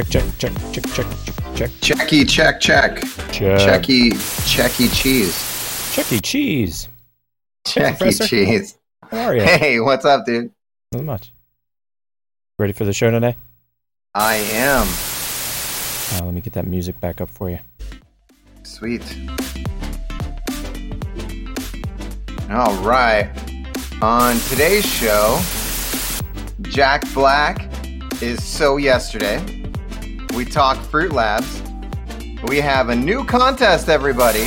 Check, check, check, check, check, check, Checky, check, check. check. Checky, checky cheese. Chuck E. Cheese. Hey, Checky Professor. cheese. How are you? Hey, what's up, dude? Not much. Ready for the show today? I am. Uh, let me get that music back up for you. Sweet. All right. On today's show, Jack Black is So Yesterday. We talk Fruit Labs. We have a new contest, everybody.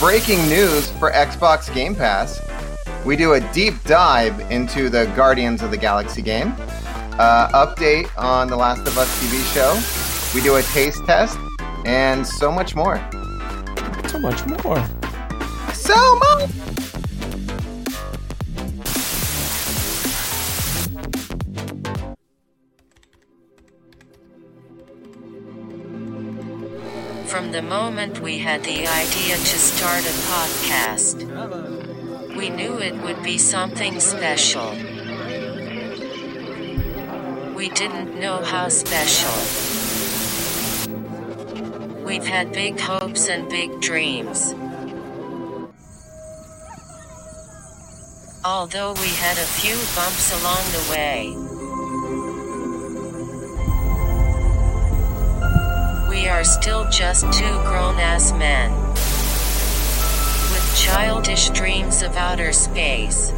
Breaking news for Xbox Game Pass. We do a deep dive into the Guardians of the Galaxy game. Uh, update on the Last of Us TV show. We do a taste test and so much more. So much more. So much. From the moment we had the idea to start a podcast, we knew it would be something special. We didn't know how special. We've had big hopes and big dreams. Although we had a few bumps along the way. We are still just two grown ass men. With childish dreams of outer space.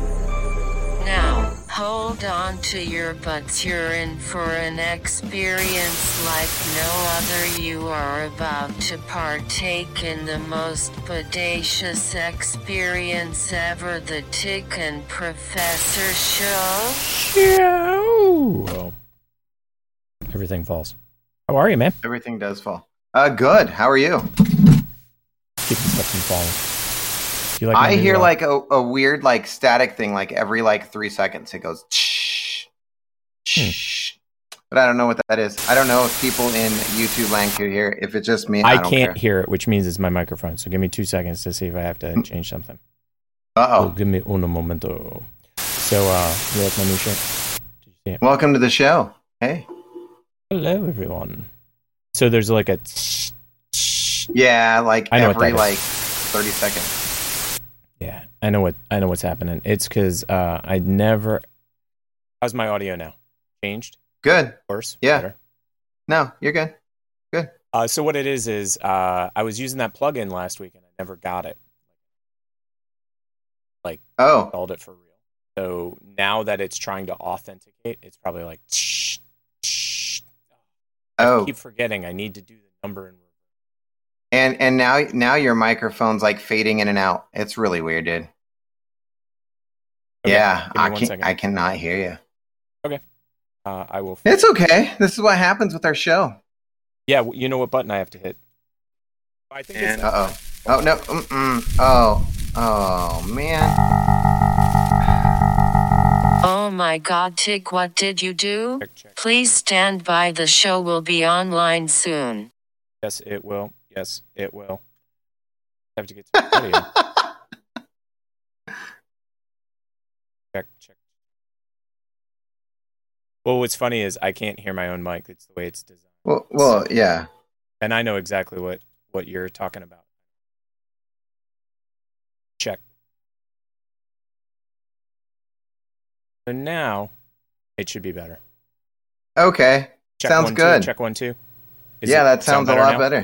Now, hold on to your butts. You're in for an experience like no other. You are about to partake in the most bodacious experience ever the Tick and Professor show. Show. Everything falls. How are you, man? Everything does fall. Uh, good. How are you? Keeping stuff from falling. Do you like I hear like a, a weird like static thing like every like three seconds. It goes shh, shh. But I don't know what that is. I don't know if people in YouTube land could hear. it. If it's just me, I, I can't care. hear it, which means it's my microphone. So give me two seconds to see if I have to change something. Uh Oh, give me uno momento. So, uh, you like my new shirt? Did you see it? Welcome to the show. Hey. Hello, everyone. So there's like a. Yeah, like I know every is. like thirty seconds. Yeah, I know what I know what's happening. It's because uh, I never. How's my audio now? Changed? Good. Worse? Yeah. Better? No, you're good. Good. Uh, so what it is is uh, I was using that plugin last week and I never got it. Like oh, Installed it for real. So now that it's trying to authenticate, it's probably like. I oh, keep forgetting I need to do the number in reverse. and and now now your microphone's like fading in and out. It's really weird, dude. Okay, yeah, I can second. I cannot hear you. Okay, uh, I will. It's okay. This is what happens with our show. Yeah, you know what button I have to hit? I think it's. Uh oh. Oh no. Mm-mm. Oh. Oh man. Oh my god, Tick, what did you do? Check, check. Please stand by, the show will be online soon. Yes, it will. Yes, it will. I have to get to the video. check, check. Well, what's funny is I can't hear my own mic. It's the way it's designed, well, well, yeah. and I know exactly what what you're talking about. So now it should be better. Okay. Check Sounds one, good. Two, check one, two. Is yeah, that sound sounds a lot now? better.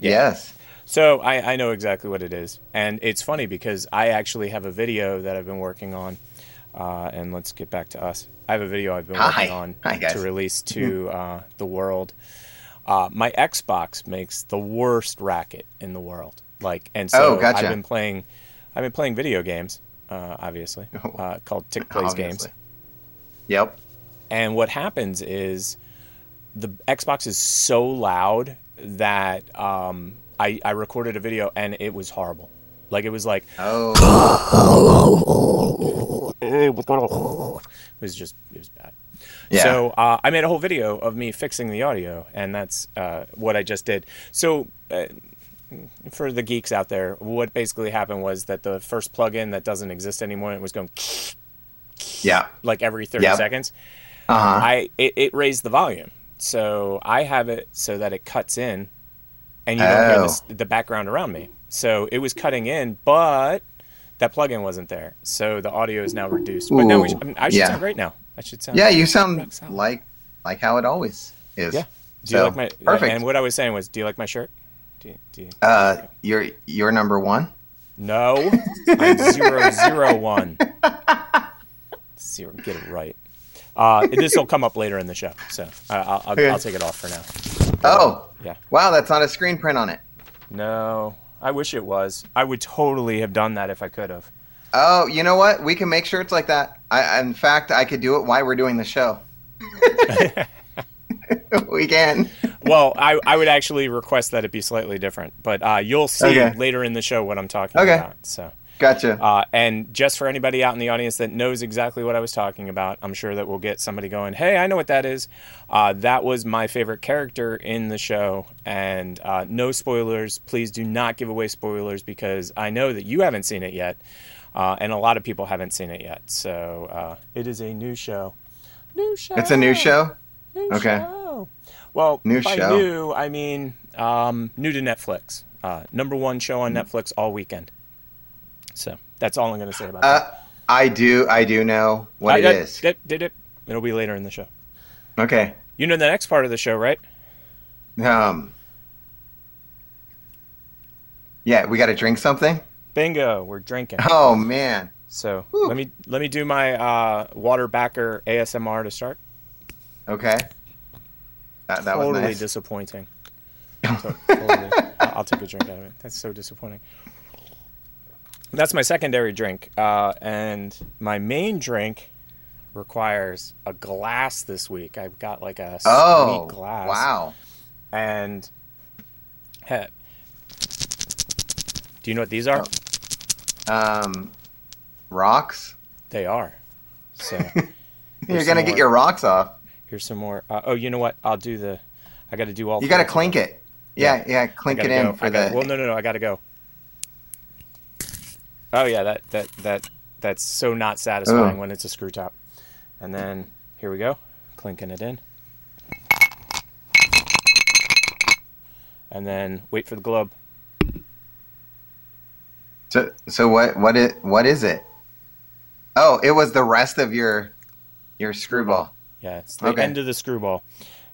Yeah. Yes. So I, I know exactly what it is, and it's funny because I actually have a video that I've been working on. Uh, and let's get back to us. I have a video I've been Hi. working on Hi, to release to uh, the world. Uh, my Xbox makes the worst racket in the world. Like, and so Oh, gotcha. I've been playing. I've been playing video games, uh, obviously, uh, called Tick Plays Games. Yep. And what happens is the Xbox is so loud that um, I, I recorded a video and it was horrible. Like it was like Oh. it was just it was bad. Yeah. So uh, I made a whole video of me fixing the audio, and that's uh, what I just did. So uh, for the geeks out there, what basically happened was that the first plugin that doesn't exist anymore, it was going Yeah. like every 30 Yep. seconds. Uh huh. I it, it raised the volume So I have it so that it cuts in, and you don't hear Oh. this, the background around me. So it was cutting in, but that plugin wasn't there. So the audio is now reduced. But now we should, I, mean, I should yeah. sound great now. I should sound. Yeah, you sound like like how it always is. Yeah. Do you So, like my perfect. And what I was saying was, do you like my shirt? Do you, do you, Uh, you're you're number one. no, I'm zero zero one. Zero, get it right. Uh, this will come up later in the show, so uh, I'll, I'll, Okay. I'll take it off for now. Oh, Yeah. wow, that's not a screen print on it. No, I wish it was. I would totally have done that if I could have. Oh, you know what? We can make shirts like that. I, in fact, I could do it while we're doing the show. we can. Well, I, I would actually request that it be slightly different, but uh, you'll see Okay. later in the show what I'm talking Okay. about. So. Gotcha. Uh, and just for anybody out in the audience that knows exactly what I was talking about, I'm sure that we'll get somebody going, hey, I know what that is. Uh, that was my favorite character in the show. And uh, no spoilers. Please do not give away spoilers because I know that you haven't seen it yet. Uh, and a lot of people haven't seen it yet. So uh, it is a new show. New show. it's a new show. New Okay. show. Well, New by show. new, I mean um, new to Netflix. Uh, number one show on Netflix all weekend. So that's all I'm going to say about that. Uh, I do. I do know what I- it I- is. Did, did it? It'll be later in the show. Okay. You know the next part of the show, right? Um. Yeah, we got to drink something. Bingo. We're drinking. Oh man. So let me let me do my uh, water backer ASMR to start. Okay. That, that was totally nice. disappointing. To- totally. I'll take a drink out of it. That's so disappointing. That's my secondary drink, uh, and my main drink requires a glass this week. I've got like a sweet oh glass. wow. And hey, do you know what these are? Um, rocks. They are. So You're gonna more. get your rocks off. here's some more. Uh, oh, you know what? I'll do the. I got to do all. You got to clink it. Yeah, yeah, I clink it in go. for I gotta- the. Well, no, no, no. I got to go. Oh yeah, that that that that's so not satisfying Ugh. when it's a screw top. And then here we go, clinking it in. And then wait for the globe. So, so what? What is? What is it? Oh, it was the rest of your your Skrewball. Yeah, it's the Okay. end of the Skrewball.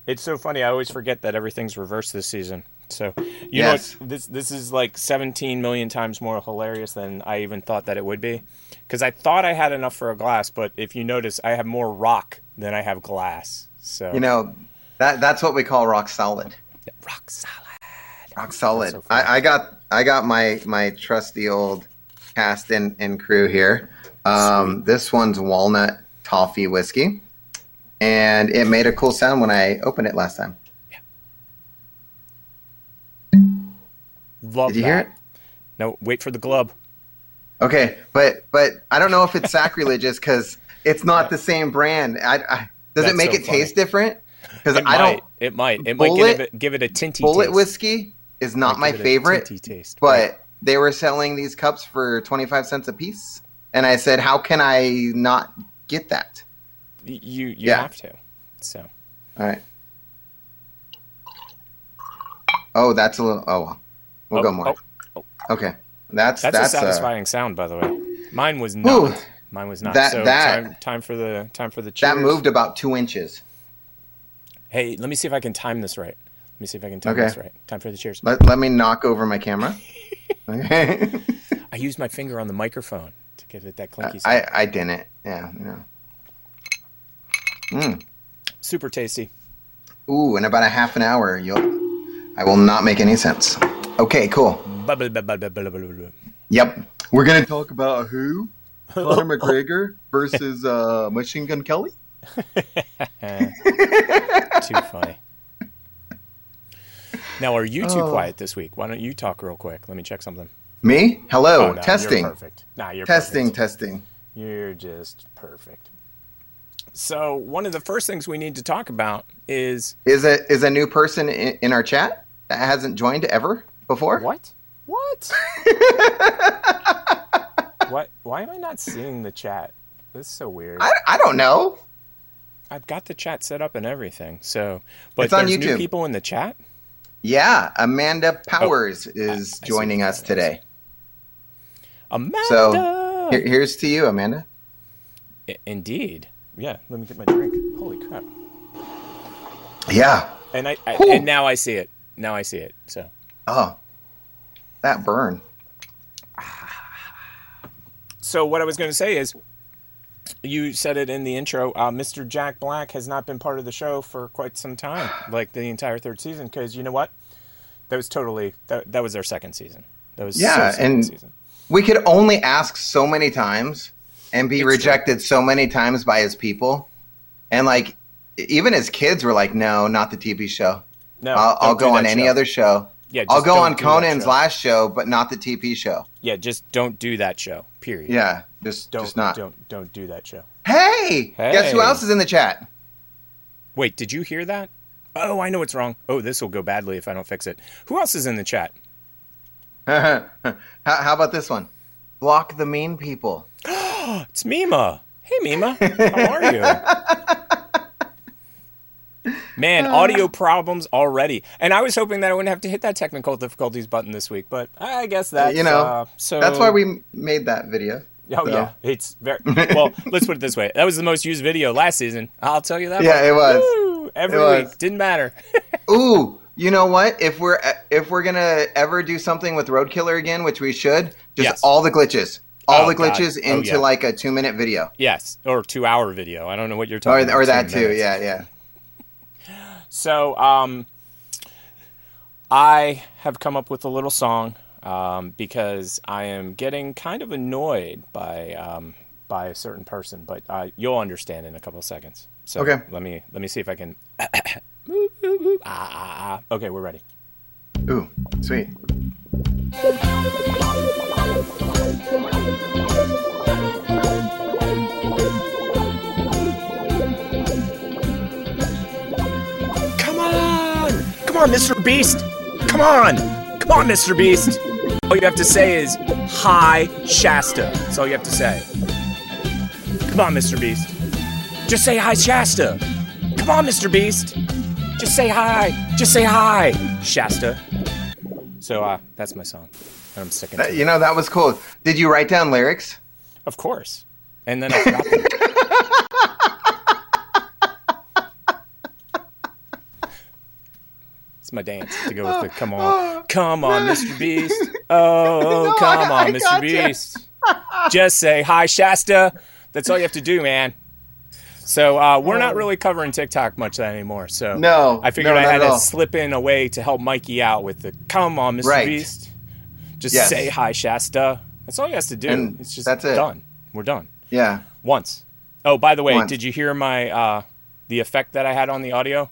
It's so funny. I always forget that everything's reversed this season. So you Yes. know, this this is like 17 million times more hilarious than I even thought that it would be. Because I thought I had enough for a glass, but if you notice, I have more rock than I have glass. So You know, that that's what we call rock solid. rock solid. Rock solid. so. I, I got I got my my trusty old cast and, and crew here. Um, this one's walnut toffee whiskey, and it made a cool sound when I opened it last time. Love Did you that. hear it? No, wait for the glove. Okay, but but I don't know if it's sacrilegious because it's not the same brand. I, I does That's it make so it taste different? Because I might. don't. It might. It might give it give it a tinty Bullet taste. whiskey is not my give it a favorite, tinty taste. but Right. they were selling these cups for twenty five cents a piece, and I said, "How can I not get that?" You you Yeah. have to. So All right. Oh, that's a little. Oh, well. We'll Oh, go more. oh, oh. Okay, that's That's, that's, a uh, satisfying sound, by the way. Mine was not. Whew. Mine was not. That- so that- time, time for the time for the cheers. that moved about two inches. Hey, let me see if I can time this right. Let me see if I can time Okay. this right. Time for the cheers. Let, let me knock over my camera. Okay. I used my finger on the microphone to give it that clinky sound. I I didn't. Yeah. yeah. Mm. Super tasty. Ooh, in about a half an hour, you'll. I will not make any sense. Okay, cool. Yep. We're gonna talk about who Conor McGregor versus uh, Machine Gun Kelly. Too funny. Now, are you too Oh. quiet this week? Why don't you talk real quick? Let me check something. Me? Hello. Oh, no, you're testing. perfect. Nah, you're Testing. perfect. Testing. You're just perfect. So, one of the first things we need to talk about is Is a is a new person in, in our chat that hasn't joined ever before? what? What? what? Why am I not seeing the chat? This is so weird. I, I don't know. I've got the chat set up and everything. So, but It's on there's new people in the chat. Yeah, Amanda Powers is Oh, I joining us today. Amanda. So here, here's to you, Amanda. I- Indeed. Yeah. Let me get my drink. Holy crap. Yeah. And I, I and now I see it. Now I see it. So Oh, that burn. so what I was going to say is, you said it in the intro. Uh, Mr. Jack Black has not been part of the show for quite some time, like the entire third season. Because you know what, that was totally that, that was our second season. That was Yeah, second and- season. We could only ask so many times and be It's rejected so many times by his people, and like even his kids were like, "No, not the TV show. No, I'll, I'll go on any show. other show. Yeah, I'll go on Conan's last show, but not the TP show. Yeah, just don't do that show. Period. Yeah, just don't just not. don't don't do that show. Hey, guess who else is in the chat? Wait, did you hear that? Oh, I know it's wrong. Oh, this will go badly if I don't fix it. Who else is in the chat? how, how about this one? Block the mean people. It's Mima. Hey, Mima. How are you? Man, uh. audio problems already. And I was hoping that I wouldn't have to hit that technical difficulties button this week, but I guess uh, that's you know, uh, so. that's why we made that video. Oh so. yeah, it's very well. let's put it this way: that was the most used video last season. I'll tell you that. Yeah, much. it was. Woo! every It was. week. Didn't matter. Ooh, you know what? If we're uh, if we're gonna ever do something with Roadkiller again, which we should, just Yes. all the glitches, all Oh, the God. glitches Oh, into yeah. like a two minute video, yes, or two-hour video. I don't know what you're or talking about. or that two too. minutes. Yeah, yeah. So, um, I have come up with a little song um, because I am getting kind of annoyed by um, by a certain person, but uh, you'll understand in a couple of seconds. So Okay. let me let me see if I can. ah, ah, ah. Okay, we're ready. Ooh, sweet. On, Mr. Beast. Come on, come on, Mr. Beast. All you have to say is hi, Shasta. That's all you have to say. Come on, Mr. Beast. Just say hi, Shasta. Come on, Mr. Beast. Just say hi. Just say hi, Shasta. So, uh, that's my song. And I'm sticking to That- it. you know that was cool. Did you write down lyrics? Of course. And then I forgot them. It's my dance to go with the come on. Come on, Mr. Beast. Oh, No, come I- on, I Mr. Beast. Just say hi, Shasta. That's all you have to do, man. So uh, we're not really covering TikTok much anymore. So No, I figured no, I had to slip in a way to help Mikey out with the come on, Mr. Right. Beast. Just Yes. say hi, Shasta. That's all he has to do. And it's just that's it. done. We're done Yeah. once. Oh, by the way, Once. did you hear my uh, the effect that I had on the audio?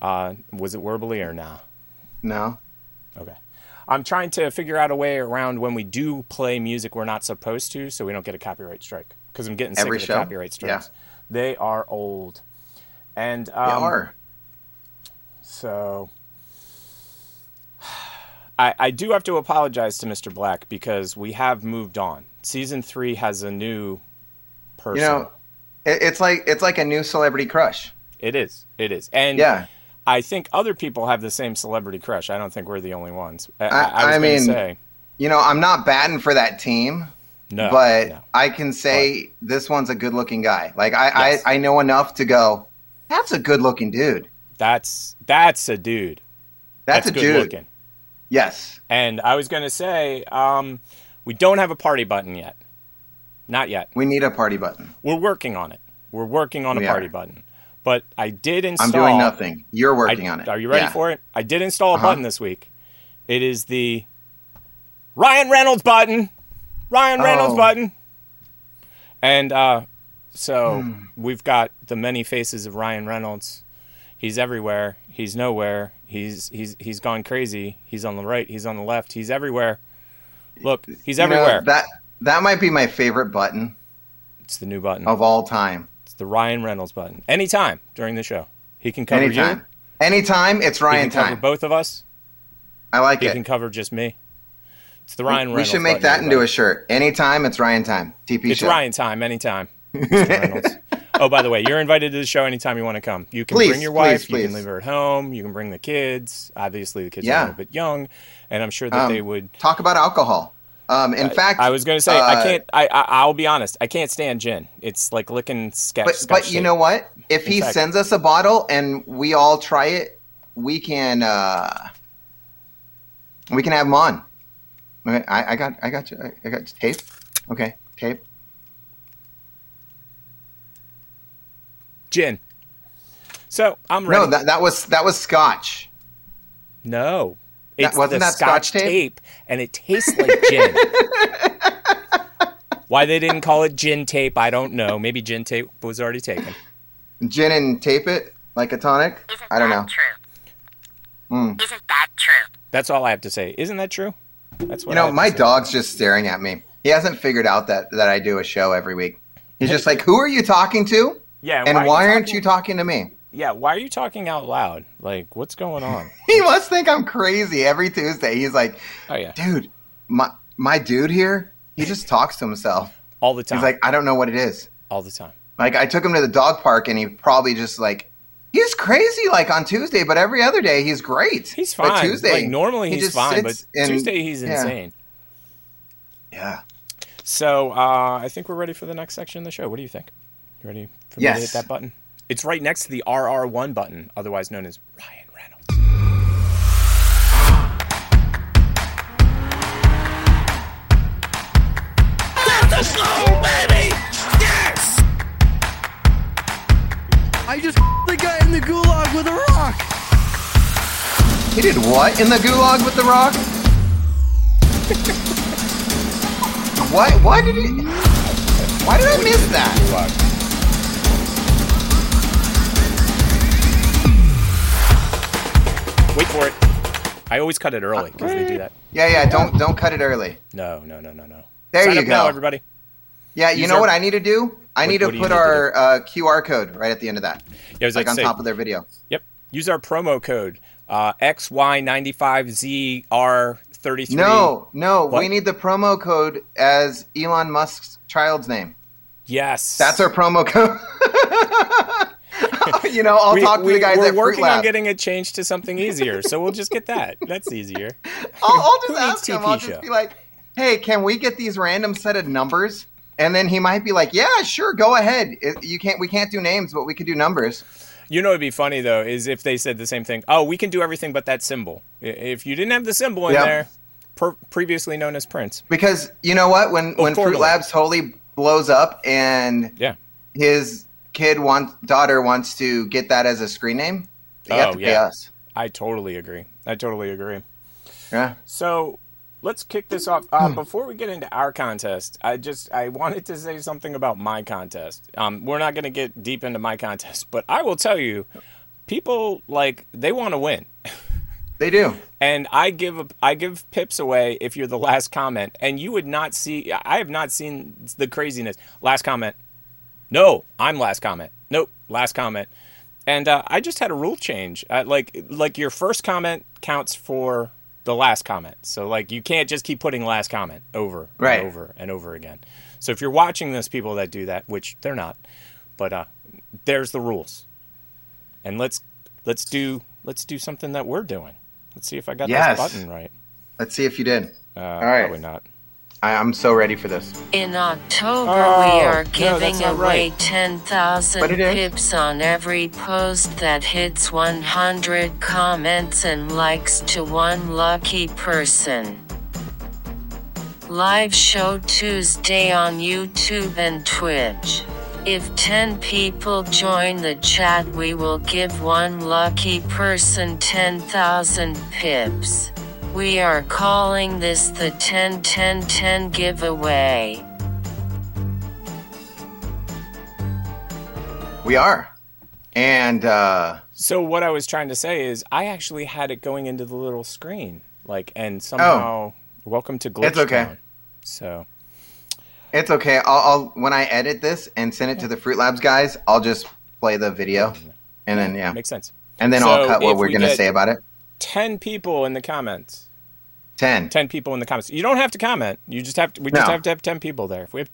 Uh, was it warbly or nah? No. Okay. I'm trying to figure out a way around when we do play music we're not supposed to, so we don't get a copyright strike. Because I'm getting sick Every of the show? copyright strikes. Yeah. They are old, and um, They are. so I, I do have to apologize to Mr. Black because we have moved on. Season three has a new person. You know, it, it's like it's like a new celebrity crush. It is. It is. And Yeah. I think other people have the same celebrity crush. I don't think we're the only ones. I, I- I, mean, say You know, I'm not batting for that team, no, but no. I can say this one's a good looking guy. Like I, Yes. I, I know enough to go. That's a good looking dude. that's that's a dude. That's, That's, a good dude. looking. Yes. And I was gonna say, um, we don't have a party button yet. Not yet. We need a party button. We're working on it. We're working on a party are. button. But I did install. I'm doing nothing. You're I- working on it. Are you ready Yeah. for it? I did install a Uh-huh. button this week. It is the Ryan Reynolds button. Ryan Reynolds Oh. button. And uh, so Hmm. we've got the many faces of Ryan Reynolds. He's everywhere. He's nowhere. He's he's he's gone crazy. He's on the right. He's on the left. He's everywhere. Look, he's You know, everywhere. that that might be my favorite button it's the new button. of all time. The Ryan Reynolds button. Anytime during the show, he can cover Anytime. you. Anytime it's He Ryan can cover time. both of us. I like He it. He can cover just me. It's the Ryan we Reynolds. We should make that into a shirt. Anytime it's Ryan time. TP It's show. Ryan time, anytime. Oh, by the way, you're invited to the show anytime you want to come. You can Please, bring your wife. please, You can leave her at home. You can bring the kids. Obviously, the kids are a little bit young, and I'm sure that Um, they would. Talk about alcohol. Um, in fact, I was going to say I uh, can't. I, I I'll be honest. I can't stand gin. It's like licking sketch. But scotch but you know what? If he fact- sends us a bottle and we all try it, we can uh, we can have him on. Okay, I, I got I got you. I got tape. Okay, tape. gin. So I'm ready. No, that that was that was scotch. No. That- It's wasn't the that Scotch scotch tape? and it tastes like gin. Why they didn't call it gin tape, I don't know. Maybe gin tape was already taken. Gin and tape it like a tonic. I don't know. True. Hmm. Isn't that true? That's all I have to say. Isn't that true? That's what You know, have my dog's just staring at me. He hasn't figured out that that I do a show every week. He's just like, "Who are you talking to? Yeah, And why, are aren't talking- you talking to me?" Yeah, why are you talking out loud? Like, what's going on? He must think I'm crazy every Tuesday. He's like, Oh yeah, "Dude, my my dude here, he just talks to himself." all the time. He's like, "I don't know what it is." all the time. Like I took him to the dog park, and he probably just like he's crazy like on Tuesday, but every other day he's great. He's But fine. Tuesday, like normally he he's just fine, but and- Tuesday he's yeah, insane. Yeah. So uh, I think we're ready for the next section of the show. What do you think? You ready for me to hit that button? It's right next to the RR1 button, otherwise known as Ryan Reynolds. Slow, yes! I just the guy in the gulag with a rock. He did what in the gulag with the rock? what? Why did he? Why did I miss that? Wait for it. I always cut it early because they do that. Yeah, yeah. Don't don't cut it early. No, no, no, no, no. There Sign you up now, go. everybody. Yeah, you Use know our- what I need to do? I need what to you put need to our uh, QR code right at the end of that, Yeah, I was like like, on say, top of their video. Yep. Use our promo code uh, XY95ZR33. No, no, What? we need the promo code as Elon Musk's child's name. Yes. That's our promo code. you know, I'll We, talk to we, the guys we're at Fruit working on getting it changed to something easier, so we'll just get that. That's easier. I'll, I'll just ask him. I'll show? just be like, "Hey, can we get these random set of numbers?" And then he might be like, "Yeah, sure, go ahead. You can't. We can't do names, but we could do numbers." You know, it'd be funny though, is if they said the same thing. Oh, we can do everything but that symbol. If you didn't have the symbol in Yep. there, per- previously known as Prince. Because you know what? When when Fruit. Labs totally blows up and Yeah. his kid wants daughter wants to get that as a screen name, they have Oh, to pay us. I totally agree. I totally agree. Yeah. So let's kick this off. Hmm. Uh, before we get into our contest, I just I wanted to say something about my contest. Um, we're not going to get deep into my contest, but I will tell you, people like they want to win. They do. and I give a, I give pips away if you're the last comment, and you would not see. I have not seen the craziness. Last comment, no, I'm last comment. Nope, last comment, and uh, I just had a rule change. Uh, like like your first comment counts for the last comment, so like you can't just keep putting last comment over Right. and over and over again. So if you're watching this, people that do that, which they're not, but uh, there's the rules, and let's let's do let's do something that we're doing. Let's see if I got Yes. this button right. Let's see if you did. Uh, right. Probably not. I, I'm so ready for this. In oh, October, Oh, we are giving that's not away right. 10,000 But it is. pips on every post that hits 100 comments and likes to one lucky person. Live show Tuesday on YouTube and Twitch. If 10 people join the chat, we will give one lucky person 10,000 pips. We are calling this the 10 10 10 giveaway. We are. And uh, So what I was trying to say is, I actually had it going into the little screen, like, and somehow, oh, welcome to Glitch. It's okay. Town. So it's okay. I'll, I'll when I edit this and send it to the Fruit Labs guys, I'll just play the video, and then yeah, makes sense. and then So I'll cut what we're we gonna get- say about it. Ten people in the comments. Ten. Ten people in the comments. You don't have to comment. You just have to. We just No. have to have ten people there. If we have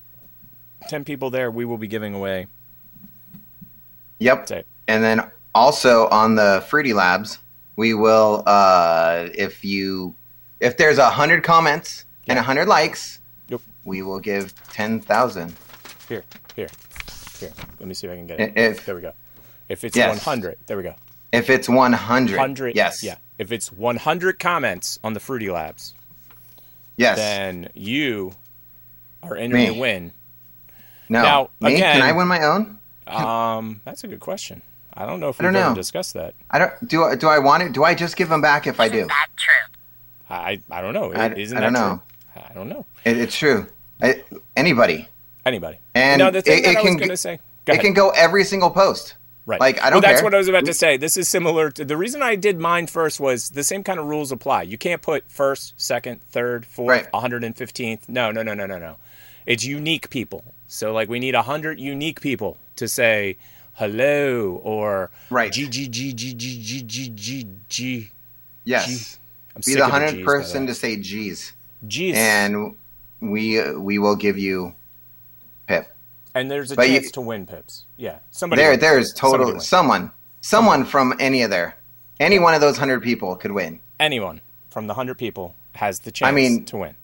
ten people there, we will be giving away Yep. And then also on the Fruity Labs, we will uh if you if there's a hundred comments and a hundred likes, Yep. we will give ten thousand. Here, here, here. Let me see if I can get it. if- there we go. If it's Yes. 100, there we go. If it's one hundred, 100. yes, Yeah. If it's 100 comments on the Fruity Labs, yes. then you are entering Me. to win. no, now, me? again- Can I win my own? Um, that's a good question. I don't know if I don't we've ever know. discussed that. I don't. Do I? Do I want it? Do I just give them back if I do? That true? I I don't know. I- Isn't I that don't true? know. I don't know. It, it's true. I, anybody. Anybody. And no, the thing it- that it I was can going to say. Go It ahead. can go every single post. Right. Like I don't care. that's care. what I was about to mm-hmm. say. This is similar to the reason I did mine first was the same kind of rules apply. You can't put first, second, third, fourth, 115th. No, no, no, no, no, no. It's unique people. So like we need 100 unique people to say hello or Right. G G G G G G G G G. Yes. Be the hundredth Gs, by the person to say G's, G's. and we we will give you. And there's a But you- chance to win pips. Yeah. Somebody There, wins. there's Somebody total wins. someone, someone from any of there, any one of those hundred people could win. anyone from the 100 people has the chance I mean- to win.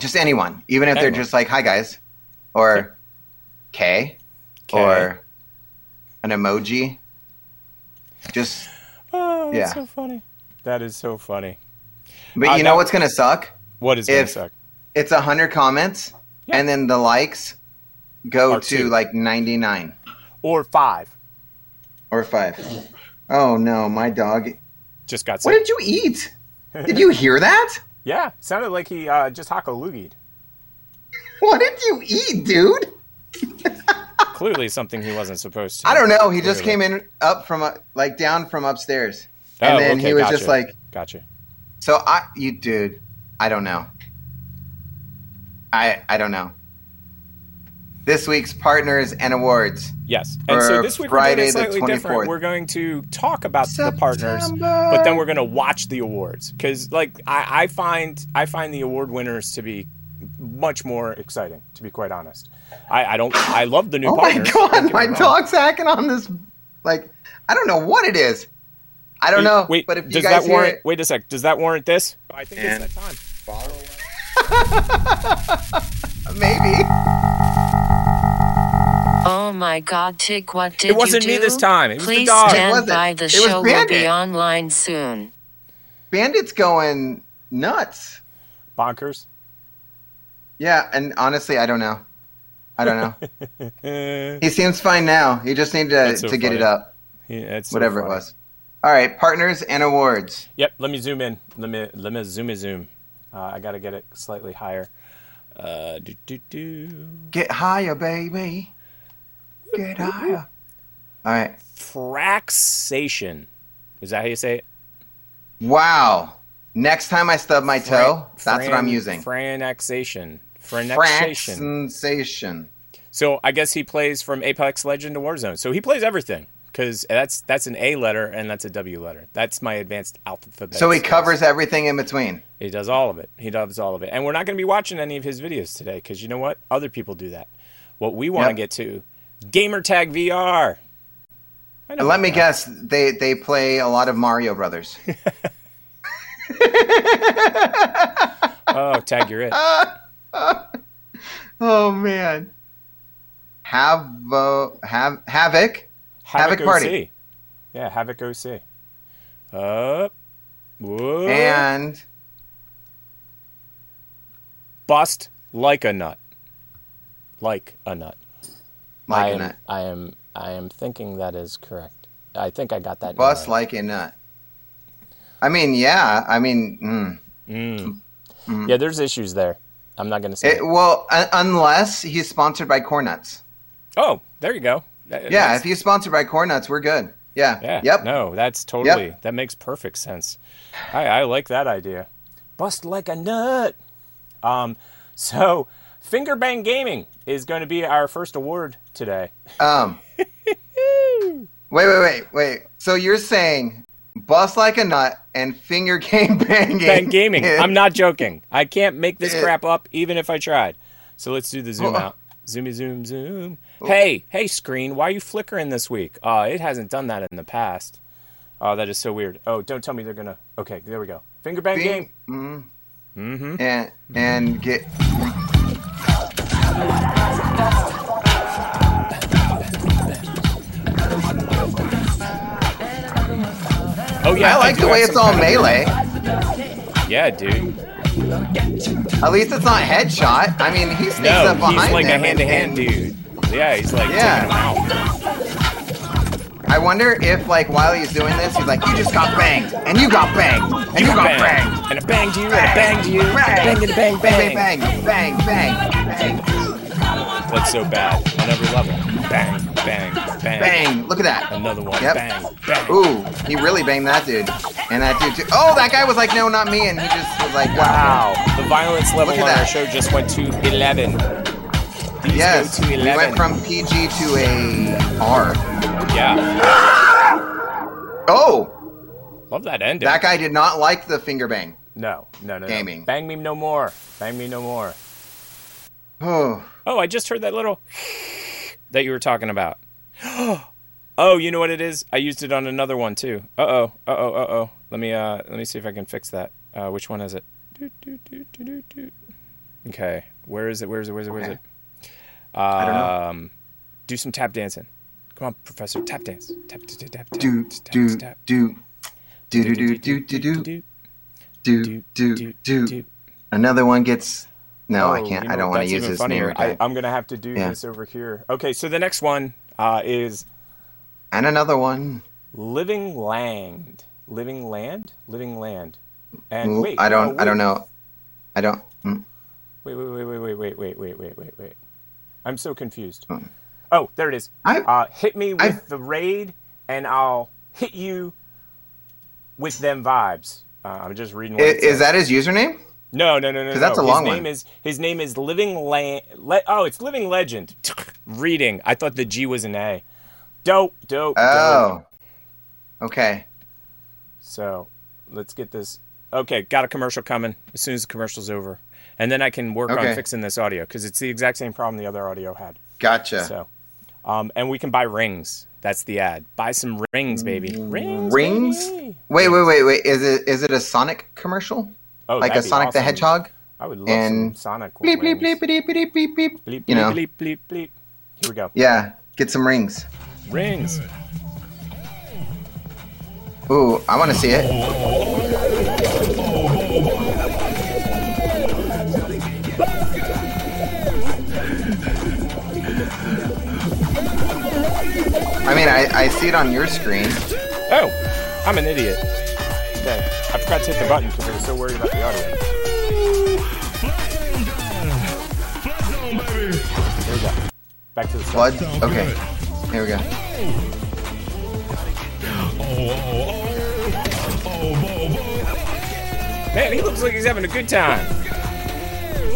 Just anyone, even if they're just like, "Hi guys," or K, K. or an emoji. Just, Oh, that's Yeah. so funny. That is so funny. but Uh, you know now- what's gonna suck? What is going to If- suck? It's a hundred comments, Yeah. and then the likes go to two. like ninety nine Or five. or five. Oh no, my dog! Just got What did you eat? Did you hear that? Yeah, sounded like he uh, just haka-loogied. What did you eat, dude? Clearly something he wasn't supposed to. I don't know. He just came in up from uh, like down from upstairs, Oh, and then okay, he was gotcha. just like, Gotcha. "So I, you, dude, I don't know. I, I don't know." This week's partners and awards. Yes. And so this week Friday we're the doing it slightly different. 24th. We're going to talk about the partners, but then we're going to watch the awards because, like, I, I find I find the award winners to be much more exciting. To be quite honest, I, I don't. I love the new Oh my partners. don't god, my dog's hacking on this. Like, I don't know what it is. I don't know. Wait, but if you does guys that warrant? it, Wait a sec. Does that warrant this? I think And- it's that time. maybe. Oh my god, Tick, what did It wasn't you me do? this time. It was the Please dog. It stand wasn't. by. The It was show will be online soon. Bandit's going nuts. Bonkers. Yeah, and honestly, I don't know. I don't know. Eh, he seems fine now. You just need to, That's so to get it funny. up, yeah, it's so whatever it funny. was. All right, partners and awards. Yep. Let me zoom in. Let me let me zoom a zoom. Uh, I got to get it slightly higher. Uh, do, do, do. Get higher, baby. Get higher. All right. Fraxation. Is that how you say it? Wow. Next time I stub my toe, Fran- that's what I'm using. Franaxation. Franaxation. Sensation. So I guess he plays from Apex Legend to Warzone. So he plays everything because that's that's an A letter and that's a W letter. That's my advanced alphabet. So he skills. covers everything in between. He does all of it. He does all of it. And we're not going to be watching any of his videos today because you know what? Other people do that. What we want to Yep. get to, Gamertag VR. I know let me that. guess, they they play a lot of Mario Brothers. Oh, tag, you're it. oh man. Havo, have Havoc. Havoc OC. Party. Yeah, Havoc OC. Up. Whoa. And bust like a nut. Like a nut. like I a am, nut. I am. I am thinking that is correct. I think I got that. Bust right. like a nut. I mean, yeah. I mean, mm. Yeah, there's issues there. I'm not gonna say. it, well, uh, unless he's sponsored by Corn Nuts. oh, there you go. That- Yeah, if he's sponsored by Corn Nuts, we're good. Yeah. Yeah. Yep. No, that's totally that makes perfect sense. I, I like that idea. Bust like a nut. Um, so Finger Bang Gaming is going to be our first award today. Um. wait, wait, wait, wait. So you're saying bust like a nut and finger game banging? Bang Gaming. I'm not joking. I can't make this crap up even if I tried. So let's do the zoom Oh. out. Zoomy zoom zoom. Hey, hey, screen, why are you flickering this week? Uh, it hasn't done that in the past. Oh, that is so weird. Oh, don't tell me they're gonna. Okay, there we go. Finger bang game. Bing. Mm-hmm. And and get. Oh yeah, I like do the way it's all of- melee. Yeah, dude. At least it's not headshot. I mean, he sneaks No, up behind he's like a hand-to-hand and- dude. Yeah, he's like Yeah. I wonder if, like, while he's doing this, he's like, "You just got banged, and you got banged, and you, got bang. banged." and a bang to you, and a bang to you, and bang and bang, bang. bang, bang, bang, bang, That's so bad on every level. Bang, bang, bang. bang. Look at that. Another one. Yep. Bang, bang. Ooh, he really banged that dude, and that dude too. Oh, that guy was like, "No, not me," and he just was like, Wow. The violence level on at our show just went to 11. These Yes, go to we went from PG to a R. Yeah. Oh, Love that ending. that guy did not like the finger bang. No, no, no, no. Gaming. Bang me no more. Bang me no more. Oh, Oh, I just heard that little that you were talking about. oh, you know what it is? I used it on another one too. Uh oh. Uh oh. Uh oh. Let me uh let me see if I can fix that. Uh, which one is it? Okay. Where is it? Where is it? Where is it? Where is Okay. It? I don't know. Um, do some tap dancing. Come on, Professor. Tap dance. Tap tap tap tap. do tap, do tap. do do do do do do do do do do do. Another one gets. No, I Oh, can't. you I know don't what, want to use his funnier. name. I, again. I'm gonna have to do Yeah. this over here. Okay, so the next one uh, is And another one. Living Land. Living Land? Living Land. And wait, I don't. I don't wait. know. I don't. mm. Wait, wait, wait, wait, wait, wait, wait, wait, wait, wait, wait. I'm so confused. Hmm. Oh, there it is. I- uh, hit me with I- the raid, and I'll hit you with them vibes. Uh, I'm just reading. What I- it Is says. that his username? No, no, no, no. 'Cause that's no. a long his one. name is his name is Living Land. Le- oh, it's Living Legend. Reading. I thought the G was an A. Dope, dope, dope. Oh. Okay. So let's get this. Okay, got a commercial coming as soon as the commercial's over, and then I can work on fixing this audio because it's the exact same problem the other audio had. Gotcha. So, um, and we can buy rings. That's the ad. Buy some rings, baby. Rings. Rings? baby. Wait, wait, wait, wait. Is it is it a Sonic commercial? Oh, like a Sonic the. Hedgehog? I would love and some Sonic Bleep bleep rings. bleep bleep bleep bleep bleep. bleep, You know. bleep, bleep, bleep. Here we go. Yeah. Get some rings. Rings. Ooh, I want to see it. I mean, I, I see it on your screen. Oh, I'm an idiot. Okay, I forgot to hit the button because I was so worried about the audio. Here we go. Back to the slide. Blood? Okay. Here we go. Man, he looks like he's having a good time.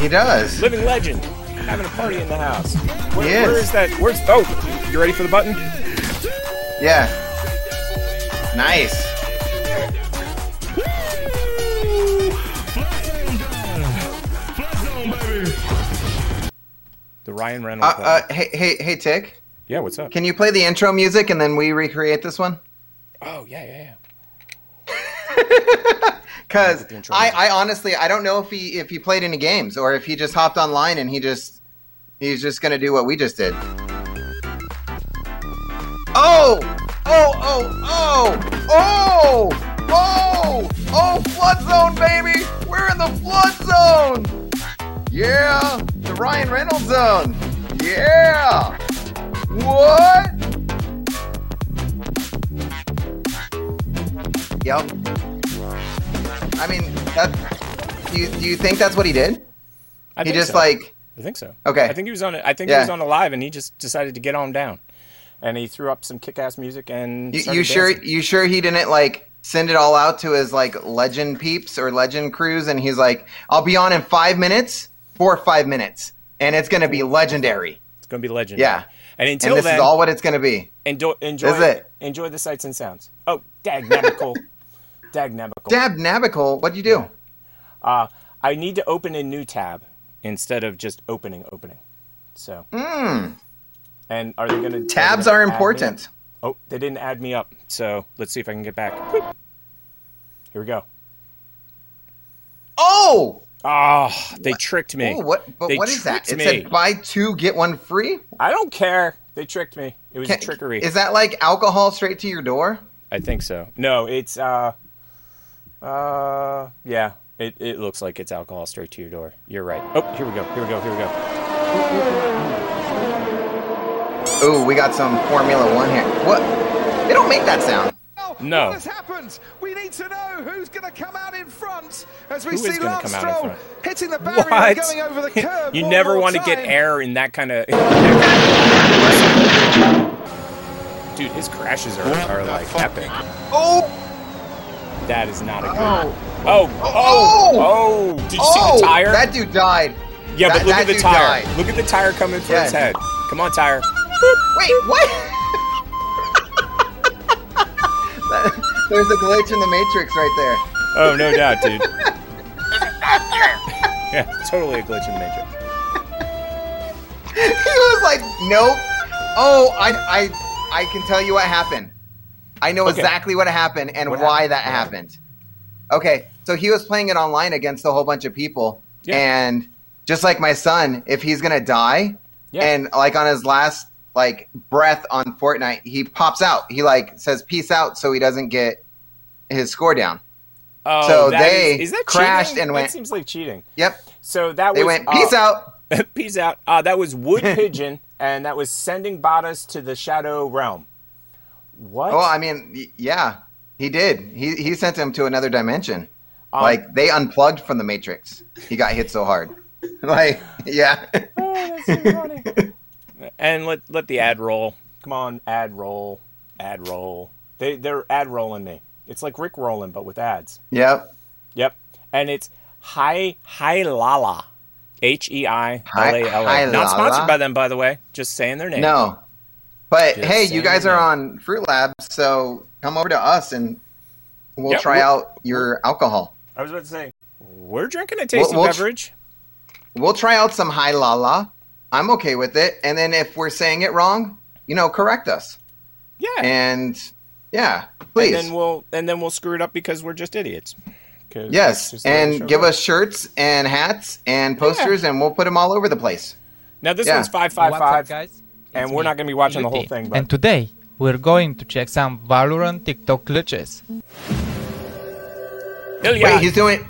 He does. Living legend. Having a party in the house. Where, He is. where is that? Where's oh? You ready for the button? Yeah. Nice. The Ryan Reynolds. Uh, uh, hey, hey, hey, Tick. yeah, what's up? Can you play the intro music and then we recreate this one? Oh yeah, yeah, yeah. Because the I. I honestly, I don't know if he if he played any games or if he just hopped online and he just he's just gonna do what we just did. Oh, oh, oh, oh, oh, oh, oh, flood zone, baby! We're in the flood zone. Yeah, the Ryan Reynolds zone. Yeah. What? Yep. I mean, that. Do you, do you think that's what he did? I He think just so. like. I think so. Okay. I think he was on. It. I think Yeah. he was on a live, and he just decided to get on down, and he threw up some kick-ass music and. You, you sure? You sure he didn't like send it all out to his like legend peeps or legend crews, and he's like, "I'll be on in five minutes four or five minutes, and it's gonna be legendary." It's gonna be legendary. Yeah. And And until this then, is all what it's gonna be. enjoy enjoy This is it. enjoy the sights and sounds. Oh, dag nabical, dag nabical. Dab Nabical, what'd you do? Uh, I need to open a new tab instead of just opening opening. So Mm. And are they going to Tabs are important. Oh, they didn't add me up. So let's see if I can get back. Here we go. Oh, Oh, they tricked me. oh what? But They what is that? It me. said buy two get one free. I don't care. They tricked me. It was Can- trickery. Is that like alcohol straight to your door? I think so. No, it's uh, uh, yeah. It it looks like it's alcohol straight to your door. You're right. Oh, here we go. Here we go. Here we go. Ooh, we got some Formula One here. What? They don't make that sound. No. What has happened? We need to know who's going to come out in front as we Who is see gonna Lance come out Stroll hitting the barrier What? and going over the curb. you one never more want to get air in that kind of. Dude, his crashes are, are like epic. Oh, That is not a good. oh, oh, oh, oh, oh! Did you see oh! the tire? That dude died. yeah, that- but look at the tire. died. Look at the tire coming for his head. Come on, tire. Wait, what? That- There's a glitch in the Matrix right there. Oh, no doubt, dude. Isn't that true? Yeah, totally a glitch in the matrix. he was like, nope. Oh, I, I, I can tell you what happened. I know Okay. exactly what happened and What why happened? that What happened. Okay, so he was playing it online against a whole bunch of people, Yeah. and just like my son, if he's gonna die, Yeah. and like on his last like breath on Fortnite, he pops out. He like says peace out, so he doesn't get his score down. Oh, So that they is, is that crashed cheating? and That went- seems like cheating. Yep, So that they was went peace uh, out. Peace out. Uh, that was Wood Pigeon, and that was sending Bottas to the Shadow Realm. What? Oh, I mean, yeah, he did. He he sent him to another dimension. Um, like they unplugged from the Matrix. He got hit so hard. like, yeah. oh, that's so funny. And let let the ad roll. Come on, ad roll, ad roll. They they're ad rolling me. It's like Rick rolling, but with ads. yep. Yep. And it's Hi Hi Lala. H E I L A L A. Not sponsored by them, by the way. Just saying their name. No. But Just hey, you guys are on Fruit Lab, so come over to us and we'll Yep, try we'll- out your alcohol. I was about to say, we're drinking a tasty we'll tr- beverage. We'll try out some High Lala. I'm okay with it. And then if we're saying it wrong, you know, correct us. Yeah. And yeah, please. And then we'll and then we'll screw it up because we're just idiots. yes, just the way the show and give goes. us shirts and hats and posters, and we'll put them all over the place. Now this yeah. one's five five What's up, guys? and It's we're me, not gonna be watching the whole thing. But And today we're going to check some Valorant TikTok glitches. Ilya, Wait, he's doing.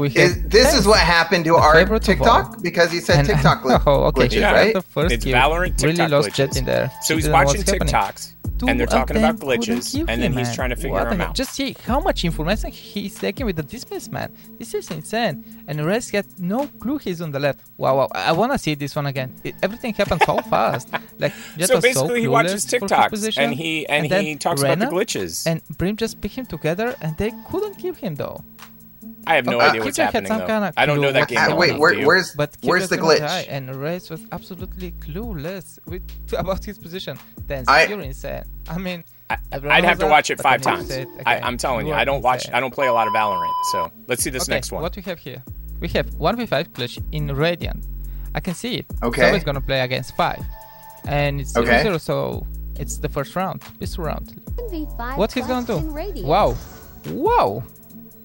We have Is, this is what happened to our TikTok all. because he said and- TikTok gl- oh, okay. glitches, Yeah. right? The first It's kill Valorant really TikTok lost glitches. Jett in there. so he's watching what's happening. TikToks, and they're talking about glitches, kill and then him, he's man. trying to figure What them out. Just see how much information he's taking with the dismiss, man. This is insane. And the rest get no clue he's on the left. Wow, wow. I want to see this one again. It, everything happened so fast. Like Jett So was basically, he watches clueless for his TikToks, position, and he and, then he talks about the glitches. And Brim just picked him together, and they couldn't keep him though. I have no Uh, idea what's Killjoy happening though. kinda I don't know that what's game. Well happening. wait, enough, where, where's But where's the glitch? die, and Reyes was absolutely clueless with about his position. Then I- you're insane. I mean, I, I'd have to watch it five times. say it I, I'm telling you, are I don't watch. insane. I don't play a lot of Valorant. So let's see this okay, next one. What we have here? We have 1v5 glitch in Radiant. I can see it. Okay. So always gonna play against five, and it's Okay. 0 so it's the first round, pistol round. V5 What he's gonna do? Wow, wow,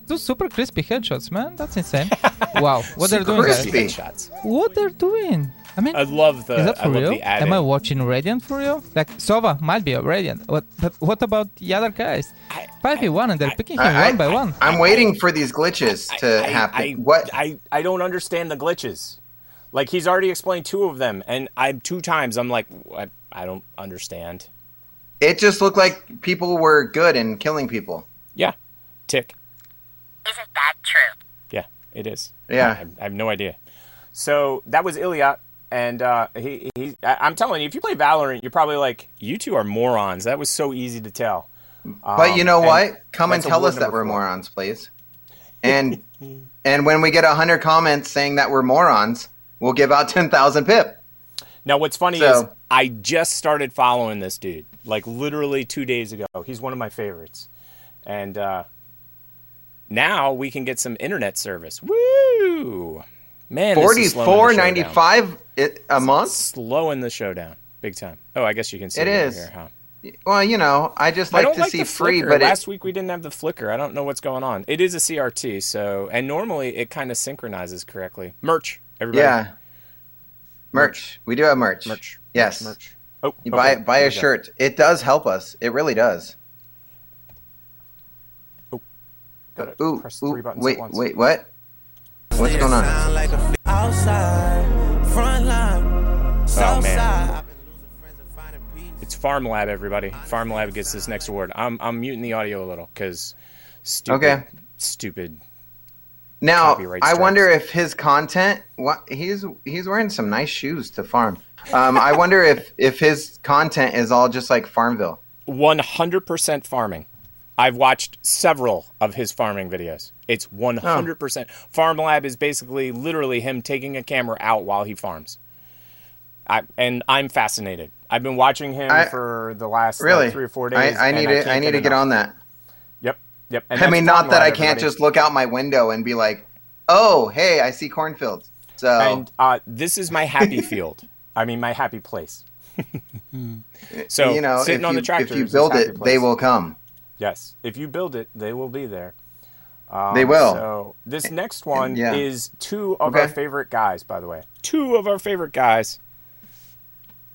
two super crispy headshots, man. That's insane. wow, what they're Super doing, guys? crispy. Headshots. What they're doing? I mean, I love the. Is that for love real? Am I watching Radiant for real? Like Sova might be a Radiant, what, but what about the other guys? Five v one, and they're picking him I- one by one. I'm waiting for these glitches to I- happen. I, what? I, I don't understand the glitches. Like he's already explained two of them, and I'm two times I'm like, I, I don't understand. it just looked like people were good and killing people. Yeah, tick. Isn't that true? Yeah, it is. Yeah. I, have- I have no idea. So that was Ilya. and uh, he he. I, I'm telling you, if you play Valorant, you're probably like, you two are morons. That was so easy to tell. But you know Um, what? Come and tell us that we're four. morons, please. And and when we get hundred comments saying that we're morons, we'll give out ten thousand pip. Now, what's funny So- is I just started following this dude, like literally two days ago. He's one of my favorites, and uh, now we can get some internet service. Woo! Man, Forty is slowing the four ninety five a month. Slowing the show down, big time. Oh, I guess you can see It it, is. here, huh? Well, you know, I just I like don't to like see free, but it, last week we didn't have the flicker. I don't know what's going on. It is a CRT, so and normally it kind of synchronizes correctly. Merch, everybody. yeah. Merch. We do have merch. merch. Yes. merch. Oh, You okay, buy buy a shirt. It does help us. It really does. Gotta Ooh, press ooh three buttons wait, at once. wait, what? What's going on? Oh man. It's Farm Lab, everybody. Farm Lab gets this next award. I'm I'm muting the audio a little because stupid, Okay. stupid. Now, I wonder if his content. What he's he's wearing some nice shoes to farm. Um, I wonder if if his content is all just like Farmville. 100% farming. I've watched several of his farming videos. It's 100%. Farm Lab is basically literally him taking a camera out while he farms. I, and I'm fascinated. I've been watching him I- for the last like, Really, three or four days. I and need to I need to get enough. on that. Yep, yep. And I mean, not that I can't everybody. just look out my window and be like, "Oh, hey, I see cornfields." So And uh, this is my happy field. I mean, my happy place. so you know, sitting on you, the tractor. if you build it, they will come. Yes, if you build it, they will be there. Um, They will. So this next one yeah. is two of our favorite guys. By the way, two of our favorite guys.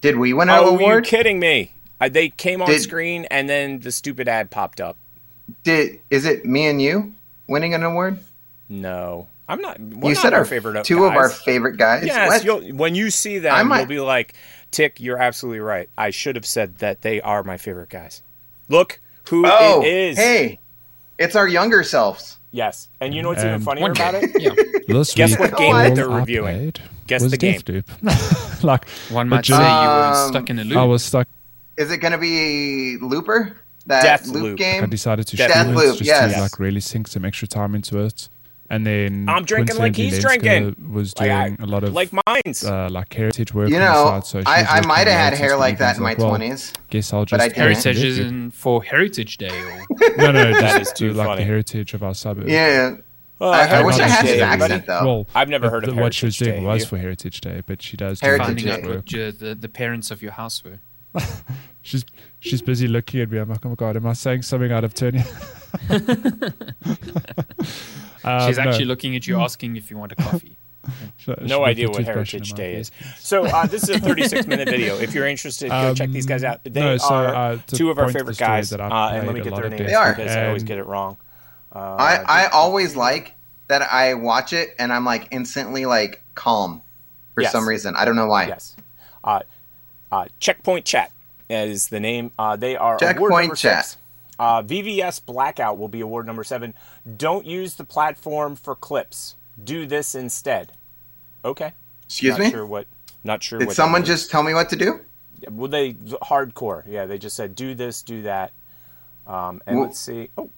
Did we win an Oh, are you award? kidding me? Uh, they came on Did- screen and then the stupid ad popped up. Did is it me and you winning an award? No, I'm not. We're you not said our our favorite. two of our favorite guys. Yes, What? you'll, when you see them, I might- you'll be like, "Tick, you're absolutely right. I should have said that they are my favorite guys." Look who oh, it is. hey, it's our younger selves. Yes, and you know what's even funnier about it? Yeah. Guess what game that they're reviewing? Guess was the game. Deathloop. like, One might say you were Um, stuck in a loop. I was stuck. Is it going to be Looper? That Deathloop. loop I game? decided to Deathloop. stream it just yes. to like really sink some extra time into it. And then I'm drinking like he's Lenska drinking. Was Like, doing I- a lot of like mine's. uh, like heritage work. You know, side, so she was I, I might have had hair like that evenings, in my like, well. Guess I'll but just I do didn't. Deathloop. Heritage isn't for Heritage Day. Or... No, no, that is just too like funny. the heritage of our suburb. Yeah, Oh, I- I wish I had Day, his accent though. Well, I've never but heard of the- what she was doing Day. was for Heritage Day, but she does do Heritage Finding Day. out work. what your, the, the parents of your house were. She's she's busy looking at me. I'm like, oh my god, am I saying something out of turn? um, She's actually no, looking at you asking if you want a coffee. sh- she no left idea what Heritage Day is. So uh, this is a 36 minute video. If you're interested, go check these guys out. They Um, no, so, are uh, to two of our favorite guys. that Uh, and let me get their names They are. because I always get it wrong. Uh, I, I always like that I watch it and I'm like instantly like calm for Yes. some reason. I don't know why. Yes. Uh, uh, Checkpoint Chat is the name. Uh, they are award Checkpoint Chat. six. Uh, VVS Blackout will be award number seven. Don't use the platform for clips. Do this instead. Okay. Excuse not me? Sure what? Not sure. Did someone just tell me what to do? Well, they hardcore. Yeah, they just said do this, do that. Um, and let's see. Oh,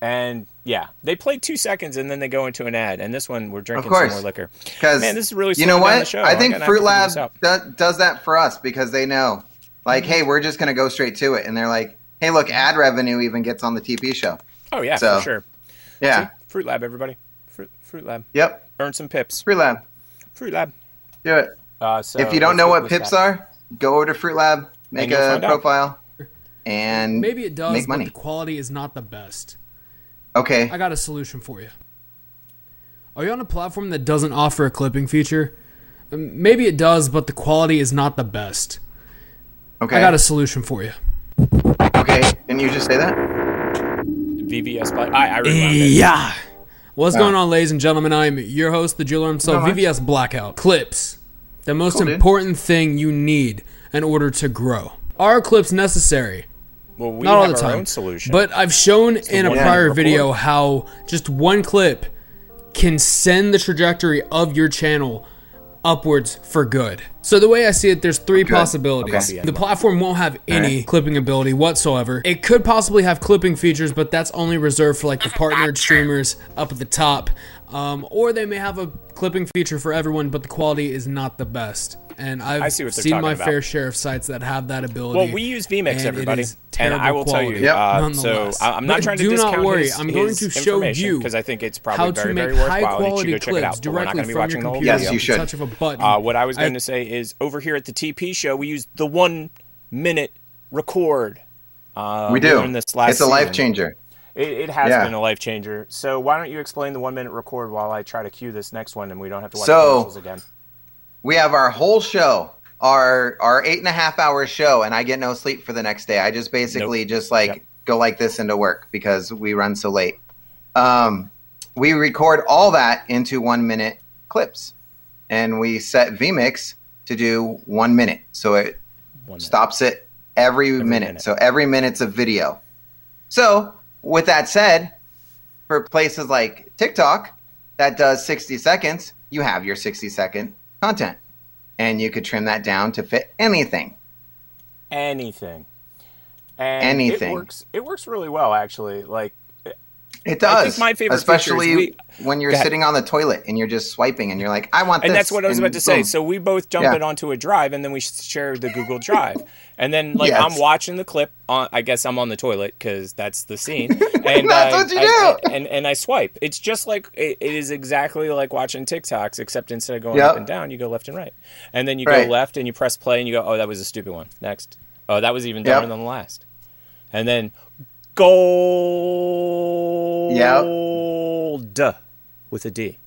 and yeah, they play two seconds and then they go into an ad. And this one, we're drinking some more liquor. Because Man, this is really you know what? the show. I think Fruit Lab figure this out. do, does that for us because they know, like, hey, we're just gonna go straight to it, and they're like, hey, look, ad revenue even gets on the TP show. Oh yeah, So, for sure. Yeah. See? Fruit Lab, everybody. Fruit, Fruit Lab. Yep. Earn some pips. Fruit Lab, Fruit Lab. do it. Uh, so if you don't know what pips guy. are, go over to Fruit Lab, make a find out. profile, and Maybe it does, make but money. the quality is not the best. Okay. I got a solution for you. Are you on a platform that doesn't offer a clipping feature? Um, Maybe it does, but the quality is not the best. Okay. I got a solution for you. Okay. Didn't you just say that? VVS Black. I, I rewound it. Yeah. What's Yeah. going on, ladies and gentlemen? I'm your host, the jeweler himself, Not much. VVS Blackout. Clips. The most Cool, dude. important thing you need in order to grow. Are clips necessary? Well, we Not all have the our time. own solution. But I've shown in a one prior we video how just one clip can send the trajectory of your channel upwards for good. So the way I see it, there's three possibilities. Okay. The platform won't have any clipping ability whatsoever. It could possibly have clipping features, but that's only reserved for like the partnered streamers up at the top. Um, or they may have a clipping feature for everyone, but the quality is not the best. And I've I see what seen my about. fair share of sites that have that ability. Well, we use vMix, and everybody, and I terrible will tell you. quality, Yep. Uh, so nonetheless. I- I'm not But trying to do discount not worry. his, I'm going to show you because I think it's probably how very, make very worthwhile. high you quality check it clips out. But we're not directly going to be from watching your the whole computer Yes, you should. touch of a button. Uh, what I was going I- to say is over here at the TP show, we use the one minute record. Uh, we do. learned This last It's a life changer. It, it has Yeah. been a life changer. So why don't you explain the one minute record while I try to cue this next one, and we don't have to watch So- commercials again. We have our whole show, our our eight and a half hour show, and I get no sleep for the next day. I just basically just like Yep. go like this into work because we run so late. Um, we record all that into one minute clips, and we set vMix to do one minute, so it minute. stops it every, minute. minute. So every minute's of video. So with that said, for places like TikTok that does 60 seconds, you have your 60 second content. And you could trim that down to fit anything. anything. And Anything. It works. It works really well, actually. Like It does. I my favorite especially is when you're sitting on the toilet and you're just swiping and you're like, I want and this. that's what I was and about to say. So we both jump Yeah. it onto a drive, and then we share the Google Drive. And then, like, Yes. I'm watching the clip. On, I guess I'm on the toilet because that's the scene. And That's I- what you I- do. and and I swipe. It's just like it, it is exactly like watching TikToks, except instead of going Yep. up and down, you go left and right. And then you Right. go left and you press play, and you go, "Oh, that was a stupid one." Next. Oh, that was even Yep. than the last. And then gold with a D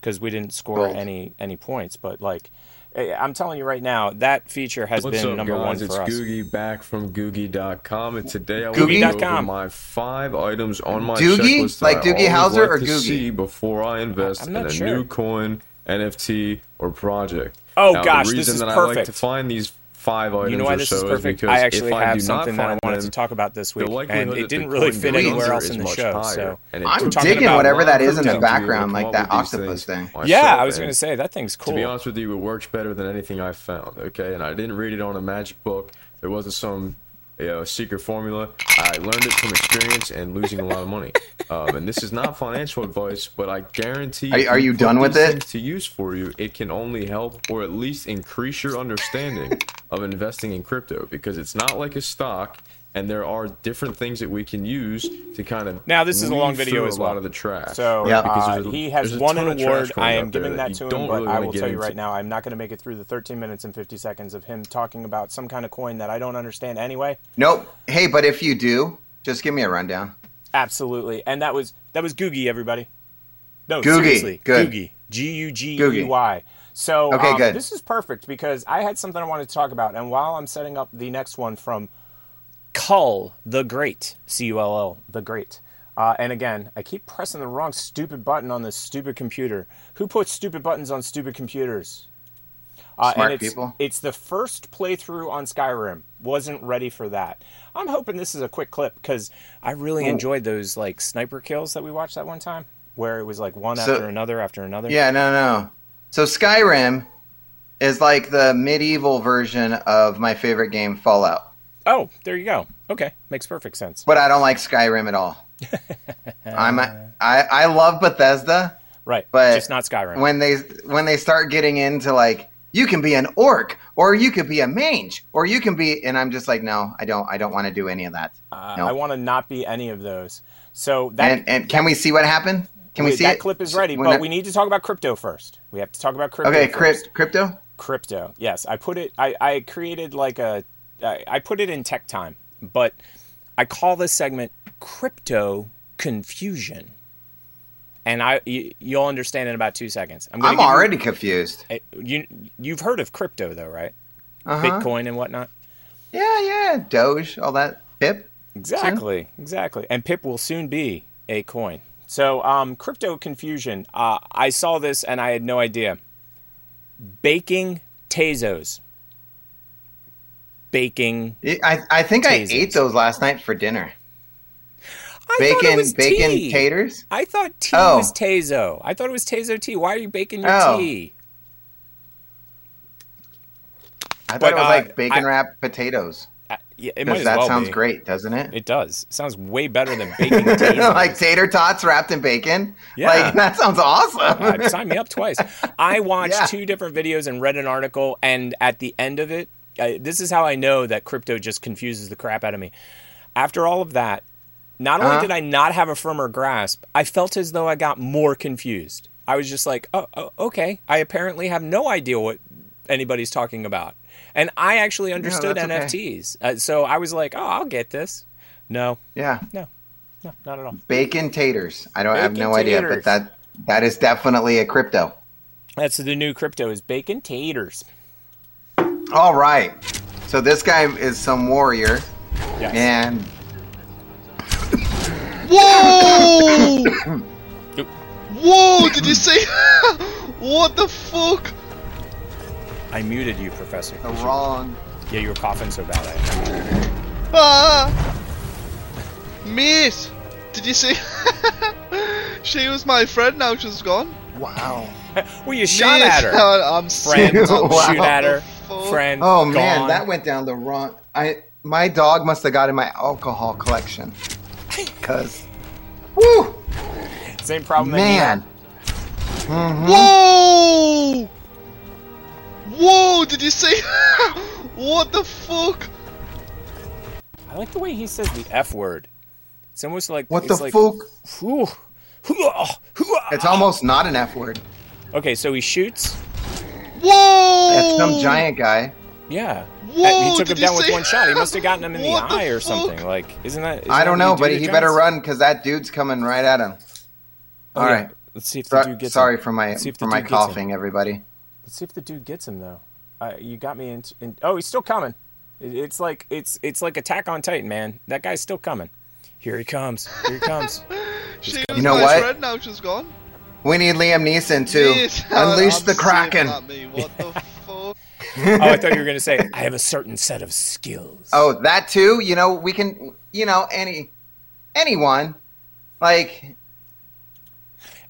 because we didn't score Gold. any any points. But like, eh, I'm telling you right now, that feature has What's been up, number guys? one it's for us. Googie back from Googie.com, and today I want Googie? to go over my five items on my Doogie? checklist that Like I Doogie always Howser like or to Googie? see before I invest I'm in a sure. new coin, NFT, or project. Oh, now, gosh, the this reason is that I like perfect. to find these five items You know why or this so is perfect? because I actually if I have something that I find wanted to talk about this week, and it didn't really fit anywhere else in the show. higher, So and I'm digging whatever that is in the crypto to be able to background, like that octopus thing. yeah, I was going to say that thing's cool. to be honest with you, it works better than anything I found. Okay, and I didn't read it on a magic book. There wasn't some you know, secret formula. I learned it from experience and losing a lot of money. Um, and this is not financial advice, but I guarantee. Are- are you put done with it? To use for you, it can only help or at least increase your understanding of investing in crypto because it's not like a stock. And there are different things that we can use to kind of Now, this is a long video through as a lot of the trash. So Yeah. Because uh, a- he has there's won an award. I am giving that you to him, don't but really I will tell you right now, I'm not going to make it through the 13 minutes and 50 seconds of him talking about some kind of coin that I don't understand anyway. Nope. Hey, but if you do, just give me a rundown. Absolutely, and that was that was Googie, everybody. No, Googie, seriously, good. Googie, G U G E Y. So Okay, um, good. this is perfect because I had something I wanted to talk about, and while I'm setting up the next one from Cull the Great, C U L L the Great. Uh, and again, I keep pressing the wrong stupid button on this stupid computer. Who puts stupid buttons on stupid computers? Uh, Smart and it's, people. It's the first playthrough on Skyrim. Wasn't ready for that. I'm hoping this is a quick clip because I really enjoyed those like sniper kills that we watched that one time, where it was like one So- after another after another. Yeah, no, no. So Skyrim is like the medieval version of my favorite game, Fallout. Oh, there you go. Okay, makes perfect sense. But I don't like Skyrim at all. I'm a, I I love Bethesda, Right, but just not Skyrim. When they when they start getting into like you can be an orc or you could be a mage or you can be and I'm just like no, I don't I don't want to do any of that. uh, no. I want to not be any of those. So that and and can we see what happened? Can we see that it? clip is ready, When but that- we need to talk about crypto first. We have to talk about crypto. Okay, first. crypto? crypto yes i put it i, I created like a I, I put it in tech time but i call this segment crypto confusion and i you, you'll understand in about two seconds i'm, I'm give you- already confused. you you've heard of crypto though right Uh-huh. bitcoin and whatnot Yeah, yeah, Doge, all that. Pip. Exactly, exactly. And Pip will soon be a coin. So, um, crypto confusion. Uh, I saw this and I had no idea. Baking Tezos. Baking. I I think I ate those last night for dinner. I Bacon bacon tea. taters. I thought tea Oh. was tazo. I thought it was tazo tea. Why are you baking your Oh. tea? I thought But, it was uh, like bacon I- wrapped potatoes. Uh, Yeah, it might Because as that well sounds be. great, doesn't it? It does. It sounds way better than baking tasers. like tater tots wrapped in bacon. Yeah. Like that sounds awesome. Uh, sign me up twice. I watched Yeah. two different videos and read an article, and at the end of it, I, this is how I know that crypto just confuses the crap out of me. After all of that, not only Uh-huh. did I not have a firmer grasp, I felt as though I got more confused. I was just like, oh, oh okay. I apparently have no idea what anybody's talking about. And I actually understood okay. NFTs. Uh, so I was like, oh, I'll get this. No, yeah. no, no, not at all. Bacon taters. I don't I have Bacon no idea, but that that is definitely a crypto. That's the new crypto is bacon taters. All right. So this guy is some warrior, Yes. and Whoa! Whoa! Did you see? what the fuck? I muted you, Professor. the wrong. Yeah, you were coughing so bad. I Ah! Mate! Did you see? she was my friend, now she's gone. Wow. well, you shot Mate, at her. I'm Friend, sick. Wow. shoot at her. Fuck. Friend. Oh man, that went down the wrong. I my dog must have got in my alcohol collection. Cause, woo, Same problem. that man. Mm-hmm. Whoa! Whoa! Did you see? what the fuck? I like the way he says the F word. It's almost like What the like, fuck? Whew, hoo-ah, hoo-ah. It's almost not an F word. Okay, so he shoots. Whoa! That's some giant guy. Yeah. Whoa, he took him down with see- one shot. He must have gotten him in the the eye or fuck? something. Like, isn't that? Isn't I don't that know, what but he to better run because that dude's coming right at him. Oh, All yeah. right. Let's see if the dude gets sorry him. for my Let's see if the for my dude gets him. coughing, everybody. Let's see if the dude gets him though. Uh, you got me into. In, oh, he's still coming. It- It's like it's it's like Attack on Titan, man. That guy's still coming. Here he comes. Here he comes. She was You know my what? friend, now she's gone. We need Liam Neeson to Mate, unleash I'm the Kraken. at me. What the oh, I thought you were gonna say I have a certain set of skills. Oh, that too. You know, we can. You know, any anyone, like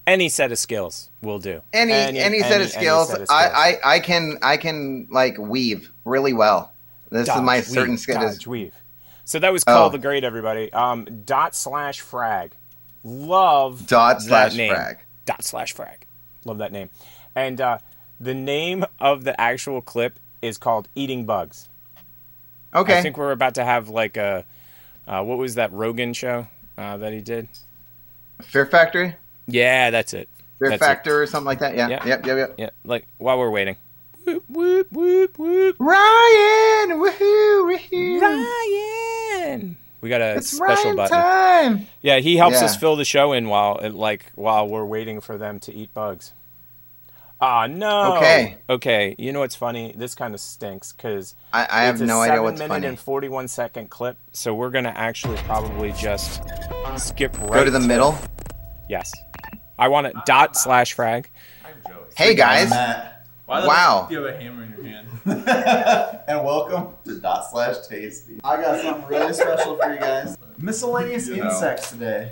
Any set of skills will do. any any, set of skills. set of I, I I can I can like weave really well. This is my Dodge, certain weave, skill. Dodge, weave. So that was called Oh. the great everybody. Um, dot slash frag. Love Dot that slash name. frag. Dot slash frag. Love that name. And uh, the name of the actual clip is called Eating Bugs. Okay. I think we're about to have like a uh, what was that Rogan show uh, that he did? Fear Factory, Yeah, that's it. Fear That's it. Or something like that. Yeah. Yeah. Yep. Yep. Yep. Yeah, like while we're waiting. Whoop whoop whoop whoop. Ryan, woohoo, woohoo! Ryan. We got a It's special Ryan button. time. Yeah, he helps us fill the show in while like while we're waiting for them to eat bugs. Ah no. Okay. Okay. You know what's funny? This kind of stinks because I, I have it's a no idea seven what's minute and forty one second clip. So we're gonna actually probably just skip right Go to the middle. Yes. I want it dot slash frag. Hey guys. Wow. Do You have a hammer in your hand. and welcome to Dot Slash Tasty. I got something really special for you guys. Miscellaneous You know. insects today.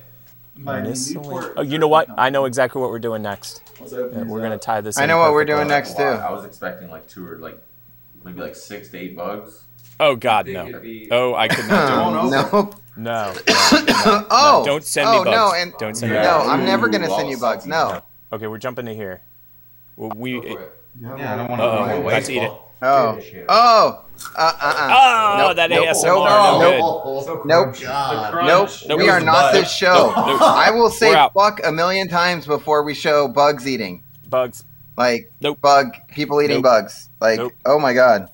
By the Oh, you know what? I know exactly what we're doing next. Yeah, we're gonna tie this. I know what we're perfectly. doing next too. I was expecting like two or like maybe like six to eight bugs. Oh God, no. be- Oh, I could not do it. No. No. no, no, Oh. Don't send me oh, bugs. no, and Don't send me no. I'm never gonna send you bugs. No. Okay, we're jumping to here. Well, we. Yeah, I don't want Uh-oh, to let's eat it. Oh. Oh. Uh. Uh. uh. Oh, Nope, that nope, ASMR. nope, no nope. Nope. Nope. Nope. We are not this show. Nope, nope. I will say fuck a million times before we show bugs eating. Bugs. Like Nope. bug people eating Nope. bugs. Like Nope. oh my god.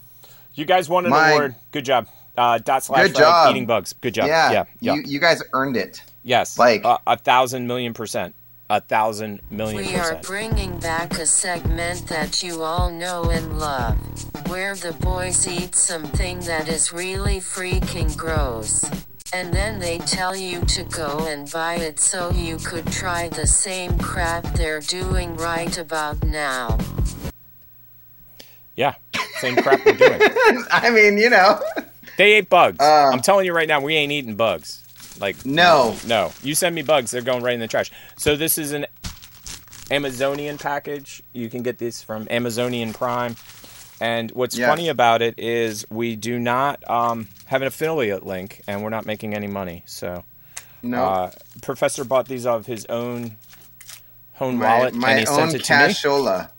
You guys won an My- award. Good job. Uh, dot slash Good job. eating bugs. Good job. Yeah. Yeah. Yeah. You you guys earned it. yes. like- uh, a thousand million percent. A thousand million We are bringing back a segment that you all know and love, where the boys eat something that is really freaking gross. And then they tell you to go and buy it so you could try the same crap they're doing right about now. Yeah. Same crap we're doing. I mean, you know. They ate bugs. Uh, I'm telling you right now, we ain't eating bugs. Like No. no. You send me bugs, they're going right in the trash. So this is an Amazonian package. You can get this from Amazonian Prime. And what's Yes. funny about it is we do not um, have an affiliate link, and we're not making any money. So, No. uh, Professor bought these off his own own my, wallet, my and he own sent it to me. cashola.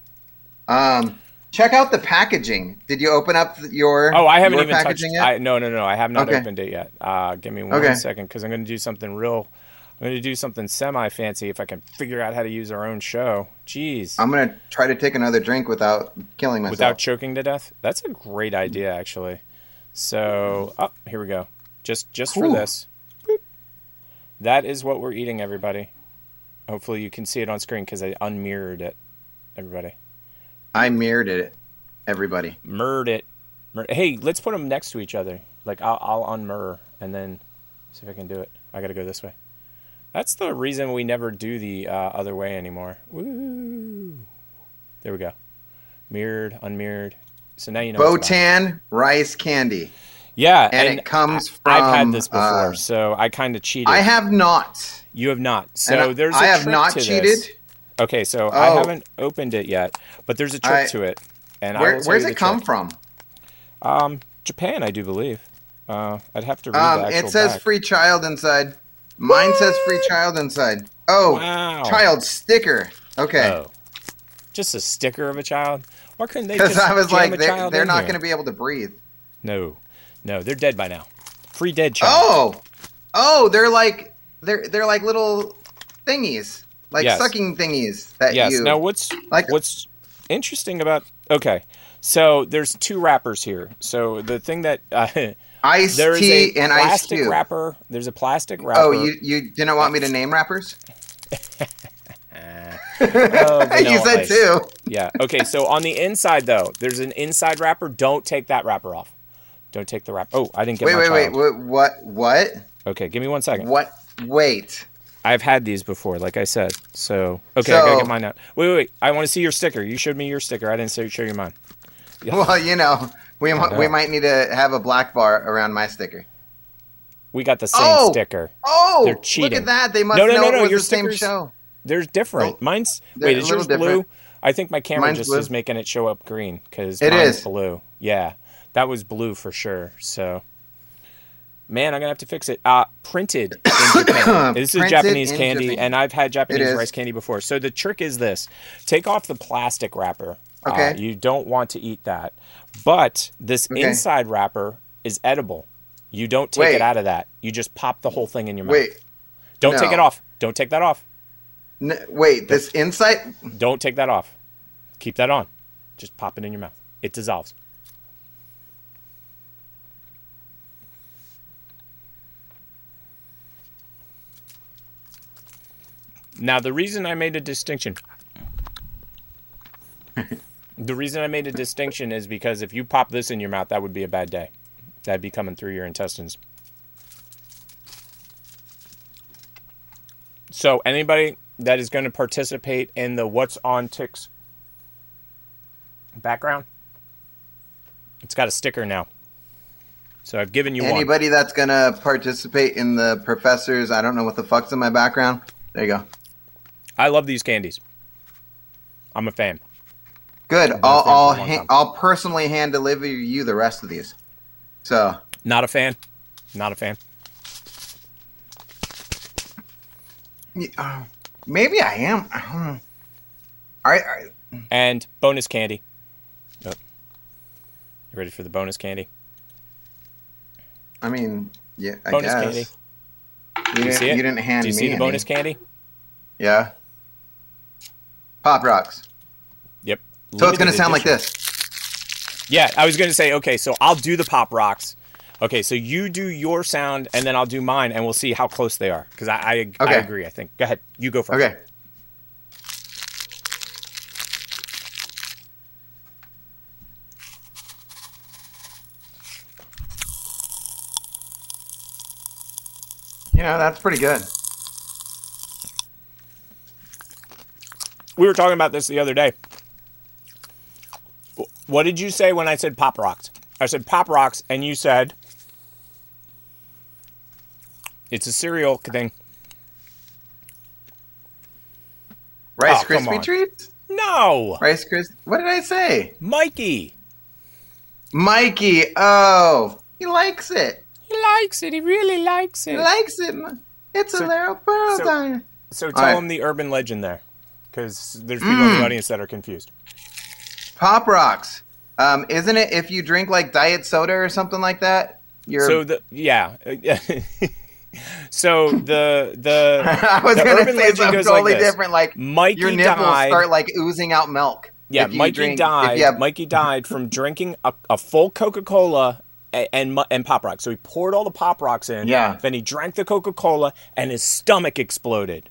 Um, check out the packaging. Did you open up your? Oh, I haven't even touched. packaging yet? I, no, no, no. I have not Okay. opened it yet. Uh, give me one second Okay. because I'm going to do something real. I'm going to do something semi fancy if I can figure out how to use our own show. Jeez. I'm gonna try to take another drink without killing myself. Without choking to death. That's a great idea, actually. So, oh, here we go. Just, just for this. Boop. That is what we're eating, everybody. Hopefully, you can see it on screen because I unmirrored it. Everybody, I mirrored it. Everybody. mirrored it. Hey, let's put them next to each other. Like I'll, I'll unmirror and then see if I can do it. I got to go this way. That's the reason we never do the uh, other way anymore. Woo! There we go. Mirrored, unmirrored. So now you know. Botan rice candy. Yeah, and, it comes from. I've had this before, uh, so I kind of cheated. I have not. You have not. And So I- there's. a I have not cheated. this. Okay, so I Oh. haven't opened it yet, but there's a trick I- to it, and I Where, where's it come trick. from? Um, Japan, I do believe. Uh, I'd have to read Um, it says back. free child inside. Mine says free child inside. Oh, Wow. child sticker. Okay. Oh. Just a sticker of a child. Why couldn't they? Because just I was like, a they're, child they're not going to be able to breathe. No, no, they're dead by now. Free dead child. Oh, oh, they're like they're they're like little thingies, like Yes. sucking thingies that yes. you. Now, what's like what's interesting about? Okay, so there's two wrappers here. So the thing that uh, Iced there is tea a and Ice plastic Cube. wrapper. There's a plastic wrapper. oh, you you didn't want me to name rappers? Oh, you said Ice. two. Yeah. Okay. So on the inside though, there's an inside wrapper. Don't take that wrapper off. Don't take the wrapper. Oh, I didn't get Wait, wait, wait, child. what, what? What? Okay, give me one second. What? Wait. I've had these before, like I said. So okay, I gotta get mine out. Wait, wait, wait. I want to see your sticker. You showed me your sticker. I didn't say- show you mine. Yeah. Well, you know, we know. we might need to have a black bar around my sticker. We got the same Oh! sticker. Oh, They're cheating. look at that. They must no, no, know no, it was Your the same show. They're different. Mine's They're wait, is yours blue? I think my camera Mine's just blue. is making it show up green because It mine's is. blue. Yeah, that was blue for sure. So, man, I'm gonna have to fix it. Uh, printed in Japan. this is Japanese candy, Japan. and I've had Japanese rice candy before. So the trick is this: take off the plastic wrapper. Uh, Okay. you don't want to eat that, but this Okay. inside wrapper is edible. You don't take Wait. it out of that. You just pop the whole thing in your mouth. Wait. Don't take it off. Don't take that off. Wait, this inside. Don't take that off. Keep that on. Just pop it in your mouth. It dissolves. Now, the reason I made a distinction. the reason I made a distinction is because if you pop this in your mouth, that would be a bad day. That'd be coming through your intestines. So, anybody that is going to participate in the What's on Ticks background, it's got a sticker now. So, I've given you one. Anybody that's gonna participate in the professors, I don't know what the fuck's in my background. There you go. I love these candies. I'm a fan. Good. I've been a I'll fan I'll, ha- I'll personally hand deliver you the rest of these. So Not a fan. Not a fan. y- uh, maybe I am. I don't. All right. All right. And bonus candy. Oh. You ready for the bonus candy? I mean, yeah. I bonus guess. candy. You, you didn't, see it? you didn't hand Do you me see the any. bonus candy? Yeah. Pop rocks. Yep. So it's gonna Limited sound like this. Yeah, I was gonna say, okay, so I'll do the pop rocks. Okay, so you do your sound and then I'll do mine and we'll see how close they are. Because I, I, I agree, I think. Go ahead. You go first. Okay. You know, that's pretty good. We were talking about this the other day. What did you say when I said pop rocks? I said pop rocks, and you said it's a cereal thing. Rice Oh, Krispie treats? No, Rice Krispie. What did I say? Mikey. Mikey. Oh, he likes it. He likes it. He really likes it. He likes it. It's So- a little pearl so- diner. So tell right. him the urban legend there, because there's people in Mm. the audience that are confused. Pop rocks. Um, isn't it if you drink like diet soda or something like that? You're. So the yeah. so the the I was the gonna say something goes totally like this. different. Like Mikey your nipples died. start like oozing out milk. Yeah, Mikey drink- died. have- Mikey died from drinking a, a full Coca Cola and, and and pop rocks. So he poured all the pop rocks in. Yeah. Then he drank the Coca Cola and his stomach exploded.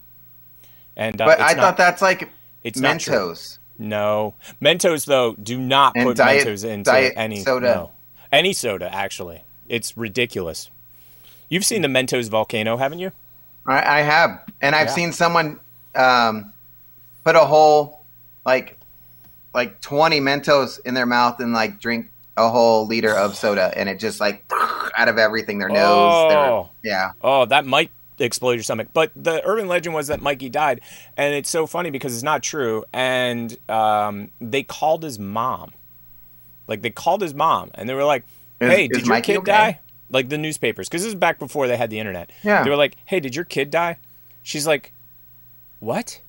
And uh, but I not- thought that's like it's. Mentos. No, Mentos though do not And put diet- Mentos into any soda. no. any soda. Actually, it's ridiculous. You've seen the Mentos volcano, haven't you? I, I have, and I've Yeah. seen someone um, put a whole like like twenty Mentos in their mouth and like drink a whole liter of soda, and it just like out of everything their nose. their- Oh. yeah. Oh, that might explode your stomach. But the urban legend was that Mikey died, and it's so funny because it's not true. And um, they called his mom, like they called his mom, and they were like, "Hey, is did your Mikey kid okay? die?" Like the newspapers, because this is back before they had the internet. Yeah. They were like, "Hey, did your kid die?" She's like, "What?"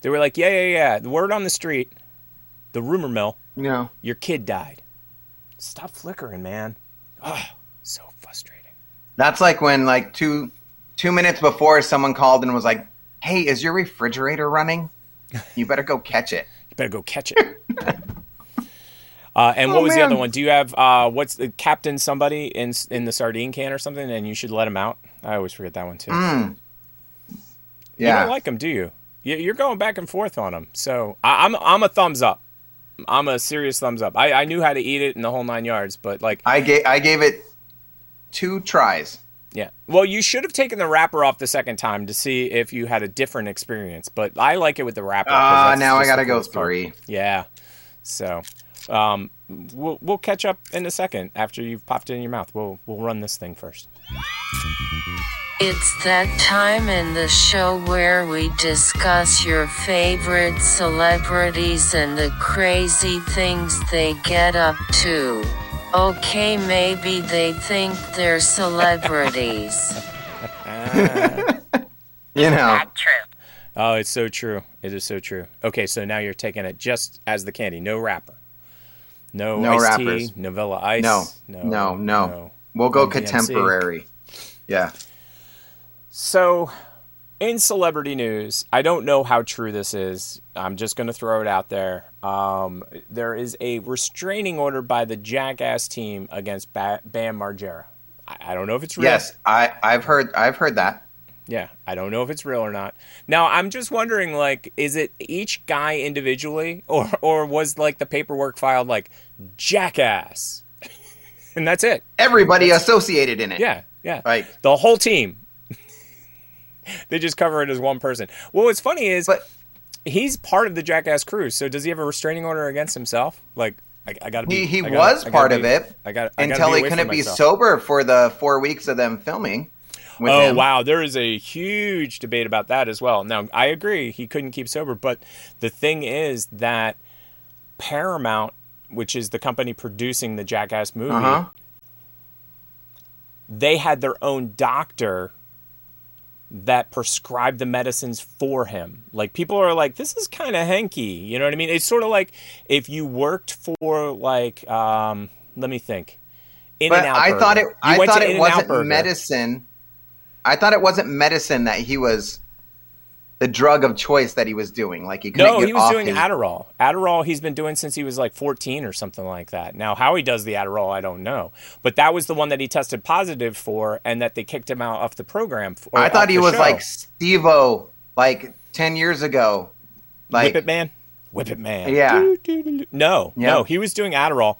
They were like, "Yeah, yeah, yeah. The word on the street, the rumor mill, No. your kid died." Stop flickering, man. Oh, so frustrating. That's like when like two two minutes before someone called and was like, "Hey, is your refrigerator running? You better go catch it." You better go catch it. uh, and what Oh, was the other one? Do you have uh, what's the captain somebody in in the sardine can or something, and you should let him out? I always forget that one too. Mm. You Yeah. don't like him, do you? You- You're going back and forth on him. So I, I'm I'm a thumbs up. I'm a serious thumbs up. I, I knew how to eat it in the whole nine yards, but like I gave I gave it two tries. Yeah. Well, you should have taken the wrapper off the second time to see if you had a different experience. But I like it with the wrapper. Ah, that's now I gotta go coolest part. Yeah. So, um, we'll we'll catch up in a second after you've popped it in your mouth. We'll we'll run this thing first. It's that time in the show where we discuss your favorite celebrities and the crazy things they get up to. Okay, maybe they think they're celebrities. You know. Oh, it's so true. It is so true. Okay, so now you're taking it just as the candy, no wrapper, no, No iced wrappers. tea, no Vanilla Ice. No, no, no, no. We'll go no DMC. contemporary. Yeah. So, in celebrity news, I don't know how true this is. I'm just going to throw it out there. Um, there is a restraining order by the Jackass team against ba- Bam Margera. I, I don't know if it's real. Yes, I I've heard I've heard that. Yeah, I don't know if it's real or not. Now, I'm just wondering, like, is it each guy individually, or or was like the paperwork filed like Jackass, and that's it? Everybody associated in it. Yeah, yeah. Like the whole team. they just cover it as one person. Well, what's funny is he's part of the Jackass crew. So does he have a restraining order against himself? Like, I, I got to be. he he gotta- was part be- of it I got gotta until he couldn't be sober for the four weeks of them filming. Oh him. wow, there is a huge debate about that as well. Now I agree he couldn't keep sober, but the thing is that Paramount, which is the company producing the Jackass movie, Uh-huh. they had their own doctor that prescribed the medicines for him. Like people are like, this is kind of hanky. You know what I mean? It's sort of like if you worked for like, um, let me think. In but and out. I thought it. You I thought it wasn't medicine. I thought it wasn't medicine that he was the drug of choice that he was doing. Like he couldn't No, he was doing his- Adderall. Adderall he's been doing since he was like 14 or something like that. Now, how he does the Adderall, I don't know. But that was the one that he tested positive for and that they kicked him out of the program. For, I thought he was show. like Steve-O, like ten years ago. Like Whip It Man? Whip It Man. Yeah. No, Yeah. no, he was doing Adderall.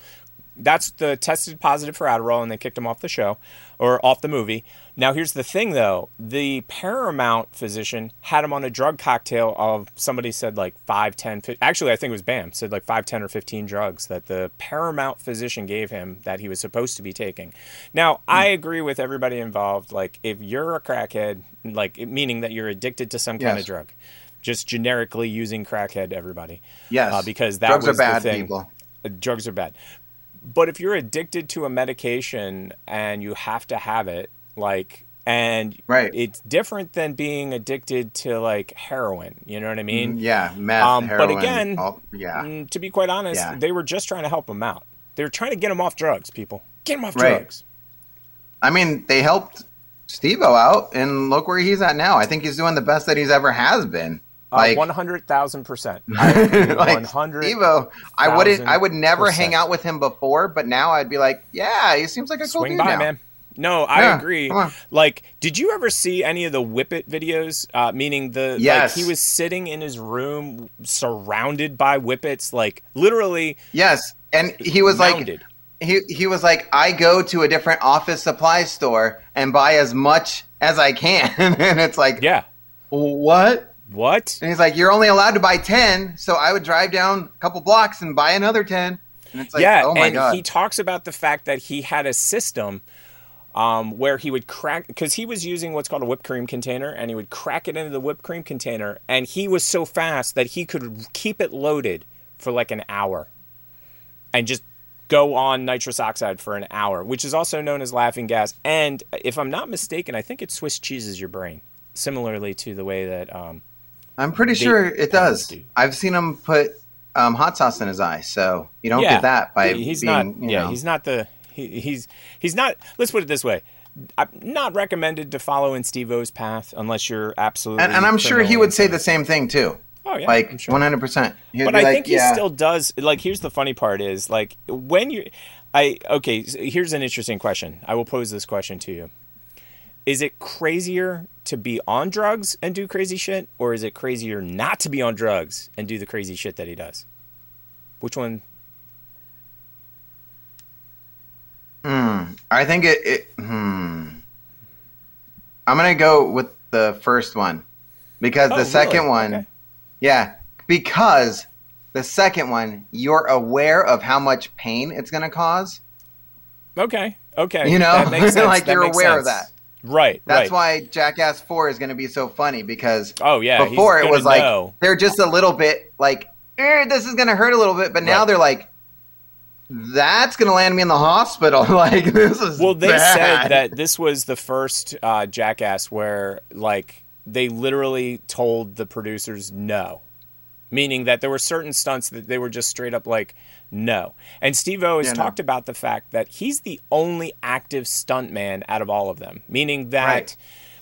That's the tested positive for Adderall, and they kicked him off the show or off the movie. Now, here's the thing, though: the Paramount physician had him on a drug cocktail of somebody said like 5, 10, 15, Actually, I think it was Bam said like 5, 10, or 15 drugs that the Paramount physician gave him that he was supposed to be taking. Now, I agree with everybody involved. Like, if you're a crackhead, like meaning that you're addicted to some kind Yes. of drug, just generically using crackhead, everybody. Yes. Uh, because that Drugs are was the bad, thing. people. Uh, Drugs are bad. But if you're addicted to a medication and you have to have it, like, and Right. it's different than being addicted to like heroin. You know what I mean? Mm, yeah, meth, Um, heroin. but again, all- yeah. mm, to be quite honest, Yeah. they were just trying to help him out. They were trying to get him off drugs. People, get him off Right. drugs. I mean, they helped Steve-O out, and look where he's at now. I think he's doing the best that he's ever has been. Like, Uh, one hundred thousand percent. like. Steve-O, I wouldn't. I would never hang out with him before, but now I'd be like, yeah, he seems like a cool Swing dude by, now. man. No, I Yeah, agree. Like, did you ever see any of the Whippet videos? Uh, meaning the Yes. like he was sitting in his room surrounded by Whippets, like literally. Yes, and he was like, he he was like, I go to a different office supply store and buy as much as I can, and it's like, yeah, what? What? And he's like, you're only allowed to buy ten, so I would drive down a couple blocks and buy another ten. And it's like, yeah, oh my and god, he talks about the fact that he had a system um, where he would crack because he was using what's called a whipped cream container, and he would crack it into the whipped cream container, and he was so fast that he could keep it loaded for like an hour, and just go on nitrous oxide for an hour, which is also known as laughing gas. And if I'm not mistaken, I think it Swiss cheeses your brain, similarly to the way that um, I'm pretty they- sure it does. I've seen him put um, hot sauce in his eye, so you don't get that by he's being, not you yeah know. he's not the he, he's he's not let's put it this way i'm not recommended to follow in steve o's path unless you're absolutely and, and I'm sure he would say the same thing too. Oh, yeah, like sure. 100. percent but I think he still does. Like, here's the funny part: is like when you, I okay. so Here's an interesting question. I will pose this question to you: Is it crazier to be on drugs and do crazy shit, or is it crazier not to be on drugs and do the crazy shit that he does? Which one? Hmm. I think it. it hmm. I'm gonna go with the first one because Oh, the second really? one, Okay. yeah, because the second one, you're aware of how much pain it's gonna cause. Okay. Okay. You know, that makes sense. like That you're aware of that. Right. That's right. why Jackass Four is gonna be so funny because Oh yeah. before it was like know. they're just a little bit like eh, this is gonna hurt a little bit, but now Right. they're like. That's gonna land me in the hospital. like this is Well, they bad. said that this was the first uh, Jackass where, like, they literally told the producers no, meaning that there were certain stunts that they were just straight up like no. And Steve O has Yeah, no. talked about the fact that he's the only active stuntman out of all of them, meaning that. Right.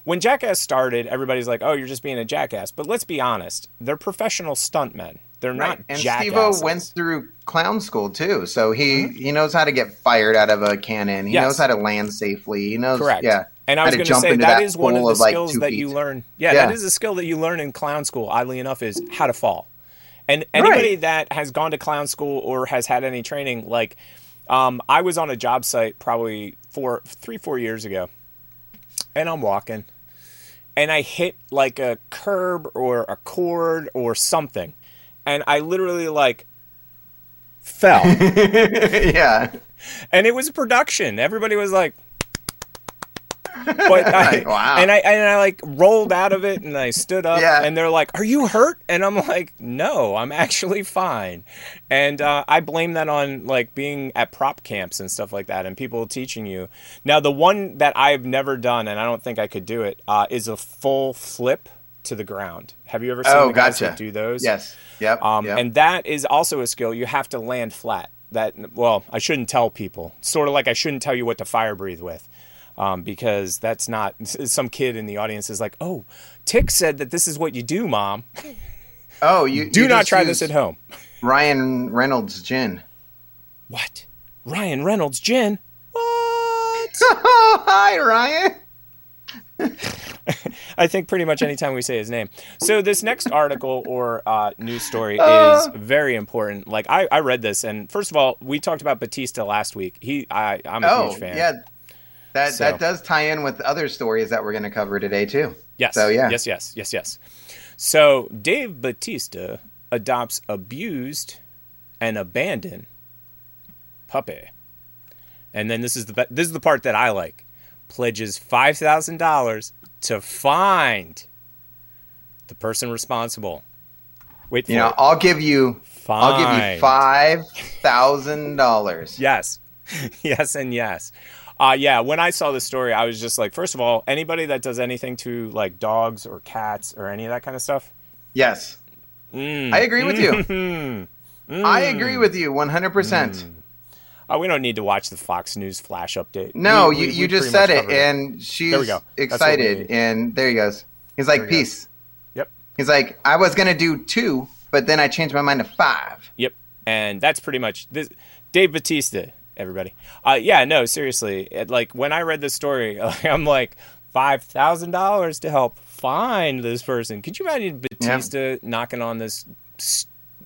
When Jackass started, everybody's like, "Oh, you're just being a jackass." But let's be honest; they're professional stuntmen. They're not and jackasses. Steve-O went through clown school too, so he he knows how to get fired out of a cannon. He Mm-hmm. Yes. knows how to land safely. He knows, Correct. yeah. And I was going to say into that is one of the of, skills two that feet. you learn. Yeah, Yeah. that is a skill that you learn in clown school. Oddly enough, is how to fall. And anybody that has gone to clown school or has had any training, like um, I was on a job site probably four, three, four years ago, and I'm walking, and I hit like a curb or a cord or something, and I literally like fell. yeah. And it was a production. Everybody was like, but I, wow. and I and I like rolled out of it and I stood up Yeah. and they're like, "Are you hurt?" And I'm like, "No, I'm actually fine." And uh, I blame that on like being at prop camps and stuff like that and people teaching you. Now, the one that I've never done and I don't think I could do it uh, is a full flip to the ground. Have you ever seen Oh, the guys gotcha. that do those? Yes. Yep. Um, yep. And that is also a skill. You have to land flat. That well, I shouldn't tell people. Sort of like I shouldn't tell you what to fire breathe with, um, because that's not. Some kid in the audience is like, "Oh, Tick said that this is what you do, Mom." oh, you Do you not try this at home. Ryan Reynolds gin. What? Ryan Reynolds gin? What? Hi, Ryan. I think pretty much anytime we say his name. So this next article or uh, news story Uh. is very important. Like I, I read this, and first of all, we talked about Batista last week. He, I, I'm a Oh, huge fan. yeah. That So- that does tie in with other stories that we're going to cover today too. Yes. So yeah. Yes, yes, yes, yes. So Dave Batista adopts abused and abandoned puppy. And then this is the this is the part that I like. Pledges five thousand dollars to find the person responsible. Wait for You know, it. I'll give you I'll give you five thousand dollars. Yes, yes, and yes. Uh, yeah, when I saw the story, I was just like, first of all, anybody that does anything to like dogs or cats or any of that kind of stuff. Yes, Mm. I agree with you. Mhm. I Mm. agree with you one hundred Oh, we don't need to watch the Fox News flash update. No, We- you, we- you we just said it, and she's There we go. That's what we excited, and there he goes. He's like, peace. Yep. He's like, I was gonna do two, but then I changed my mind to five. Yep. And that's pretty much this. Dave Batista, everybody. Uh, yeah, no, seriously. It, like when I read the story, I'm like five thousand dollars to help find this person. Could you imagine Batista knocking on this?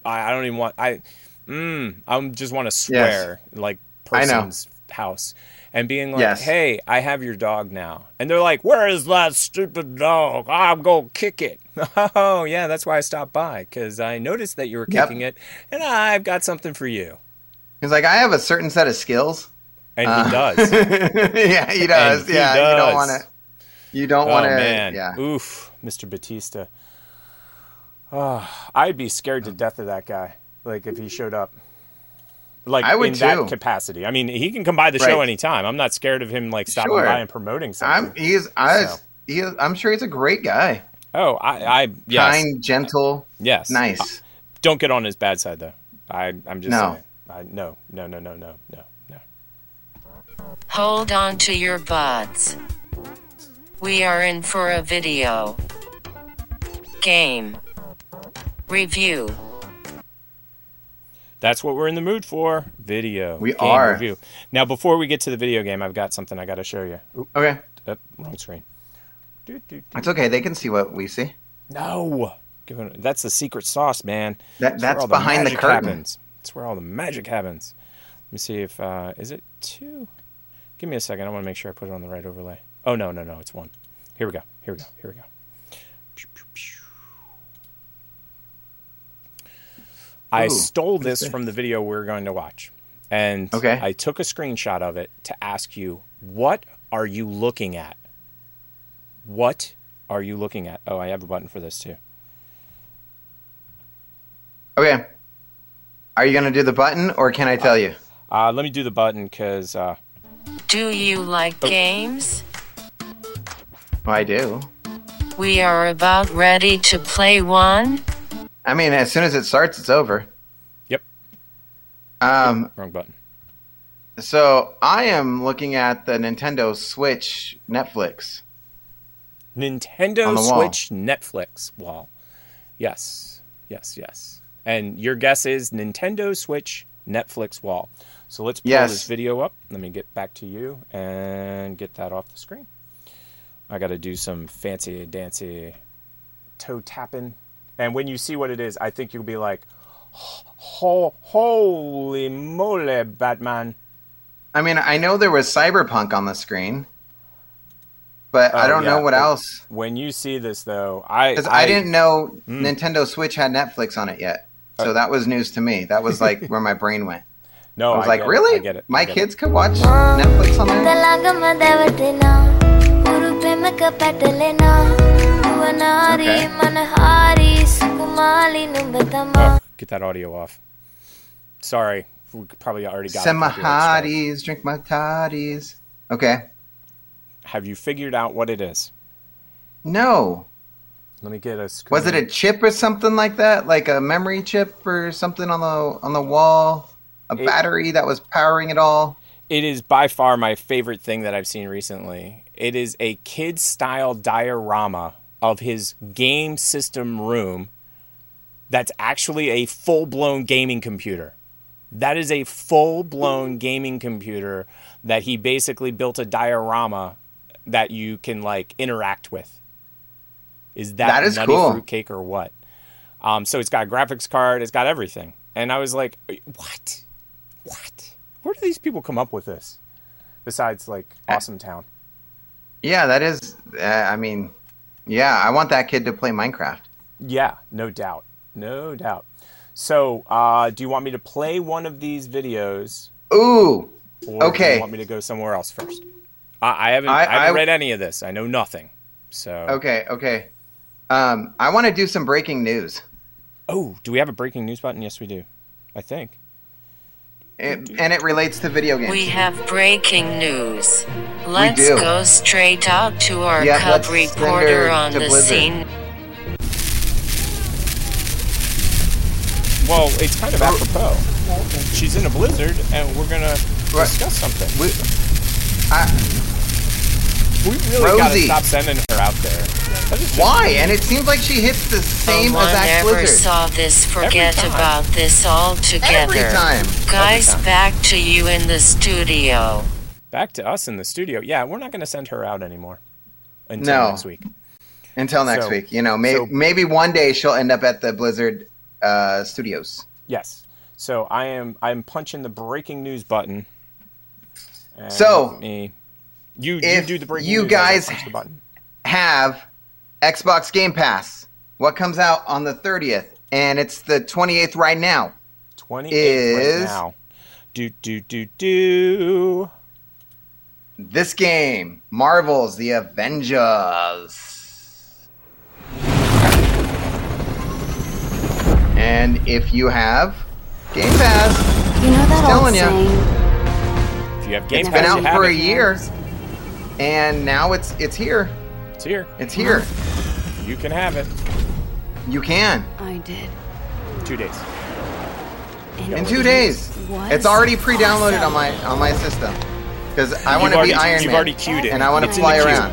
I don't even want. I, mm, I just want to swear like person's house and being like, Yes. "Hey, I have your dog now," and they're like, "Where is that stupid dog? I'm gonna kick it." Oh, yeah, that's why I stopped by because I noticed that you were Yep. kicking it, and I've got something for you. He's like, I have a certain set of skills. And he Uh, does. yeah, he does. He yeah, you don't want to. You don't oh want to. man, Yeah. oof, Mr. Batista. Oh, I'd be scared to death of that guy. Like if he showed up, like I would in too. that capacity. I mean, he can come by the show Right. anytime. I'm not scared of him like stopping Sure. by and promoting something. I'm. He's. I. So. He is, I'm sure he's a great guy. Oh, I, I yes, Kind, gentle. yes, Nice. Uh, don't get on his bad side though. I, I'm just No. saying. I, no, no, no, no, no, no, no. Hold on to your butts. We are in for a video. Game. Review. That's what we're in the mood for. Video. We game are. Review. Now, before we get to the video game, I've got something I got to show you. Oop, Okay. uh, wrong screen. It's okay. They can see what we see. No. It- That's the secret sauce, man. That- that's behind the magic curtain. Happens. That's where all the magic happens. Let me see if uh, is it two. Give me a second. I want to make sure I put it on the right overlay. Oh no, no, no, it's one. Here we go. Here we go. Here we go. I stole this this? from the video we're going to watch. And Okay. I took a screenshot of it to ask you, what are you looking at? What are you looking at? Oh, I have a button for this too. Okay. Are you gonna do the button, or can I tell you? Uh, let me do the button because uh, Do you like games? Well, I do. We are about ready to play one. I mean, as soon as it starts, it's over. Yep. Um. wrong button. So I am looking at the Nintendo Switch Netflix. Nintendo the wall. Switch Netflix wall. Yes, yes, yes. And your guess is Nintendo Switch Netflix wall. So let's pull Yes. this video up. Let me get back to you and get that off the screen. I got to do some fancy dancy toe tapping. And when you see what it is, I think you'll be like, holy moly, Batman. I mean, I know there was Cyberpunk on the screen, but oh, I don't yeah. know what else. When you see this, though, I because I, I, didn't know mm. Nintendo Switch had Netflix on it yet, so uh, that was news to me. That was like where my brain went. No, I was I like, really? It. I get it. My get kids it. could watch Netflix on there. Okay. Get that audio off. Sorry, we probably already got it. copyright strike. Semahadis, drink my toddies. Okay. Have you figured out what it is? No. Let me get a screen. Was it a chip or something like that? Like a memory chip or something on the on the wall? A It- battery that was powering it all? It is by far my favorite thing that I've seen recently. It is a kid style diorama of his game system room that's actually a full blown gaming computer. That is a full blown gaming computer that he basically built a diorama that you can like interact with. Is that, That is nutty cool. fruitcake or what? Um, so it's got a graphics card, it's got everything. And I was like, what? What? Where do these people come up with this? Besides like Awesome Town. Yeah, that is. Uh, I mean, yeah, I want that kid to play Minecraft. Yeah, no doubt. No doubt. So, uh, do you want me to play one of these videos? Ooh. Or Do Okay. you want me to go somewhere else first? I, I haven't. I- I, haven't I- read any of this. I know nothing. So. Okay, okay. Um, I want to do some breaking news. Oh, do we have a breaking news button? Yes, we do. I think. It, and it relates to video games. We have breaking news. Let's go straight out to our Yeah, cub let's send her reporter on the Blizzard. scene. Well, it's kind of apropos. She's in a blizzard, and we're gonna discuss something. We, I, we really gotta stop sending her out there. That is just why? mean. And it seems like she hits the same Someone exact never blizzard. saw this. Forget about this altogether. Every time. Guys, Every time. back to you in the studio. Back to us in the studio. Yeah, we're not gonna send her out anymore until No. next week. Until next So- week, you know, may, so- maybe one day she'll end up at the Blizzard uh, studios. Yes. So I am I'm punching the breaking news button. And So, me, you you do the breaking you news. Guys- punch the button. Have Xbox Game Pass. What comes out on the 30th? And it's the 28th right now. 28th is- right now. Do do do do. This game, Marvel's The Avengers. And if you have Game Pass, You know that Just old telling ya. saying? If you have Game it's Pass, been out have for a it. year, and now it's it's here. It's here. It's here. Uh-huh. You can have it. You can I did. Two days. in two days. Was It's already pre-downloaded on my on my system because I want to be Iron You've Man, already queued it, and I want to It's fly around.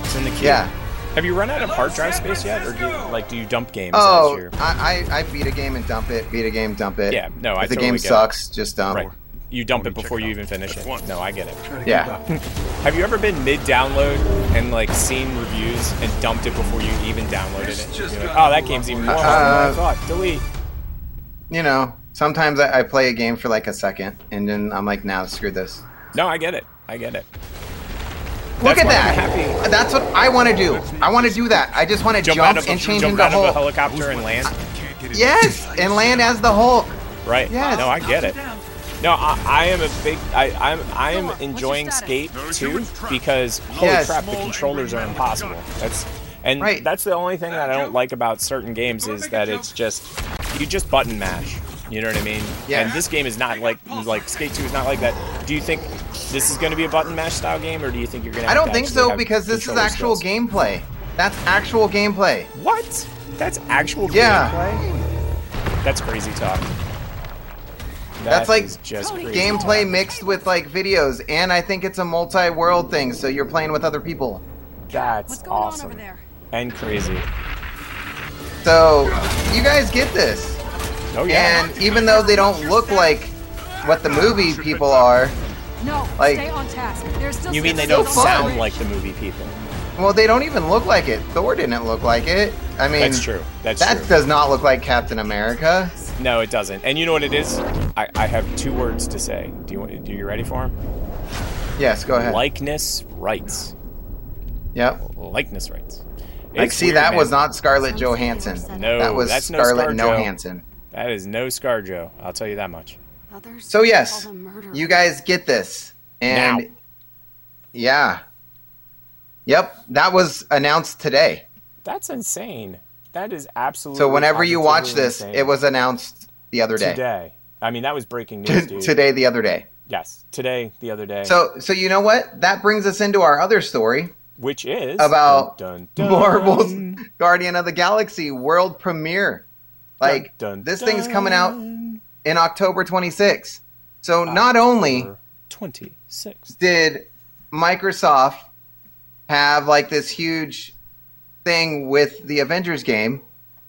It's in the queue. Yeah. Have you run out of hard drive space yet, or do you, like do you dump games? Oh, as your... I, I I beat a game and dump it. Beat a game, dump it. Yeah, no, I If the totally game get it. sucks, just dump. Right. You dump it before you even finish it. No, I get it. Yeah. Have you ever been mid-download and like seen reviews and dumped it before you even downloaded it? Like, oh, that game's even more hard than I Uh, thought. Delete. You know, sometimes I, I play a game for like a second, and then I'm like, now screw this. No, I get it. I get it. Look at that. Happy. That's what I want to do. I want to do that. I just want to Jump, jump, out of a, and change jump into out of a helicopter and land. Yes, and land as the Hulk. Right. Yes. No, I get it. No, I, I am a big. I, I'm I am enjoying Skate too because holy Yes. crap, the controllers are impossible. That's and that's the only thing that I don't like about certain games is that it's just you just button mash. You know what I mean? Yeah. And this game is not like like Skate 2 is not like that. Do you think this is going to be a button mash style game, or do you think you're going to? I don't think so because this is actual gameplay. That's actual gameplay. What? That's actual Yeah. gameplay. That's crazy talk. That's like is just crazy gameplay mixed with like videos, and I think it's a multi-world thing, so you're playing with other people. That's awesome and crazy. So you guys get this. Oh yeah. And even though they don't look like what the movie people are, No, Like- stay on task. There's still You mean they don't fun. sound like the movie people? well, they don't even look like it. Thor didn't look like it. I mean, That's true. That's that true. does not look like Captain America. No, it doesn't. And you know what it is? I, I have two words to say. Do you want? Do you ready for them? Yes, go ahead. Likeness rights. Yep. Likeness rights. Like, see, weird, that man. was not Scarlett Johansson. No, that was that's no Scarlett ScarJo. Johansson. That is no ScarJo. I'll tell you that much. So yes, you guys get this, and Now. yeah, yep, that was announced today. That's insane. That is absolutely. So whenever you watch this, insane. it was announced the other day. today. I mean, that was breaking news, dude. Today, the other day. Yes, today, the other day. So, so you know what? That brings us into our other story which is about dun, dun, dun. Marvel's Guardian of the Galaxy world premiere. Like Dun, dun, this thing's coming out in October 26th. So not only twenty six did Microsoft have like this huge thing with the Avengers game,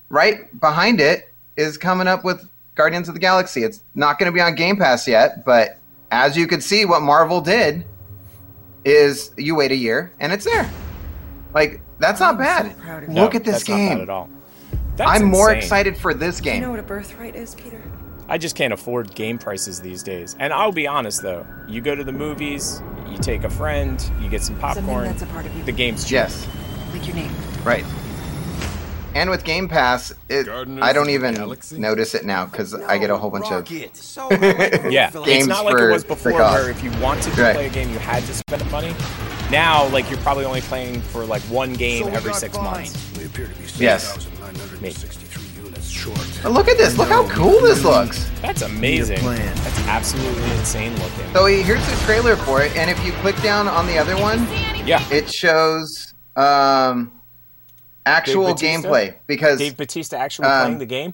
right behind it is coming up with Guardians of the Galaxy. It's not going to be on Game Pass yet, but as you could see, what Marvel did is you wait a year and it's there. Like that's not bad. No, Look at this that's not bad game. at all. That's I'm more insane. excited for this Do you game. know what a birthright is, Peter? I just can't afford game prices these days. And I'll be honest though, you go to the movies, you take a friend, you get some Something popcorn. that's a part of you. The game's cheap. Yes. Like your name. Right. And with Game Pass, it, I don't even notice it now because I get a whole bunch of Yeah, games it's not like it was before where if you wanted to Right. play a game, you had to spend money. Now, like you're probably only playing for like one game every six months. Yes. Maybe. But look at this. Look how cool this looks. That's amazing. That's absolutely insane looking. So here's the trailer for it, and if you click down on the other one, Yeah. it shows um, actual gameplay because Dave Batista actually um, playing the game.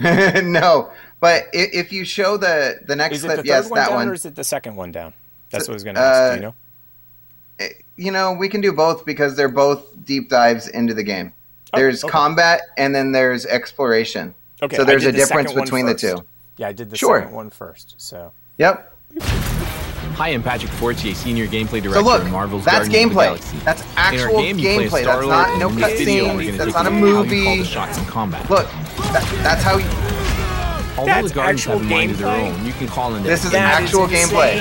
no, but if you show the the next clip, the third yes, one that down one. or is it the second one down? That's what I was going to Uh, ask. Do you know? you know, we can do both because they're both deep dives into the game. Oh, there's okay. combat and then there's exploration. Okay. so there's a the difference second one between the two. Yeah, I did the Sure. second one first. So Yep. Hi, I'm Patrick Fortier, Senior Gameplay Director So look, in Marvel's that's Guardians of the gameplay. Galaxy. That's In our actual game, you play as gameplay. That's not and no in this video, we're cutscenes. That's not a a look at how you call movie. the shots in combat. Look, that, that's how. You, Although That's the Guardians have a mind of their own, you can call in This is That is actual gameplay.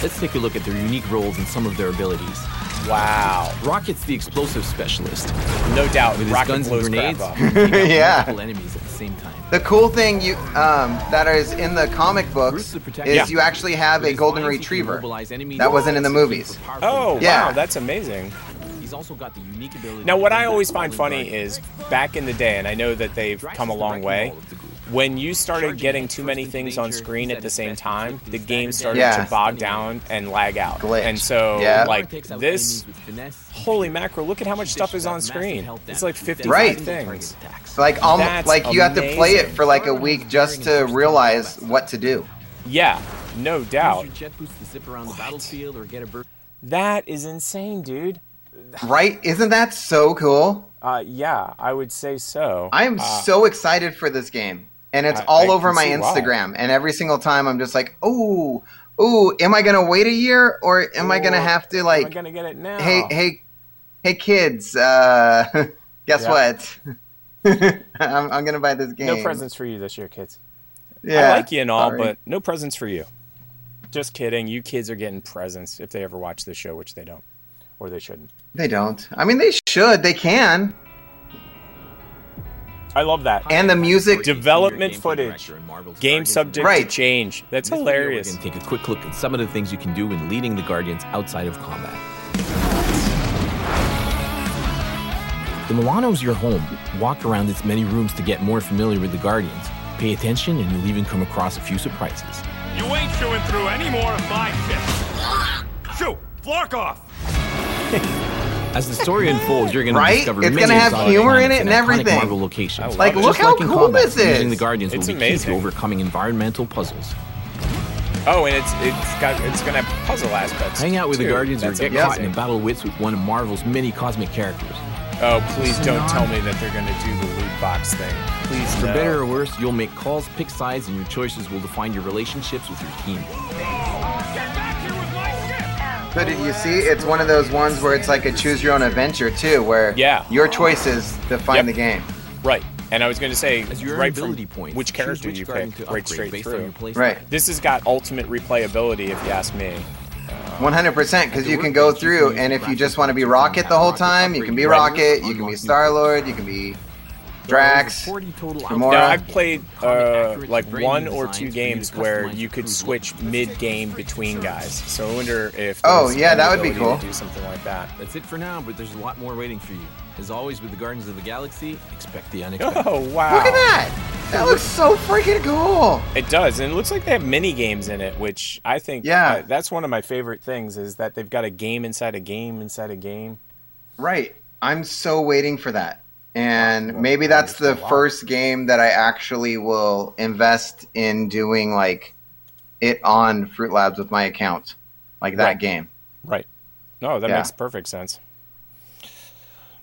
Let's take a look at their unique roles and some of their abilities. Wow. Rocket's the explosive specialist. No doubt. With his Rocket guns and blows crap grenades, up. he can take out Yeah. multiple enemies at the same time. The cool thing you um, that is in the comic books is Yeah. you actually have a golden retriever that wasn't in the movies. Oh, Yeah. wow. That's amazing. He's also got the unique ability. Now, what I always find funny is back in the day, and I know that they've come a long way. When you started getting too many things on screen at the same time, the game started Yeah. to bog down and lag out. Glitch. And so, Yeah. like this, holy macro! Look at how much stuff is on screen. It's like 55 Right. things. Like almost That's like you have to play it for like a week just to realize what to do. Yeah, no doubt. Use your jet boost to zip around the battlefield or get a burst. That is insane, dude. Right? Isn't that so cool? Uh, yeah, I would say so. I am Uh, so excited for this game. And it's I- all I over my see why. Instagram. And every single time I'm just like, oh, oh, am I gonna wait a year or am I gonna have to like gonna get it now? hey hey hey kids, uh guess what? I'm, I'm gonna buy this game. No presents for you this year, kids. Yeah, I like you and all, sorry. but no presents for you. Just kidding. You kids are getting presents if they ever watch this show, which they don't, or they shouldn't. They don't. I mean they should, they can. I love that. And the music Development footage. Game subject Right. to change. That's this hilarious. We're going to take a quick look at some of the things you can do in leading the Guardians outside of combat. The Milano's your home. Walk around its many rooms to get more familiar with the Guardians. Pay attention, and you'll even come across a few surprises. You ain't chewing through any more of my shit. Shoo! Flock off! As the story unfolds, you're going Right? to discover It's many gonna have humor in it and iconic everything. Marvel locations. Like, Just look how in cool combat, this is. Using the Guardians It's will be amazing. key to overcoming environmental puzzles. Oh, and it's it's got it's gonna have puzzle aspects. Hang out with the too. Guardians or That's get caught in a battle of wits with one of Marvel's many cosmic characters. Oh, please don't tell me that they're gonna do the loot box thing. Please, For no. better or worse, you'll make calls, pick sides, and your choices will define your relationships with your team. But you see, it's one of those ones where it's like a choose your own adventure too, where Yeah. your choices define Yep. the game. Right. And I was going to say, As you earn right from ability points, which character which you pick, to right straight based on through. your play Right. This has got ultimate replayability, if you ask me. 100% because you can go through and if you just want to be Rocket the whole time, you can be Rocket, you can be Star-Lord, you can be Drax, Now, Gamora. I've played uh, like one or two games where you could switch mid-game between guys. So I wonder if Oh, yeah, that would be cool. Do something like that. That's it for now, but there's a lot more waiting for you. As always with the Guardians of the Galaxy, expect the unexpected. Oh wow! Look at that! That looks so freaking cool. It does, and it looks like they have mini games in it, which I think Yeah. uh, that's one of my favorite things is that they've got a game inside a game inside a game. Right. I'm so waiting for that. And maybe that's the first game that I actually will invest in doing like it on Fruit Labs with my account. Like that Right. game. Right. No, that Yeah. makes perfect sense.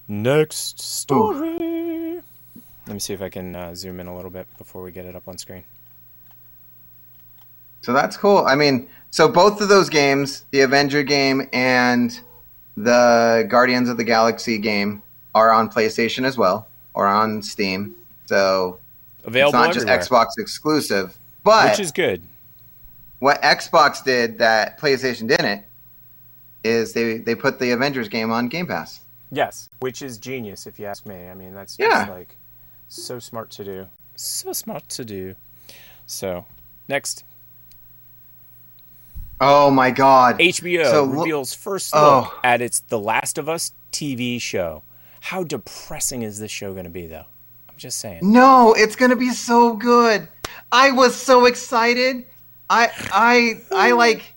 Next story. Let me see if I can uh, zoom in a little bit before we get it up on screen. So that's cool. I mean, so both of those games, the Avenger game and the Guardians of the Galaxy game, are on PlayStation as well or on Steam. So Available it's not just everywhere. Xbox exclusive. But Which is good. what Xbox did that PlayStation didn't is they they put the Avengers game on Game Pass. Yes, which is genius if you ask me. I mean, that's just Yeah. like so smart to do. So smart to do. So, next, Oh my god. HBO So lo- reveals first Oh. look at its The Last of Us TV show. How depressing is this show going to be though? I'm just saying. No, it's gonna be so good. I was so excited. I I I like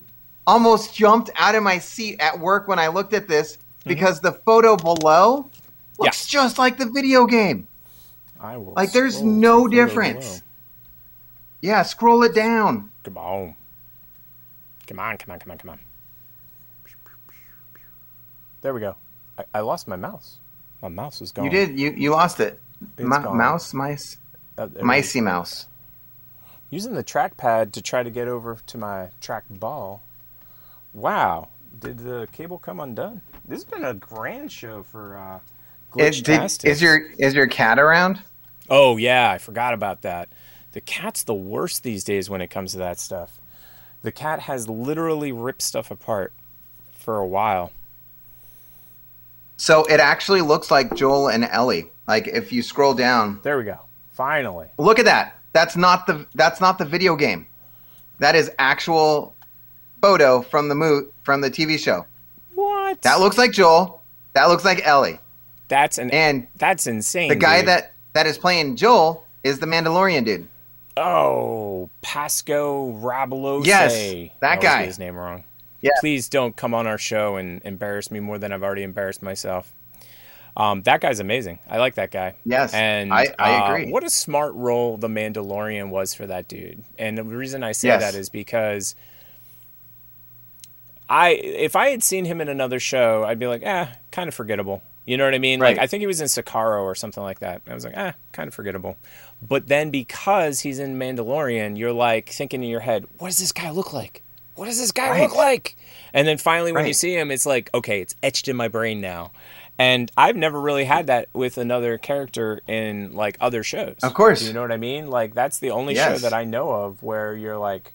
almost jumped out of my seat at work when I looked at this mm-hmm. because the photo below looks just like the video game. I will. Like there's no the difference. below. Yeah, scroll it down. Come on. Come on, come on, come on, come on. There we go. I, I lost my mouse. My mouse is gone. You did. You you lost it. Ma- mouse, mice, Uh, micey mouse. Using the trackpad to try to get over to my track ball. Wow. Did the cable come undone? This has been a grand show for uh, It, did, is your is your cat around? Oh yeah, I forgot about that. The cat's the worst these days when it comes to that stuff. The cat has literally ripped stuff apart for a while. So it actually looks like Joel and Ellie. Like if you scroll down, There we go. Finally. look at that. That's not the that's not the video game. That is actual photo from the mo- from the TV show. What? That looks like Joel. That looks like Ellie. That's an and that's insane. The guy dude. that that is playing Joel is the Mandalorian dude. Oh, Pasco Rabalose. Yes, that I guy. his name wrong. Yeah. Please don't come on our show and embarrass me more than I've already embarrassed myself. Um, that guy's amazing. I like that guy. Yes, and I- I uh, agree. What a smart role the Mandalorian was for that dude. And the reason I say Yes. that is because I, if I had seen him in another show, I'd be like, eh, kind of forgettable. You know what I mean? Like I think he was in Sakaro or something like that. I was like, eh, kind of forgettable. But then because he's in Mandalorian, you're like thinking in your head, what does this guy look like? What does this guy Right. look like? And then finally, when you see him, it's like, okay, it's etched in my brain now. And I've never really had that with another character in like other shows. Of course. You know what I mean? Like that's the only show that I know of where you're like,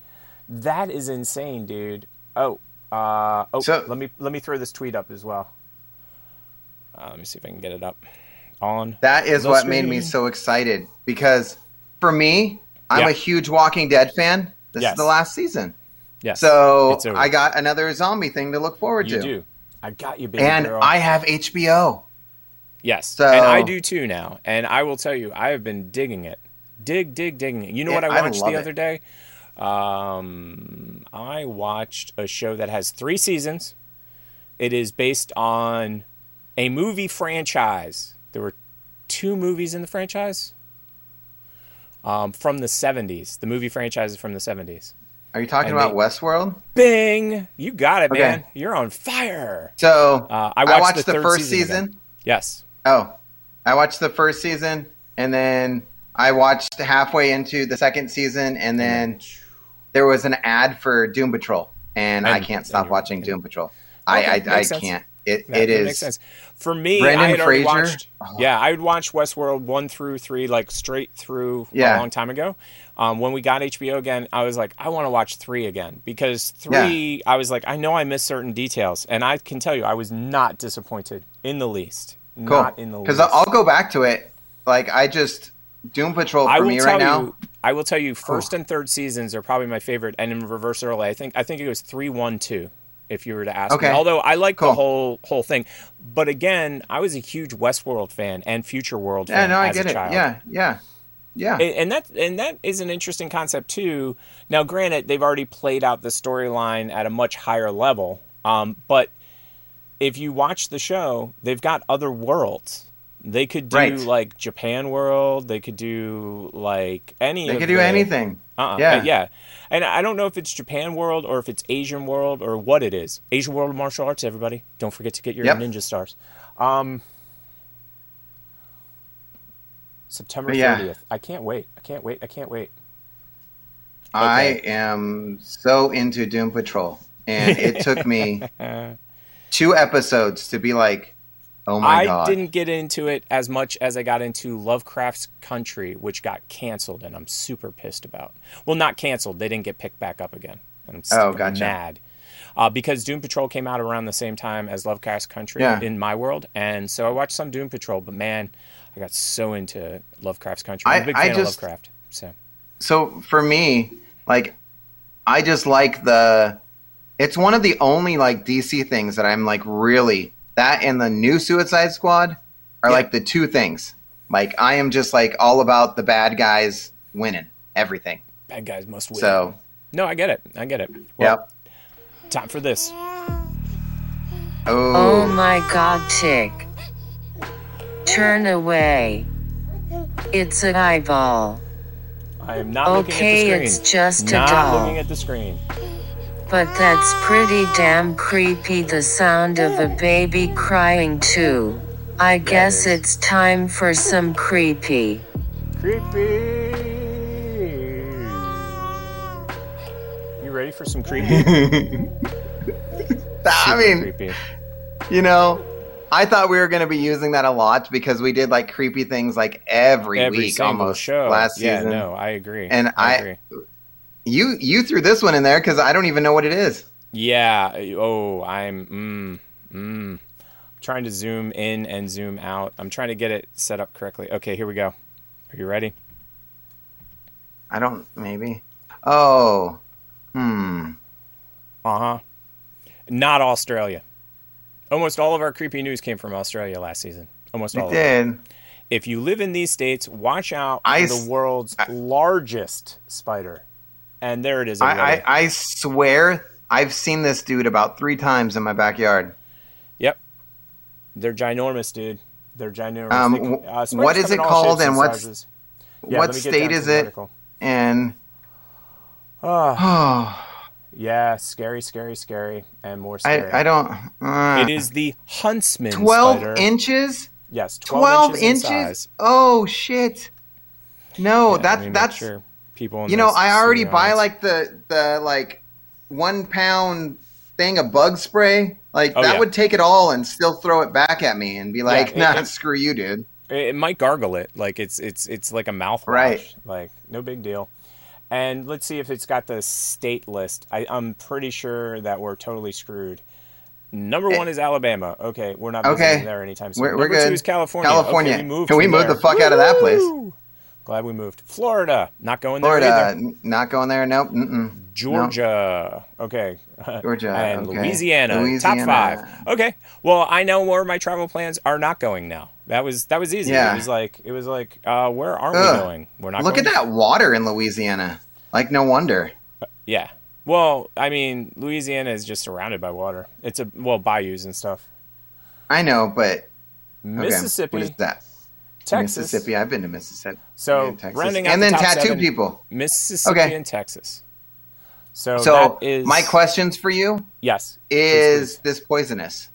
that is insane, dude. Oh, uh, oh, So- let me let me throw this tweet up as well. Uh, let me see if I can get it up. On That is what made me so excited because for me, I'm Yeah. a huge Walking Dead fan. This Yes. is the last season. Yes, So. I got another zombie thing to look forward You to. do. I got you, baby And girl. I have HBO. Yes, So- and I do too now. And I will tell you, I have been digging it, dig, dig, digging it. You know Yeah, what I I watched love the it. other day? Um, I watched a show that has three seasons. It is based on a movie franchise. There were two movies in the franchise um, from the '70s. The movie franchise is from the '70s. Are you talking about they- Westworld? Bing! You got it, Okay. man. You're on fire. So Uh, I watched, the, third first season. season. Yes. Oh, I watched the first season, and then I watched halfway into the second season, and then there was an ad for Doom Patrol, and, I can't stop watching Doom Patrol. Okay, I I, I can't. It That- it that is. makes sense. For me, Brendan I had Fraser? watched. Yeah, I would watch Westworld one through three, like straight through Yeah. a long time ago. Um, when we got HBO again, I was like, I want to watch three again because three, I was like, I know I missed certain details, and I can tell you, I was not disappointed in the least. Cool. Not in the Because. I'll go back to it. Like I just Doom Patrol I for will me tell right now. you. I will tell you. First and third seasons are probably my favorite, and in reverse order, I think I think it was three, one, two. If you were to ask Okay. me, although I like the whole whole thing, but again, I was a huge Westworld fan and Future World Yeah, fan no, I as get a it. child. Yeah, yeah, yeah. And, and that and that is an interesting concept too. Now, granted, they've already played out the storyline at a much higher level, um, but if you watch the show, they've got other worlds. They could do Right. like Japan World. They could do like any. They could do the- anything. Uh-uh. Yeah. Uh, yeah. And I don't know if it's Japan World or if it's Asian World or what it is. Asian World of Martial Arts, everybody. Don't forget to get your Yep. ninja stars. Um, September yeah. 30th. I can't wait. I can't wait. I can't wait. I am so into Doom Patrol, and it took me two episodes to be like, "Oh my I god!" I didn't get into it as much as I got into Lovecraft's Country, which got canceled, and I'm super pissed about. Well, not canceled; they didn't get picked back up again. I'm Oh, gotcha. mad uh, because Doom Patrol came out around the same time as Lovecraft's Country Yeah. in my world, and so I watched some Doom Patrol. But man, I got so into Lovecraft's Country. I'm a I- big I fan just- of Lovecraft. So so for me, like, I just like the. It's one of the only like DC things that I'm like really that and the new Suicide Squad are like the two things Like I am just like all about the bad guys winning everything. Bad guys must win. So no, I get it. I get it. Well, yep. Time for this. Oh, oh my god, Tick. Turn away. It's an eyeball. I am not looking at the Okay, screen. it's just a not doll. looking at the screen. But that's pretty damn creepy the sound of a baby crying too. I guess it's time for some creepy. Creepy. You ready for some creepy? I mean, creepy. you know, I thought we were going to be using that a lot because we did like creepy things like every, Every week almost show. last yeah, season. no, I agree. And I, I, agree. you you threw this one in there because I don't even know what it is. Yeah. Oh, I'm mm, mm. trying to zoom in and zoom out. I'm trying to get it set up correctly. Okay, here we go. Are you ready? I don't maybe. Oh, hmm. Uh huh. Not Australia. Almost all of our creepy news came from Australia last season. Almost all of it. did. If you live in these states, watch out for I the world's largest spider. And there it is. I. I I swear I've seen this dude about three times in my backyard. Yep. They're ginormous, dude. They're ginormous. Um, They uh, what is it called shapes and what's. Yeah, what let me get state is it? And Ah. yeah, scary, scary, scary, and more scary. I I don't. Uh, it is the huntsman twelve spider. inches. Yes, 12, Twelve inches. in inches. size. Oh shit! No, Yeah, that that's sure people. in you know I already buy like the the like one pound thing of bug spray. Like Oh, that yeah. would take it all and still throw it back at me and be like, it- nah, it- screw you, dude. It, it might gargle it, like it's it's it's like a mouthwash, Right. Like no big deal. And let's see if it's got the state list. I, I'm pretty sure that we're totally screwed. Number one is Alabama. Okay, we're not Eh. Okay. there anytime soon. We're, we're Number good. two is California. California. Okay, we moved Can we move there. the fuck out of that place? Glad we moved. Florida, not going there Florida, either. n- not going there. Nope. Mm-mm. Georgia. Okay. Georgia, and okay. Louisiana, Louisiana. Top five. Okay. Well, I know where my travel plans are not going now. That was that was easy. Yeah. It was like it was like, uh, where aren't Ugh. we going? We're not. Look at that water in Louisiana. Like no wonder. Yeah. Well, I mean, Louisiana is just surrounded by water. It's a well bayous and stuff. I know, but okay, Mississippi, What is that? Texas. Mississippi. I've been to Mississippi. So and Texas. rounding out and the then tattoo seven, people. Mississippi Okay. and Texas. So, So that is my questions for you yes is this poisonous?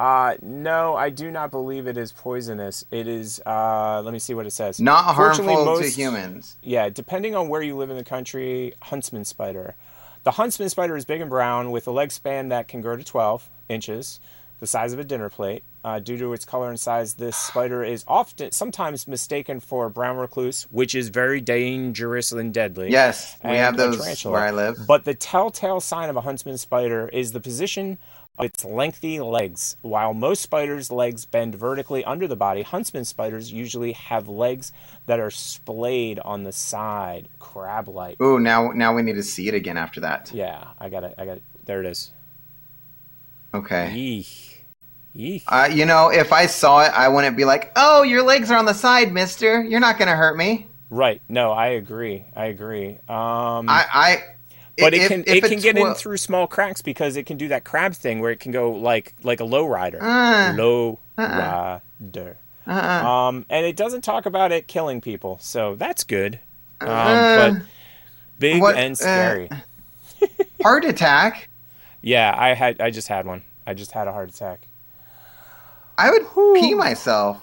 Uh, no, I do not believe it is poisonous. It is. Uh, let me see what it says. Not harmful to most- humans. Yeah, depending on where you live in the country, huntsman spider. The huntsman spider is big and brown with a leg span that can grow to 12 inches, the size of a dinner plate. Uh, due to its color and size, this spider is often, sometimes mistaken for a brown recluse, which is very dangerous and deadly. Yes, we have those tarantula. where I live. But the telltale sign of a huntsman spider is the position of its lengthy legs. While most spiders' legs bend vertically under the body, huntsman spiders usually have legs that are splayed on the side, crab-like. Ooh, now now we need to see it again after that. Yeah, I got it. I got it. There it is. Okay. Yeesh. Yeesh. Uh, you know, if I saw it, I wouldn't be like, "Oh, your legs are on the side, Mister. You're not gonna hurt me." Right. No, I agree. I agree. Um, I, I but if- it can if it can get in through small cracks because it can do that crab thing where it can go like like a low rider. Uh, low uh-uh. rider. Uh-uh. Um, and it doesn't talk about it killing people, so that's good. Um, Uh, but big what, and uh, scary. heart attack. Yeah, I had I just had one. I just had a heart attack. I would pee myself.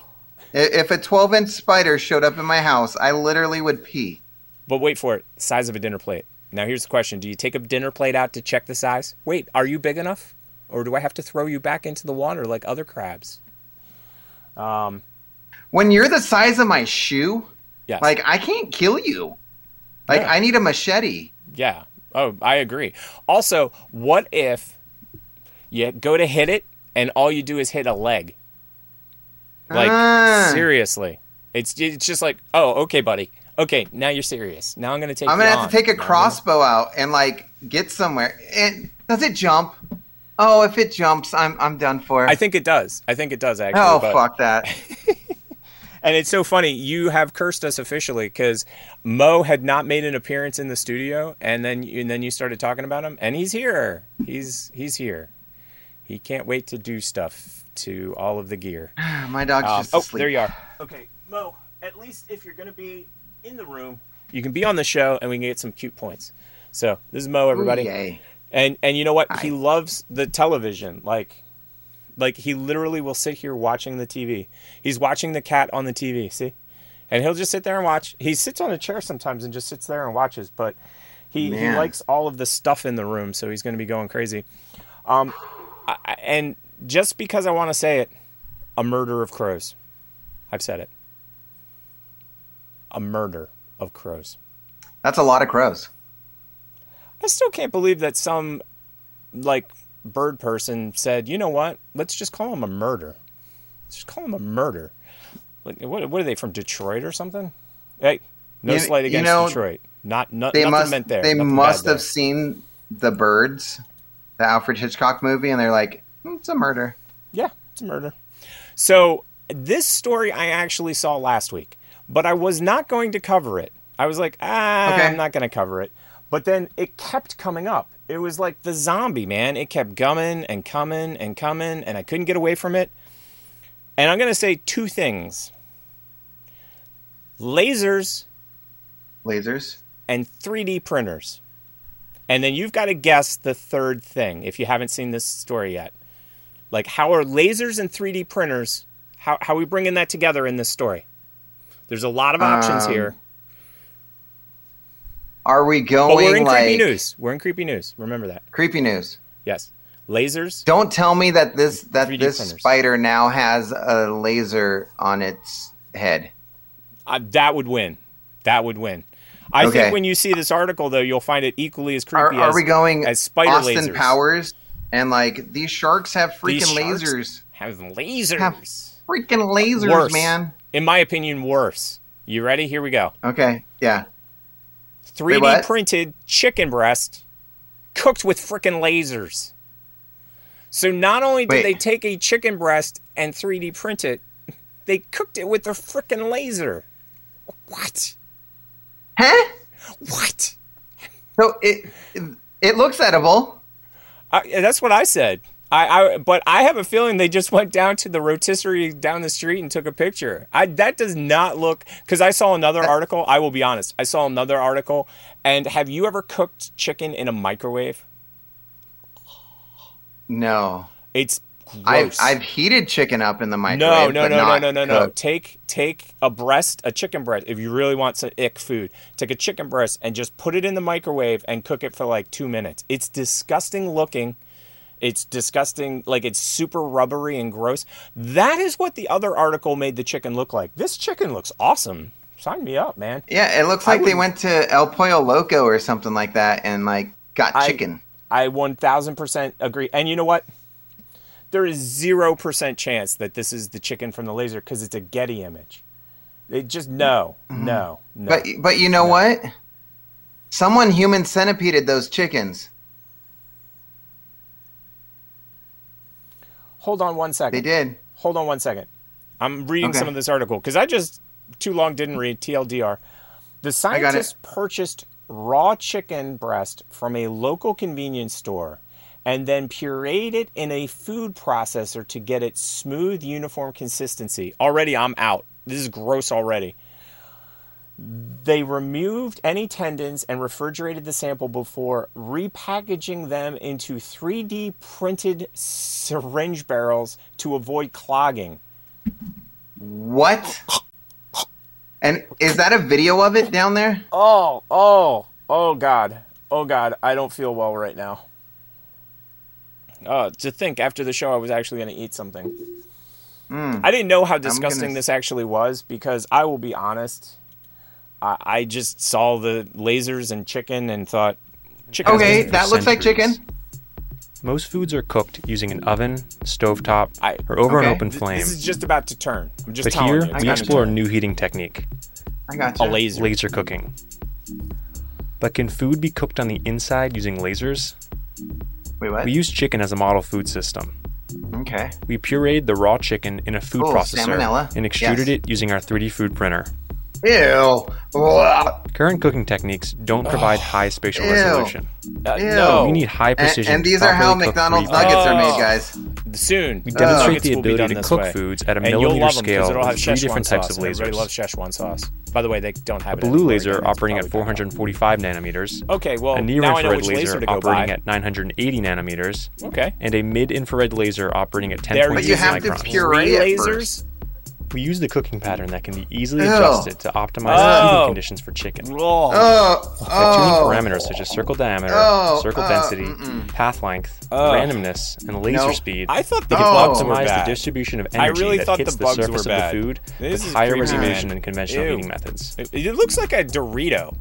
If a 12 inch spider showed up in my house, I literally would pee. But wait for it. Size of a dinner plate. Now here's the question: Do you take a dinner plate out to check the size? Wait, are you big enough, or do I have to throw you back into the water like other crabs? Um, When you're the size of my shoe, Yes. like I can't kill you. Like Yeah. I need a machete. Yeah. Oh, I agree. Also, what if you go to hit it and all you do is hit a leg? Like Ah. seriously, it's it's just like, oh, okay, buddy. Okay, now you're serious. Now I'm gonna take. I'm gonna have on. to take a crossbow out and like get somewhere. And does it jump? Oh, if it jumps, I'm I'm done for. I think it does. I think it does actually. oh but- fuck that. And it's so funny. You have cursed us officially because Mo had not made an appearance in the studio, and then and then you started talking about him, and he's here. He's he's here. He can't wait to do stuff to all of the gear. My dog's Um, just oh, asleep. there you are. Okay, Mo. At least if you're gonna be in the room, you can be on the show, and we can get some cute points. So this is Mo, everybody. yay. And and you know what? He loves the television. Like like he literally will sit here watching the TV. He's watching the cat on the TV, see? And he'll just sit there and watch. He sits on a chair sometimes and just sits there and watches, but he, he likes all of the stuff in the room, so he's going to be going crazy. Um I, I- and just because I want to say it, a murder of crows. I've said it. A murder of crows. That's a lot of crows. I still can't believe that some like bird person said, you know what? Let's just call him a murder. Let's just call him a murder. Like what? What are they from Detroit or something? Hey, no You- slight you against know, Detroit. Not, not they nothing must meant there. they Nothing must have there. seen the birds, the Alfred Hitchcock movie, and they're like, "Hmm, it's a murder. Yeah, it's a murder. So this story I actually saw last week, but I was not going to cover it. I was like, ah, Okay. I'm not going to cover it. But then it kept coming up. It was like the zombie man. It kept coming and coming and coming, and I couldn't get away from it. And I'm going to say two things: lasers, lasers, and 3D printers. And then you've got to guess the third thing if you haven't seen this story yet. Like, how are lasers and 3D printers, how, how are we bringing that together in this story? There's a lot of options Um, here. Are we But going we're in like creepy news. We're in creepy news. Remember that. creepy news? Yes. Lasers. Don't tell me that this that this printers. spider now has a laser on its head. Uh, that would win. That would win. I Okay. think when you see this article, though, you'll find it equally as creepy are as, we going as spider Austin lasers. Powers and like these sharks have freaking sharks lasers? Have lasers. Have freaking lasers, worse. man. In my opinion, worse. You ready? Here we go. Okay, yeah. 3D printed chicken breast cooked with frickin' lasers. So not only did Wait. they take a chicken breast and 3D print it, they cooked it with a frickin' laser. What? Huh? What? So it it looks edible. I, that's what I said. I, I but I have a feeling they just went down to the rotisserie down the street and took a picture. I that does not look because I saw another article. I will be honest. I saw another article. And have you ever cooked chicken in a microwave? No. It's I've. I've heated chicken up in the microwave. no, but no, no, not no, no, no. Take take a breast, a chicken breast. If you really want some ick food, take a chicken breast and just put it in the microwave and cook it for like two minutes. It's disgusting looking. It's disgusting. Like it's super rubbery and gross. That is what the other article made the chicken look like. This chicken looks awesome. Sign me up, man. Yeah, it looks like they went to El Pollo Loco or something like that and like got I- chicken. I 1000% agree. And you know what? There is 0% chance that this is the chicken from the laser because it's a Getty image. They just, no, mm-hmm. no, no. But but you know what? Someone human centipeded those chickens. Hold on one second. They did. Hold on one second. I'm reading Okay. some of this article because I just too long didn't read TLDR. The scientists purchased raw chicken breast from a local convenience store and then pureed it in a food processor to get its smooth, uniform consistency. Already, I'm out. This is gross already. They removed any tendons and refrigerated the sample before repackaging them into 3D printed syringe barrels to avoid clogging. What? And is that a video of it down there? Oh, oh, oh God. Oh God, I don't feel well right now. Uh, to think after the show I was actually going to eat something. Mm. I didn't know how I'm gonna disgusting this actually was because I will be honest. I, I just saw the lasers and chicken and thought, chicken. Okay, that looks like chicken. Most foods are cooked using an oven, stovetop, or over Okay. an open flame. This is just about to turn. I'm just but telling here you. it's we explore a new heating technique. I got A laser. Laser cooking. But can food be cooked on the inside using lasers? Wait, what? We use chicken as a model food system. Okay. We pureed the raw chicken in a food Oh, processor salmonella. and extruded Yes. it using our 3D food printer. Ew. Blah. Current cooking techniques don't provide high spatial Ew. resolution. Uh, Ew. no. We need high precision. And, these are how properly cooked McDonald's 3D nuggets are made, Oh. guys. Soon. We demonstrate Nuggets the will be ability to this cook way. foods at a And you'll millimeter love 'em 'cause scale it'll have with three Szechuan different types sauce, of and Everybody lasers. loves Szechuan sauce. By the way, they don't have A it. blue anymore laser again. It's operating at probably 445 nanometers. Okay, well, a near now I know infrared which laser laser to go operating buy. at 980 nanometers. Okay. And a mid infrared laser operating at 10.6 There But you have to microns. puree Three it lasers? first. We use the cooking pattern that can be easily Ew. adjusted to optimize Oh. the heating conditions for chicken. Oh. Oh, By tuning oh. parameters such as circle diameter, Oh, circle uh, density, mm-mm. path length, Oh. randomness, and laser Nope. speed, I thought we the can bugs were optimize bad. the distribution of I energy really that thought hits the the, bugs surface were of the food This with is higher creepy, resolution than conventional Ew. heating methods. It, it looks like a Dorito.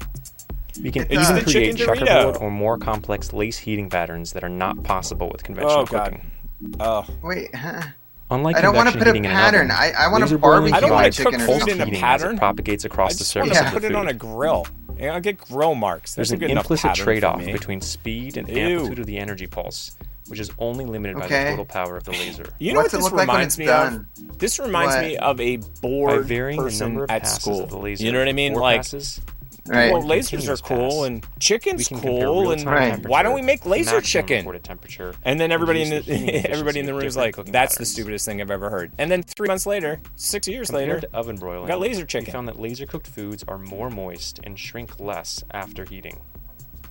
We can It's even create checkerboard or more complex lace heating patterns that are not possible with conventional Oh god. cooking. Oh. Wait, huh? Unlike I don't wanna put a in an pattern. oven, I- I want a laser boiling barbecue I don't wanna cook chicken or food in a pattern. as it propagates I across the just want surface to of the put it on a grill. Yeah, I'll get grill marks. There's That's a an good enough implicit trade-off between speed and Ew. amplitude of the energy pulse, which is only limited by the total power of the laser. You know What's what this look like reminds me done? of? This reminds What? me of a bored varying the person number of at school. of the laser, You know what I mean? four Like, passes, Right. well, lasers are cool pass. and chicken's can cool and Right. why don't we make laser chicken? temperature, And then everybody in reduce the, everybody in the room is like, cooking "That's the stupidest thing I've ever heard." And then three months later, six years Compared later, to oven broiling, got laser We chicken. found that laser cooked foods are more moist and shrink less after heating.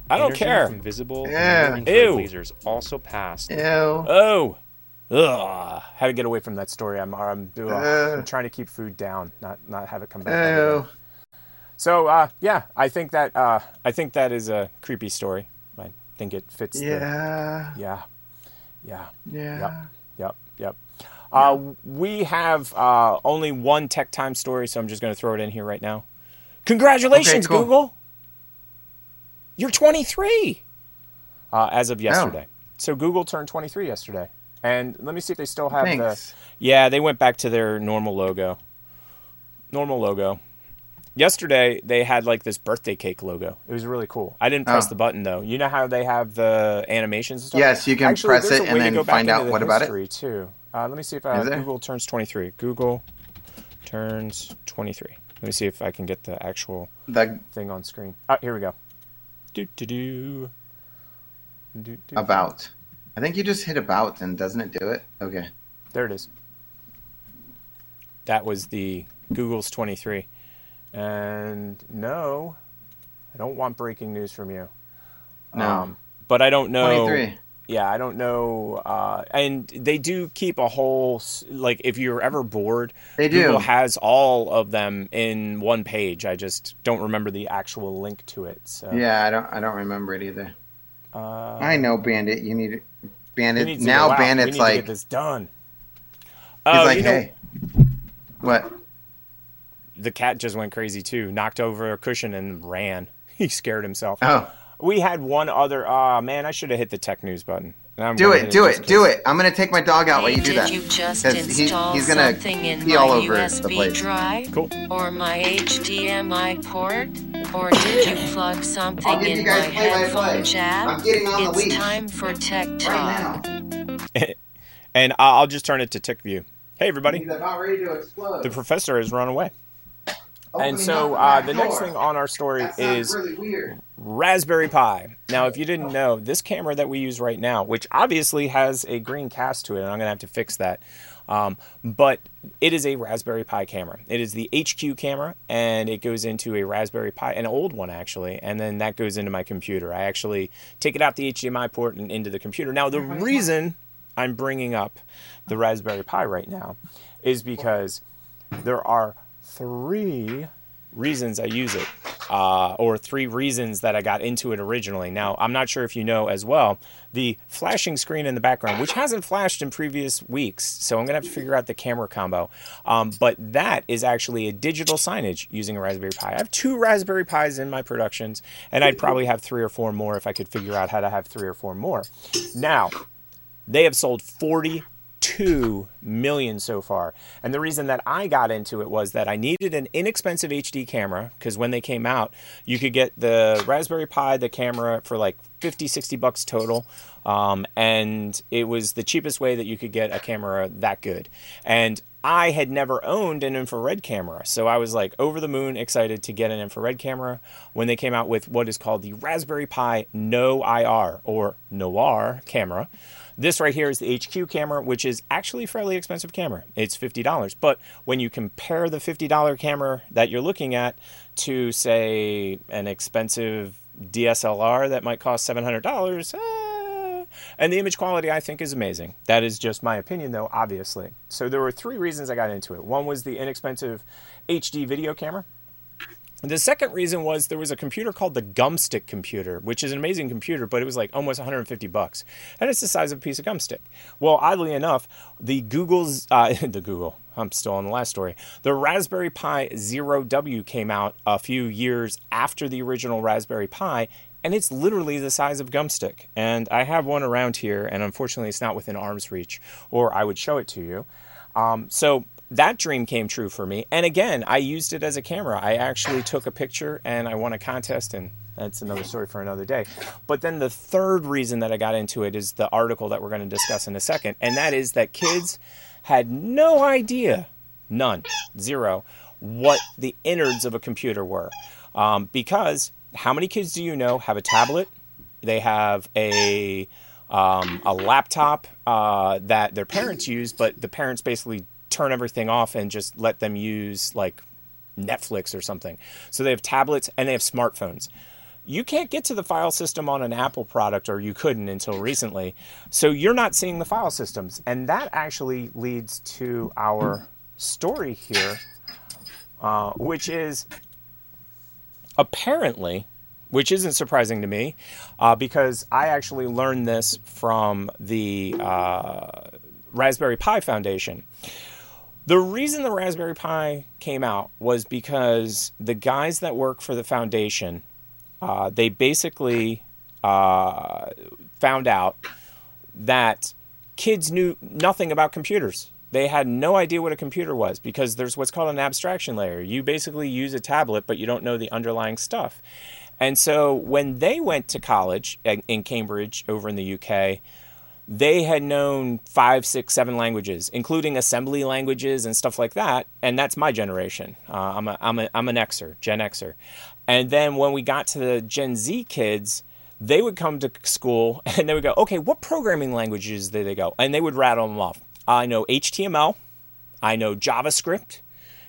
I don't Energy care. Invisible Yeah. and Ew. lasers also passed. Ew. Oh, ugh! How to get away from that story? I'm I'm, ugh, Uh. I'm trying to keep food down, not not have it come back. Ew. So uh, yeah, I think that uh, I think that is a creepy story. I think it fits. The, Yeah. yeah, yeah, Yeah. yep, yep, yep. Uh, we have uh, only one tech time story, so I'm just going to throw it in here right now. Congratulations, cool. Google! You're 23 uh, as of yesterday. So Google turned 23 yesterday, and let me see if they still have Thanks. the. Yeah, they went back to their normal logo. Normal logo. Yesterday they had like this birthday cake logo. It was really cool. I didn't press Oh. the button though. You know how they have the animations and stuff. Yes, you can Actually, press it and then find out the what about it? too. Uh, let me see if uh, Google turns 23. Google turns 23. Let me see if I can get the actual thing on screen. Oh, here we go. Do do do. Do, do. about. I think you just hit about and doesn't it do it? Okay. There it is. That was the Google's 23. And no, I don't want breaking news from you. Um, No. but I don't know. 23. Yeah, I don't know. Uh, and they do keep a whole, like, if you're ever bored, They do. Google has all of them in one page. I just don't remember the actual link to it. So, Yeah, I don't. I don't remember it either. uh, I know, Bandit. You need Bandit. need Now, go out. We Bandit's like get this done. he's Oh, like, you know- hey, what? The cat just went crazy too. Knocked over a cushion and ran. He scared himself. Oh. We had one other. Ah, man, I should have hit the tech news button. I'm Do it, do it, do it. I'm gonna take my dog out while you do that. you just 'Cause he- he's gonna something in pee my all over the place. drive? Cool. Or my HDMI port? Or did you plug something you in my play headphone play. jack? I'm getting on the it's leash. time for Tech Talk. And I- I'll just turn it to Tick View. Hey, everybody. He's about ready to explode. The professor has run away. And so uh, the next thing on our story is really. Raspberry Pi. Now, if you didn't know, this camera that we use right now, which obviously has a green cast to it, and I'm going to have to fix that, um, but it is a Raspberry Pi camera. It is the HQ camera, and it goes into a Raspberry Pi, an old one actually, and then that goes into my computer. I actually take it out the HDMI port and into the computer. Now, the reason I'm bringing up the Raspberry Pi right now is because there are three reasons I use it, uh, or three reasons that I got into it originally. Now, I'm not sure if you know as well, the flashing screen in the background, which hasn't flashed in previous weeks, so I'm to have to figure out the camera combo. Um, but that is actually a digital signage using a Raspberry Pi. I have two Raspberry Pis in my productions, and I'd probably have three or four more if I could figure out how to have three or four more. Now, they have sold 2 million so far. And the reason that I got into it was that I needed an inexpensive HD camera because when they came out, you could get the Raspberry Pi, the camera for like 50, 60 bucks total. Um, and it was the cheapest way that you could get a camera that good. And I had never owned an infrared camera. So I was like over the moon excited to get an infrared camera when they came out with what is called the Raspberry Pi No IR or Noir camera. This right here is the HQ camera, which is actually a fairly expensive camera. It's $50. But when you compare the $50 camera that you're looking at to, say, an expensive DSLR that might cost $700, eh, and the image quality I think is amazing. That is just my opinion, though, obviously. So there were three reasons I got into it. One was the inexpensive HD video camera. The second reason was there was a computer called the Gumstix computer, which is an amazing computer, but it was like almost 150 bucks, and it's the size of a piece of gumstick. Well, oddly enough, the Google's uh, the Google. I'm still on the last story. The Raspberry Pi Zero W came out a few years after the original Raspberry Pi, and it's literally the size of gumstick. And I have one around here, and unfortunately, it's not within arm's reach, or I would show it to you. Um, so that dream came true for me. And again, I used it as a camera. I actually took a picture and I won a contest, and that's another story for another day. But then the third reason that I got into it is the article that we're going to discuss in a second, and that is that kids had no idea, none, zero, what the innards of a computer were. Um, because how many kids do you know have a tablet? They have a um, a laptop uh, that their parents use, but the parents basically turn everything off and just let them use like Netflix or something. So they have tablets and they have smartphones. You can't get to the file system on an Apple product, or you couldn't until recently. So you're not seeing the file systems. And that actually leads to our story here, uh, which is apparently, which isn't surprising to me, uh, because I actually learned this from the uh, Raspberry Pi Foundation. The reason the Raspberry Pi came out was because the guys that work for the foundation, uh, they basically uh, found out that kids knew nothing about computers. They had no idea what a computer was because there's what's called an abstraction layer. You basically use a tablet, but you don't know the underlying stuff. And so when they went to college in Cambridge over in the UK, they had known five, six, seven languages, including assembly languages and stuff like that. And that's my generation. Uh, I'm, a, I'm, a, I'm an Xer, Gen Xer. And then when we got to the Gen Z kids, they would come to school and they would go, okay, what programming languages did they go? And they would rattle them off. I know HTML, I know JavaScript,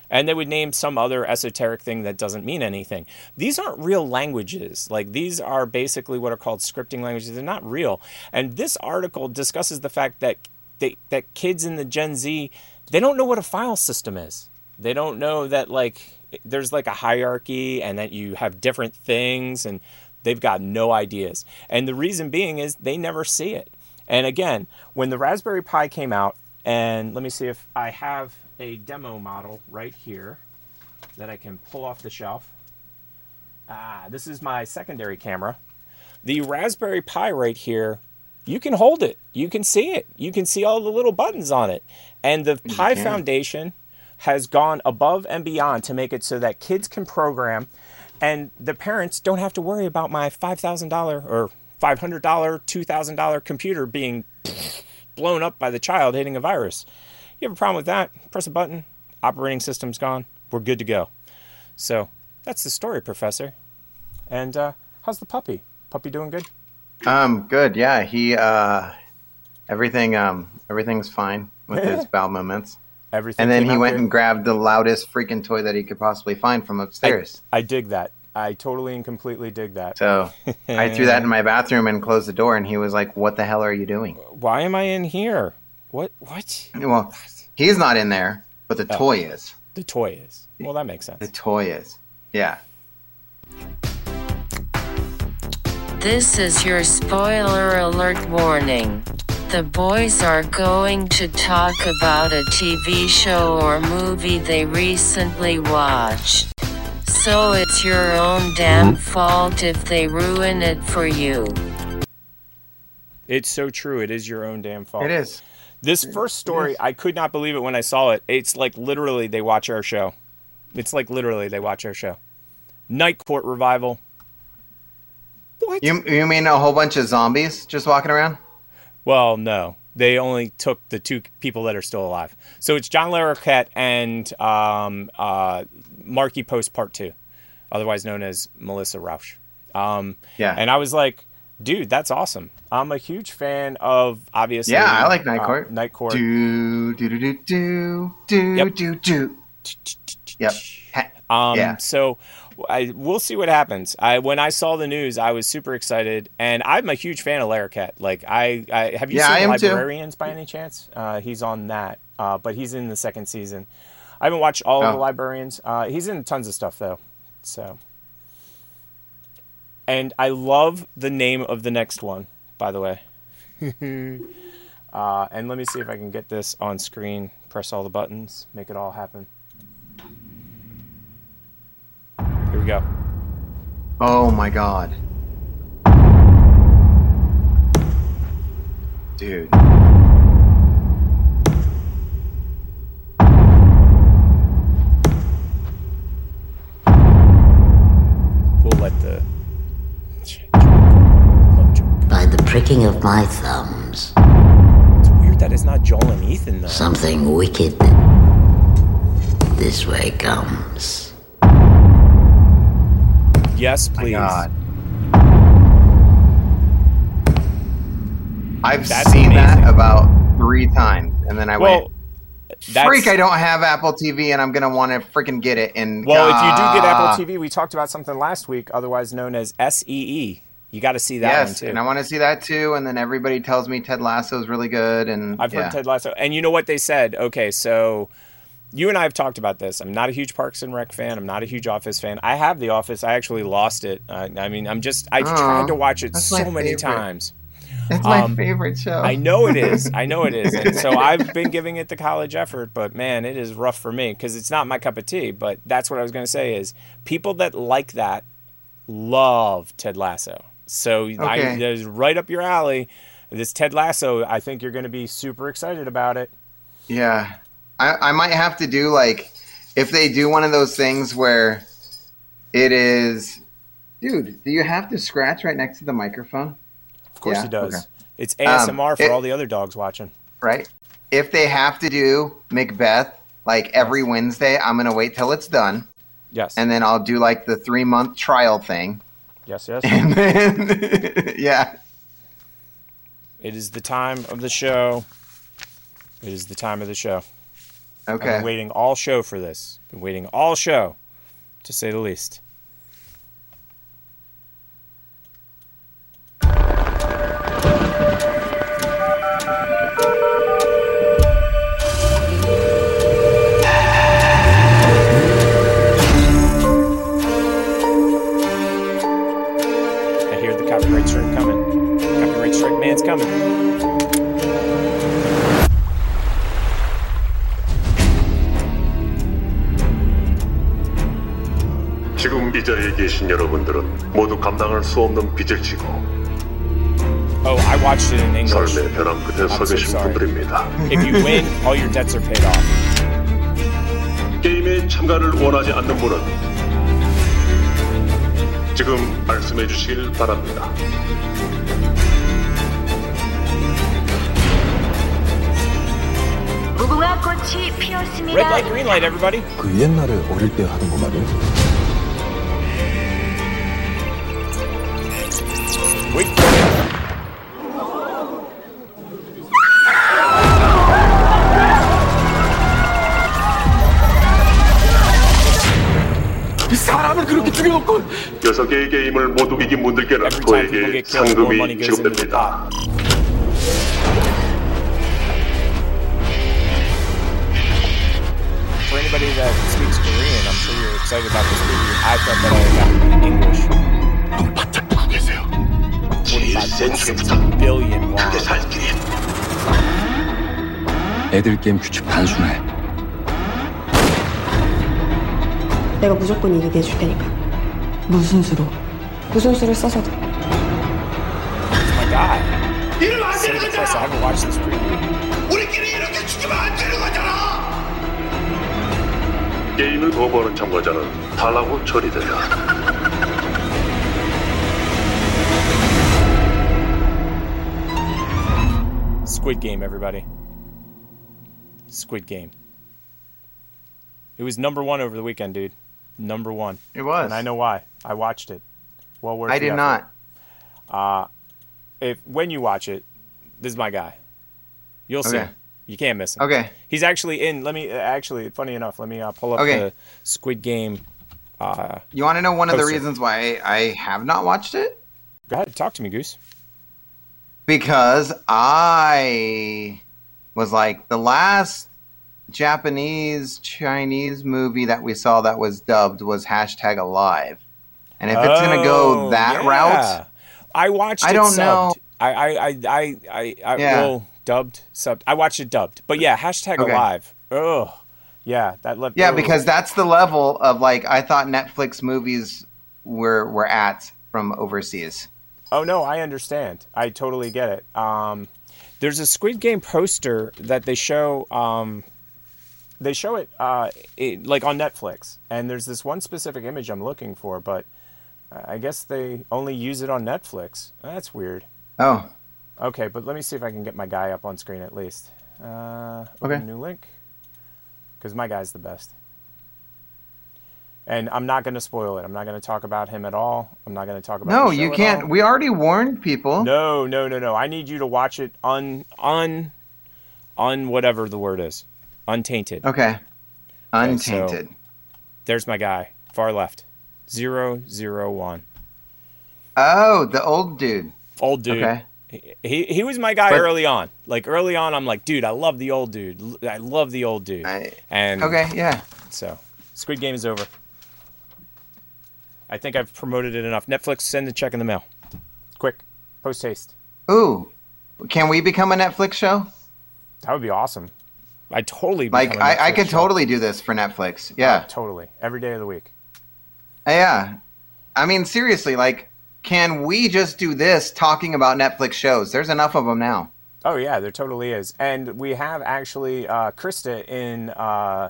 and they would name some other esoteric thing that doesn't mean anything. These aren't real languages. Like these are basically what are called scripting languages. They're not real. And this article discusses the fact that they, that kids in the Gen Z they don't know what a file system is. They don't know that like there's like a hierarchy and that you have different things and they've got no ideas. And the reason being is they never see it. And again, when the Raspberry Pi came out, and let me see if I have a demo model right here that I can pull off the shelf. Ah, this is my secondary camera. The Raspberry Pi right here, you can hold it. You can see it. You can see all the little buttons on it. And the Pi can. Foundation has gone above and beyond to make it so that kids can program and the parents don't have to worry about my $5,000 or $500, $2,000 computer being blown up by the child hitting a virus. You have a problem with that? Press a button, operating system's gone. We're good to go. So that's the story, Professor. And uh, how's the puppy? Puppy doing good? Um, good. Yeah, he. Uh, everything. Um, everything's fine with his bowel movements. Everything. And then he went good? and grabbed the loudest freaking toy that he could possibly find from upstairs. I dig that. I totally and completely dig that. so I threw that in my bathroom and closed the door, and he was like, "What the hell are you doing?" Why am I in here? What? What? Well, he's not in there, but the Oh. toy is. The toy is. Well, that makes sense. The toy is. Yeah. This is your spoiler alert warning. The boys are going to talk about a TV show or movie they recently watched. So it's your own damn fault if they ruin it for you. It's so true. It is your own damn fault. It is. This first story, I could not believe it when I saw it. It's like literally they watch our show. It's like literally they watch our show. Night Court revival. What? You you mean a whole bunch of zombies just walking around? Well, no. They only took the two people that are still alive. So it's John Larroquette and um, uh, Markie Post Part 2, otherwise known as Melissa Rauch. Um, Yeah. And I was like, dude, that's awesome. I'm a huge fan of, obviously. Yeah, I like Night uh, Court. Night Court. Do do do do do do Yep. do do. Yep. Um, Yeah. So I, we'll see what happens. I when I saw the news, I was super excited, and I'm a huge fan of Larroquette. Like I, I have you Yeah, seen am too. Librarians by any chance? Uh, he's on that, uh, but he's in the second season. I haven't watched all of Oh. the Librarians. Uh, he's in tons of stuff though. So, and I love the name of the next one, by the way. uh, and let me see if I can get this on screen. Press all the buttons, make it all happen. Here we go. Oh my god. Dude. We'll let the pricking of my thumbs, It's weird that it's not Joel and Ethan though. something wicked this way comes. Yes, please. God. I've That's seen amazing. that about three times, and then I Well, went, that's- "Freak! I don't have Apple TV, and I'm gonna want to freaking get it." And Well, if you do get. Apple TV, we talked about something last week, otherwise known as SEE. You got to see that one yes, too. and I want to see that too. And then everybody tells me Ted Lasso is really good, and I've yeah. heard Ted Lasso, and you know what they said? Okay, so you and I have talked about this. I'm not a huge Parks and Rec fan. I'm not a huge Office fan. I have The Office. I actually lost it. I, I mean, I'm just I Oh, tried to watch it so many favorite. times. It's my Um, favorite show. I know it is. I know it is. And so I've been giving it the college effort, but man, it is rough for me because it's not my cup of tea. But that's what I was going to say is people that like that love Ted Lasso. So I, that is right up your alley. This Ted Lasso, I think you're going to be super excited about it. Yeah. I, I might have to do like if they do one of those things where it is dude, do you have to scratch right next to the microphone? Of course Yeah, he does. okay. It's ASMR Um, for it- all the other dogs watching. Right? If they have to do Macbeth like every Wednesday, I'm gonna wait till it's done. Yes. And then I'll do like the three month trial thing. Yes, yes. And then yeah. It is the time of the show. It is the time of the show. I've Okay. been waiting all show for this. Been waiting all show, to say the least. 계신 여러분들은 모두 감당할 수 없는 빚을 지고 Oh, I watched it in English. 삶의 벼랑 끝에 서 계신. 분들입니다. If you win, all your debts are paid off. 게임에 참가를 원하지 않는 분은 지금 말씀해 주시길 바랍니다. 무궁화 꽃이 피었습니다. Red light, green light, everybody. 그 옛날에 어릴 때 하던 거 말이야? 사람을 그렇게 죽여놓고 여섯 개의 게임을 모두 이긴 분들께는 저에게 상금이 지급됩니다. For anybody that speaks Korean, I'm sure you're excited about this movie. I thought that I got it in English. 45 billion won. 애들 게임 규칙 단순해. 내가 무조건 이기게 해줄 테니까. 무슨 수로? 무슨 수를 써서도. Oh my god. So depressed. I haven't watched this preview. 우리끼리 이렇게 죽으면 안 되는 거잖아. 게임을 거부하는 참가자는 탈락 후 처리된다. Squid Game, everybody. Squid Game. It was number one over the weekend, dude. Number one. It was. and I know why. I watched it. Well worth. I did effort. not. Uh, if when you watch it, this is my guy. You'll see. Okay. him. You can't miss him. Okay. He's actually in. Let me actually. Funny enough, let me uh, pull up Okay. the Squid Game. Uh, You want to know one of the reasons why I have not watched it? Go ahead, talk to me, Goose. Because I was like the last Japanese Chinese movie that we saw that was dubbed was hashtag alive. And if it's gonna go Oh, that yeah. route, I watched. I it don't subbed. know. I I I I I, Yeah. well dubbed subbed. I watched it dubbed, but yeah, hashtag Okay. alive. Ugh. Yeah, that left. yeah, because that's the level of like I thought Netflix movies were were at from overseas. Oh no, I understand. I totally get it. Um, there's a Squid Game poster that they show. Um, they show it, uh, it like on Netflix, and there's this one specific image I'm looking for, but I guess they only use it on Netflix. That's weird. Oh, Okay, but let me see if I can get my guy up on screen at least. Uh, Okay. New link. Because my guy's the best. And I'm not going to spoil it. I'm not going to talk about him at all. I'm not going to talk about. no, you can't. We already warned people. No, no, no, no. I need you to watch it un un un whatever the word is, untainted. Okay, Okay, untainted. so there's my guy, far left, zero zero one. Oh, the old dude. Old dude. Okay. He he was my guy But- early on. Like early on, I'm like, dude, I love the old dude. I love the old dude. and Okay, yeah. So, Squid Game is over. I think I've promoted it enough. Netflix, send the check in the mail. Quick, post haste. Ooh, can we become a Netflix show? That would be awesome. I totally Like I, I, could show. totally do this for Netflix. Yeah, Oh, totally. Every day of the week. yeah. I mean, seriously, like, can we just do this talking about Netflix shows? There's enough of them now. Oh yeah, there totally is, and we have actually uh, Krista in uh,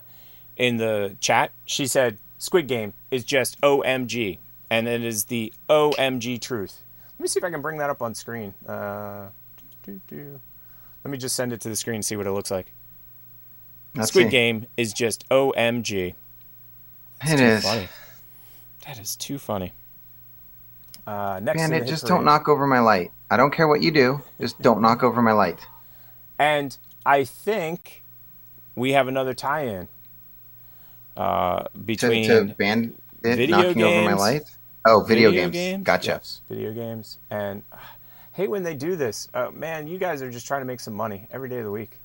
in the chat. She said Squid Game is just OMG, and it is the OMG truth. Let me see if I can bring that up on screen. Uh, doo, doo, doo. Let me just send it to the screen and see what it looks like. Let's Squid see. Game is just OMG. It's It is. funny. That is too funny. Uh, next Man, it just parade. don't knock over my light. I don't care what you do. Just don't knock over my light. And I think we have another tie-in uh, To, between to video knocking over my games- light. Oh, video, games. Gotcha. yes, video games, and uh, hate when they do this. Uh, man, you guys are just trying to make some money every day of the week.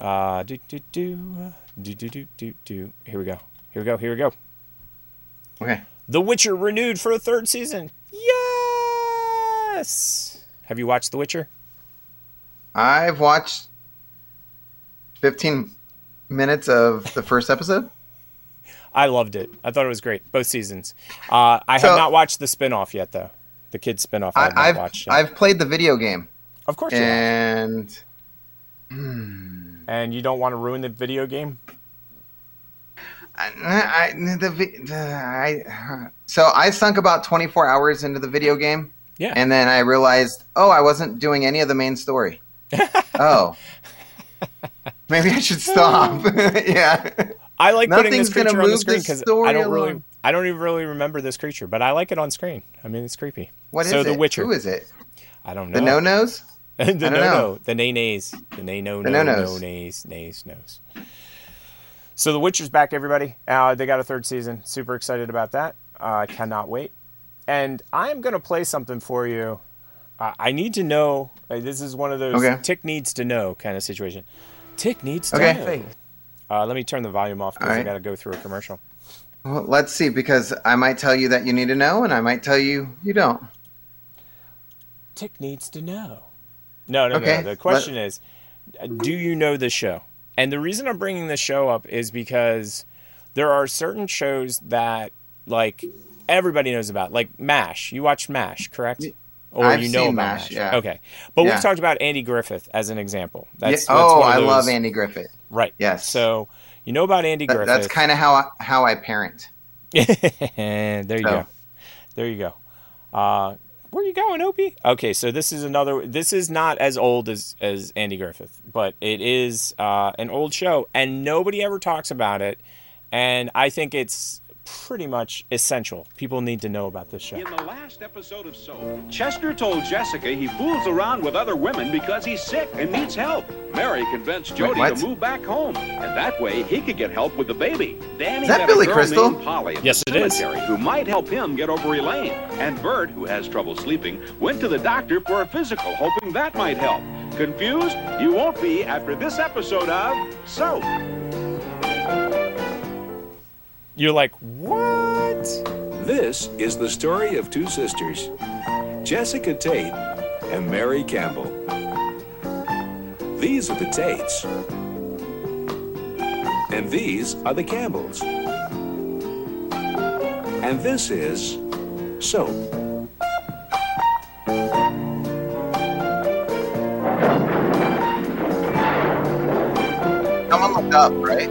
Uh, do do do do do do do do. Here we go. Here we go. Here we go. Okay. The Witcher renewed for a third season. Yes. Have you watched The Witcher? I've watched 15 minutes of the first episode. I loved it. I thought it was great. Both seasons. Uh, I So- have not watched the spin-off yet, though. The kids spin-off. I have I, I've watched. Yet. I've played the video game. Of course you have. And And you don't want to ruin the video game? I, I, the, vi- I, so I sunk about 24 hours into the video game. Yeah. And then I realized, oh, I wasn't doing any of the main story. oh. Maybe I should stop. yeah. I like putting this creature on the screen because I don't really, along. I don't even really remember this creature, but I like it on screen. I mean, it's creepy. What is so it? the Witcher. Who is it? I don't know. The no nos? the no no, the nay nays, the nay no The no no nays nays nos. So the Witcher's back, everybody. Uh, they got a third season. Super excited about that. Uh, I cannot wait. And I'm gonna play something for you. Uh, I need to know. uh, this is one of those Okay. Tick needs to know kind of situation. Tick needs to Okay. know. Uh, let me turn the volume off because All I got to go through a commercial. Well, let's see, because I might tell you that you need to know, and I might tell you you don't. Tick needs to know. No, no, Okay, no. The question is, uh, do you know the show? And the reason I'm bringing this show up is because there are certain shows that like everybody knows about, like MASH. You watched MASH, correct? or I've you know seen about MASH, yeah. Okay, but Yeah. we've talked about Andy Griffith as an example. Yeah, That's, that's oh, one of I love Andy Griffith. Right. Yes. So you know about Andy That- Griffith. that's kind of how I, how I parent. there you So. go. There you go. Uh, where you going, Opie? Okay, so this is another. This is not as old as as Andy Griffith, but it is uh, an old show, and nobody ever talks about it. And I think it's pretty much essential. People need to know about this show. In the last episode of Soap, Chester told Jessica he fools around with other women because he's sick and needs help. Mary convinced Jody what? to move back home, and that way he could get help with the baby. Danny Is that met Billy a girl Crystal? named Polly at Yes, the it is. cemetery who might help him get over Elaine. And Bert, who has trouble sleeping, went to the doctor for a physical, hoping that might help. Confused? You won't be after this episode of Soap. You're like, what? This is the story of two sisters, Jessica Tate and Mary Campbell. These are the Tates. And these are the Campbells. And this is Soap. Someone looked up, right?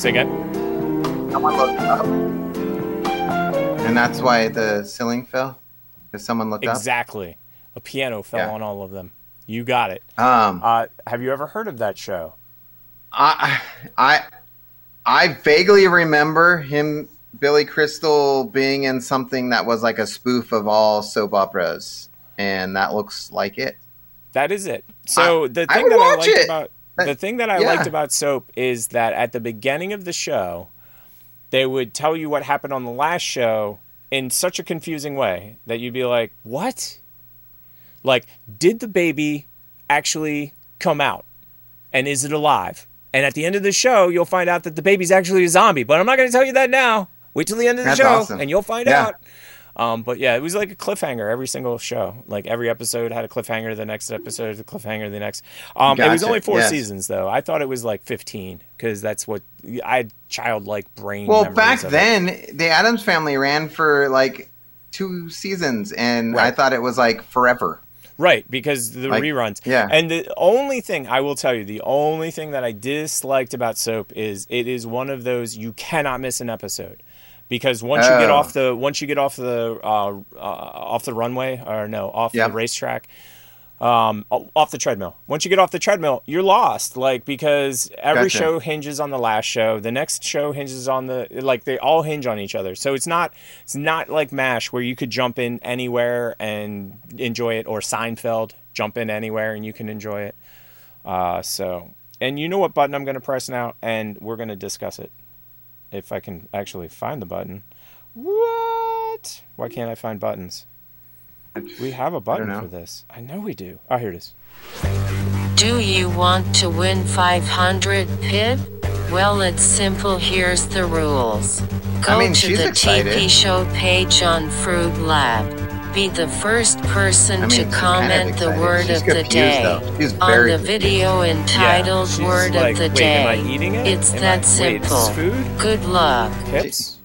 Say again. Someone looked up, and that's why the ceiling fell. Because someone looked up. Exactly. A piano fell Yeah. on all of them. You got it. Um, uh, have you ever heard of that show? I, I, I vaguely remember him, Billy Crystal, being in something that was like a spoof of all soap operas, and that looks like it. That is it. So I- the thing would that I liked it. about the thing that I yeah. liked about soap is that at the beginning of the show, they would tell you what happened on the last show in such a confusing way that you'd be like, "What? Like, did the baby actually come out? And is it alive?" And at the end of the show, you'll find out that the baby's actually a zombie. But I'm not going to tell you that now. Wait till the end of the That's show, awesome. and you'll find Yeah. out. Um, but yeah, it was like a cliffhanger every single show. Like every episode had a cliffhanger. The next episode, had a cliffhanger. The next. Um, It was only four yes. seasons though. I thought it was like fifteen because that's what I had childlike brain. Well, back of it. then, the Addams Family ran for like two seasons, and I thought it was like forever. Right, because the Like, reruns. yeah. And the only thing I will tell you, the only thing that I disliked about soap is it is one of those you cannot miss an episode. Because once you get Oh. off the once you get off the uh, uh, off the runway or no off Yep. the racetrack, um, off the treadmill. Once you get off the treadmill, you're lost. Like because every Gotcha. show hinges on the last show. The next show hinges on the like they all hinge on each other. So it's not it's not like Mash where you could jump in anywhere and enjoy it, or Seinfeld jump in anywhere and you can enjoy it. Uh, so and you know what button I'm going to press now, and we're going to discuss it. If I can actually find the button. What? Why can't I find buttons? We have a button for this. I know we do. Oh, here it is. Do you want to win 500 pip? Well, it's simple. Here's the rules. Go I mean, to the excited. TP Show page on Fruit Lab. Be the first person I mean, to she's kind of comment the word She's of the day though. She's on the video entitled she's "Word like, of the "Wait, Day." am I eating it? It's Am that I- simple. this is food? Good luck. Pips?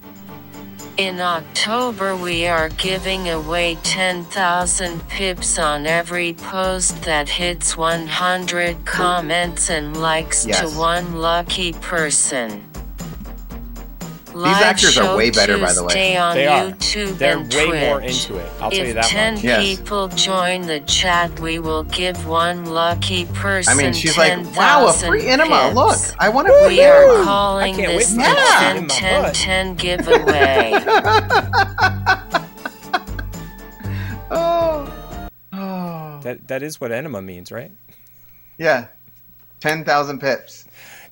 In October, we are giving away 10,000 pips on every post that hits 100 comments and likes Yes. to one lucky person. These actors are way better, by the way. Tuesday on They are. YouTube They're and way Twitch. more into it. I'll if tell you that 10 much. Yes. people join the chat, we will give one lucky person. I mean, she's like, wow, a 10,000 free enema. pips. Look, I want to We are calling I can't this wait the for 10 10 10 giveaway. Oh. Oh. That that is what enema means, right? Yeah. 10,000 pips.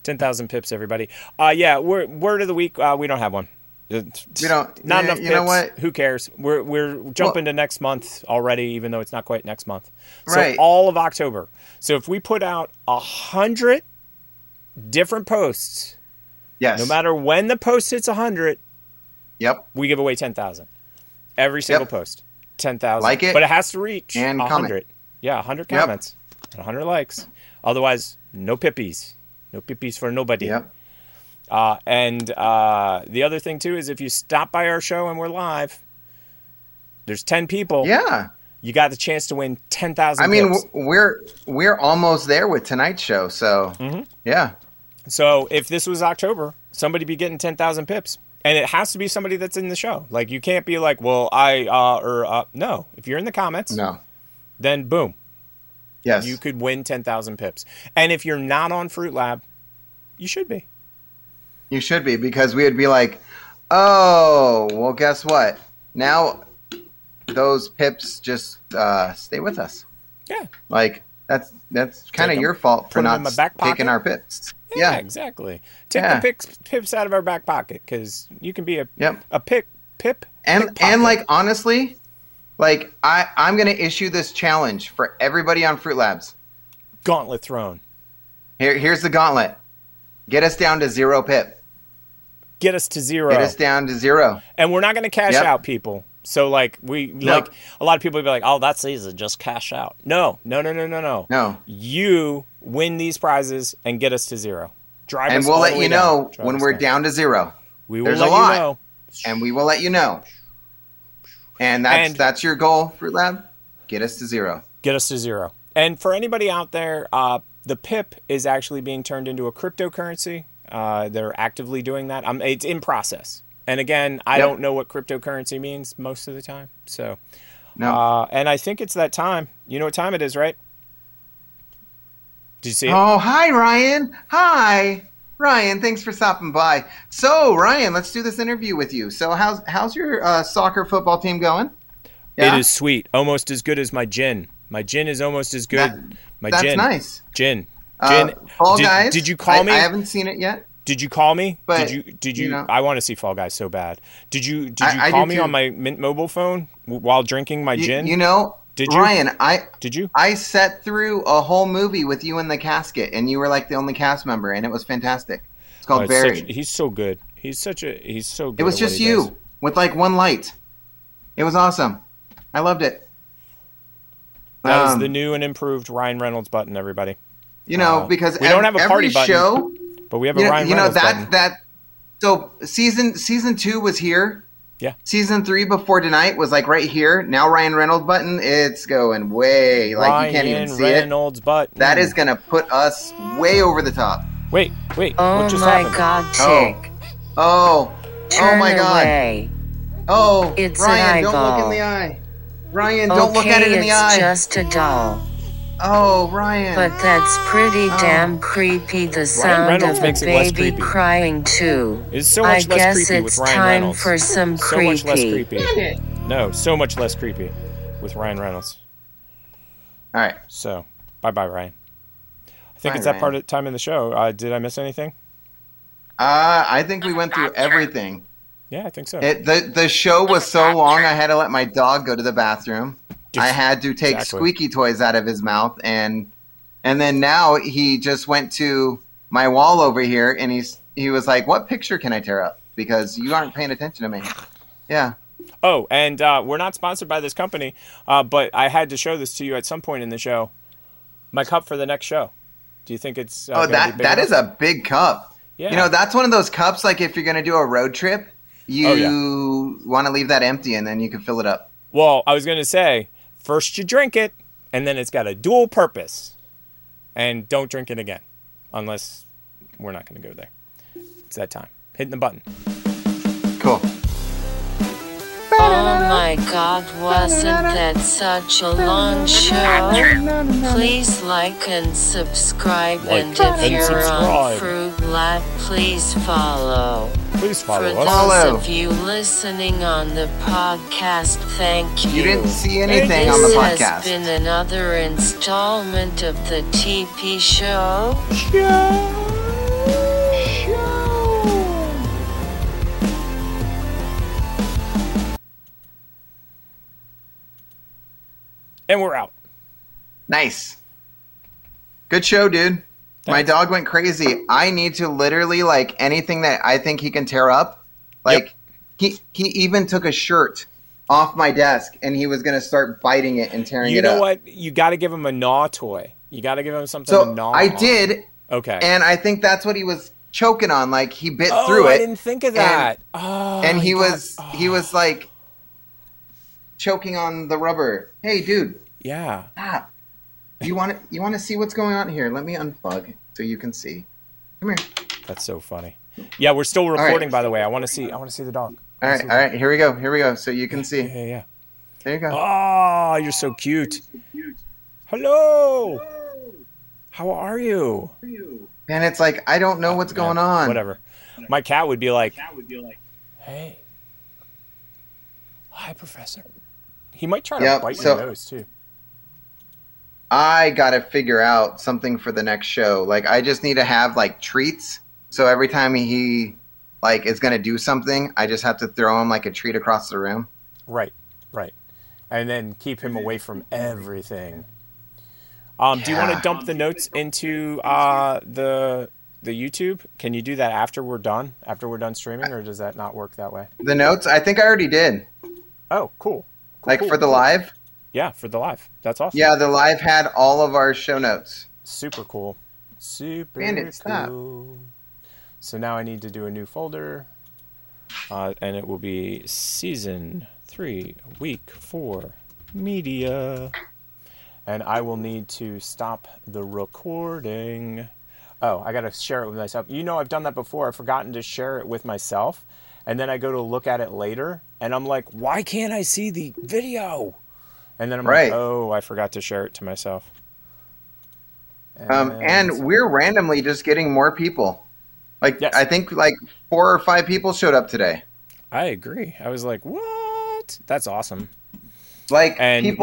Ten thousand pips, everybody. Uh yeah, word word of the week. Uh, we don't have one. We don't. Not you- enough You pips. know what? Who cares? We're we're jumping to next month already, even though it's not quite next month. So Right. all of October. So if we put out a hundred different posts, Yes. no matter when the post hits a hundred, Yep. we give away ten thousand. Every single Yep. post, ten thousand. Like it but it has to reach and hundred. Yeah, hundred Yep. comments and hundred likes. Otherwise, no pippies. No pippies for nobody. Yep. Uh, and uh, the other thing too is if you stop by our show and we're live, there's ten people. Yeah. you got the chance to win ten thousand. I mean, we're we're almost there with tonight's show, so Mm-hmm. yeah. So if this was October, somebody be getting ten thousand pips, and it has to be somebody that's in the show. Like you can't be like, well, I uh, or uh, no. If you're in the comments, no, then boom, yes, you could win ten thousand pips. And if you're not on Fruit Lab, you should be. You should be because we would be like, oh, well, guess what? Now those pips just uh, stay with us. Yeah. Like that's that's kind of your fault for not in my back taking our pips. Yeah, Yeah, exactly. Take Yeah. the pips, pips out of our back pocket because you can be a Yep. a pick pip and and like honestly, like I I'm gonna issue this challenge for everybody on Fruit Labs. gauntlet thrown. Here here's the gauntlet. Get us down to zero pip. Get us to zero. Get us down to zero. and we're not going to cash Yep. out people. So like we No. like a lot of people be like, "Oh, that's easy, just cash out." No, no, no, no, no, no. No. You win these prizes and get us to zero. Drive and we'll let you know. Drive when we're down. down to zero. We will There's let a lot, you know. and we will let you know. And that's And- that's your goal, Fruit Lab. Get us to zero. Get us to zero. And for anybody out there, uh, the PIP is actually being turned into a cryptocurrency. Uh, they're actively doing that. Um, it's in process. And again, I Yep. don't know what cryptocurrency means most of the time. So, No. uh, and I think it's that time. You know what time it is, right? Did you see it? Oh, hi, Ryan. Hi, Ryan. Thanks for stopping by. So, Ryan, let's do this interview with you. So, how's how's your uh, soccer football team going? It is sweet, almost as good as my gin. My gin is almost as good. That- my that's gin, nice. Gin, Uh, gin. Fall did, Guys. Did you call I- me? I haven't seen it yet. Did you call me? But, did you? Did you? you know- I want to see Fall Guys so bad. Did you? Did you I call do me too. on my Mint Mobile phone while drinking my You, gin? you know, Did you? Ryan? I Did you? I sat through a whole movie with you in the casket, and you were like the only cast member, and it was fantastic. It's called Oh, it's such- he's so good. He's such a. He's so good. it was just you does. with like one light. It was awesome. I loved it. That is Um, the new and improved Ryan Reynolds button, everybody. You know, Uh, because we don't have a party button, show, but we have a you know, Ryan you know Reynolds that button. that. So season season two was here. Yeah. Season three before tonight was like right here. Now Ryan Reynolds button, it's going way like you can't even Ryan see Reynolds button. it. That is gonna put us way over the top. Wait, wait. Oh what just my happened? god, Oh. Oh. oh, Turn oh my god. away. Oh, It's an Ryan, don't look in the eye. Ryan, don't look at it in the it's eye. just a doll. Oh, Ryan. But that's pretty Oh. damn creepy. The sound Reynolds of makes a it less baby creepy. crying too. It's so I less guess creepy it's with Ryan time Reynolds. for some so creepy. much less creepy. No, so much less creepy with Ryan Reynolds. All right. So, bye bye, Ryan. I think Bye, it's that Ryan. part of the time in the show. Uh, did I miss anything? Uh, I think we went through everything. Yeah, I think so. It, the the show was so long, I had to let my dog go to the bathroom. I had to take Exactly. squeaky toys out of his mouth, and and then now he just went to my wall over here, and he's he was like, "What picture can I tear up?" Because you aren't paying attention to me. Yeah. Oh, and uh, we're not sponsored by this company, uh, but I had to show this to you at some point in the show. My cup for the next show. Do you think it's? Uh, oh, that that enough? is a big cup. Yeah. You know, that's one of those cups. Like if you're gonna do a road trip, you Oh, yeah. want to leave that empty, and then you can fill it up. Well, I was going to say, first you drink it, and then it's got a dual purpose. And don't drink it again, unless we're not going to go there. It's that time. Hitting the button. Cool. Oh my god, wasn't that such a long show? Please like and subscribe, Like and if and you're on subscribe. Fruit Lab, please follow. Please follow For us. those Follow. of you listening on the podcast, thank you. You didn't see anything this on the podcast. This has been another installment of the TP Show. And we're out. Nice. Good show, dude. My dog went crazy. I need to literally like anything that I think he can tear up. Like he he even took a shirt off my desk and he was gonna start biting it and tearing You it up. You know what? You got to give him a gnaw toy. You got to give him something So to gnaw. I on. did, Okay. and I think that's what he was choking on. Like he bit oh, through it. I didn't think of and- that. oh, and he got- was he oh. was like choking on the rubber. Hey, dude. Yeah. Ah. You want to you want to see what's going on here? Let me unplug so you can see. Come here. That's so funny. Yeah, we're still right. recording, by the way. I want to see. I want to see the dog. All right, all right. Here we go. Here we go. So you can see. Yeah, yeah. There you go. Oh, you're so cute. Hello. How are you? And it's like I don't know what's going on. Whatever. My cat would be like, "Hey, hi, Professor." He might try to Yep, bite so- your nose too. I gotta figure out something for the next show. Like I just need to have like treats. So every time he like is gonna do something, I just have to throw him like a treat across the room. Right, right, and then keep him away from everything. Um, Do you want to dump the notes into uh, the the YouTube? Can you do that after we're done? After we're done streaming, or does that not work that way? The notes, I think I already did. Oh, cool. like cool, for the cool. live. Yeah, for the live. That's awesome. Yeah, the live had all of our show notes. Super cool. Super Bandit, stop. cool. So now I need to do a new folder, uh, and it will be season three, week four, media. And I will need to stop the recording. Oh, I got to share it with myself. You know, I've done that before. I've forgotten to share it with myself. And then I go to look at it later, and I'm like, why can't I see the video? And then I'm Right. like, oh, I forgot to share it to myself. Um, and we're randomly just getting more people. Like I think like four or five people showed up today. I agree. I was like, what? That's awesome. Like And people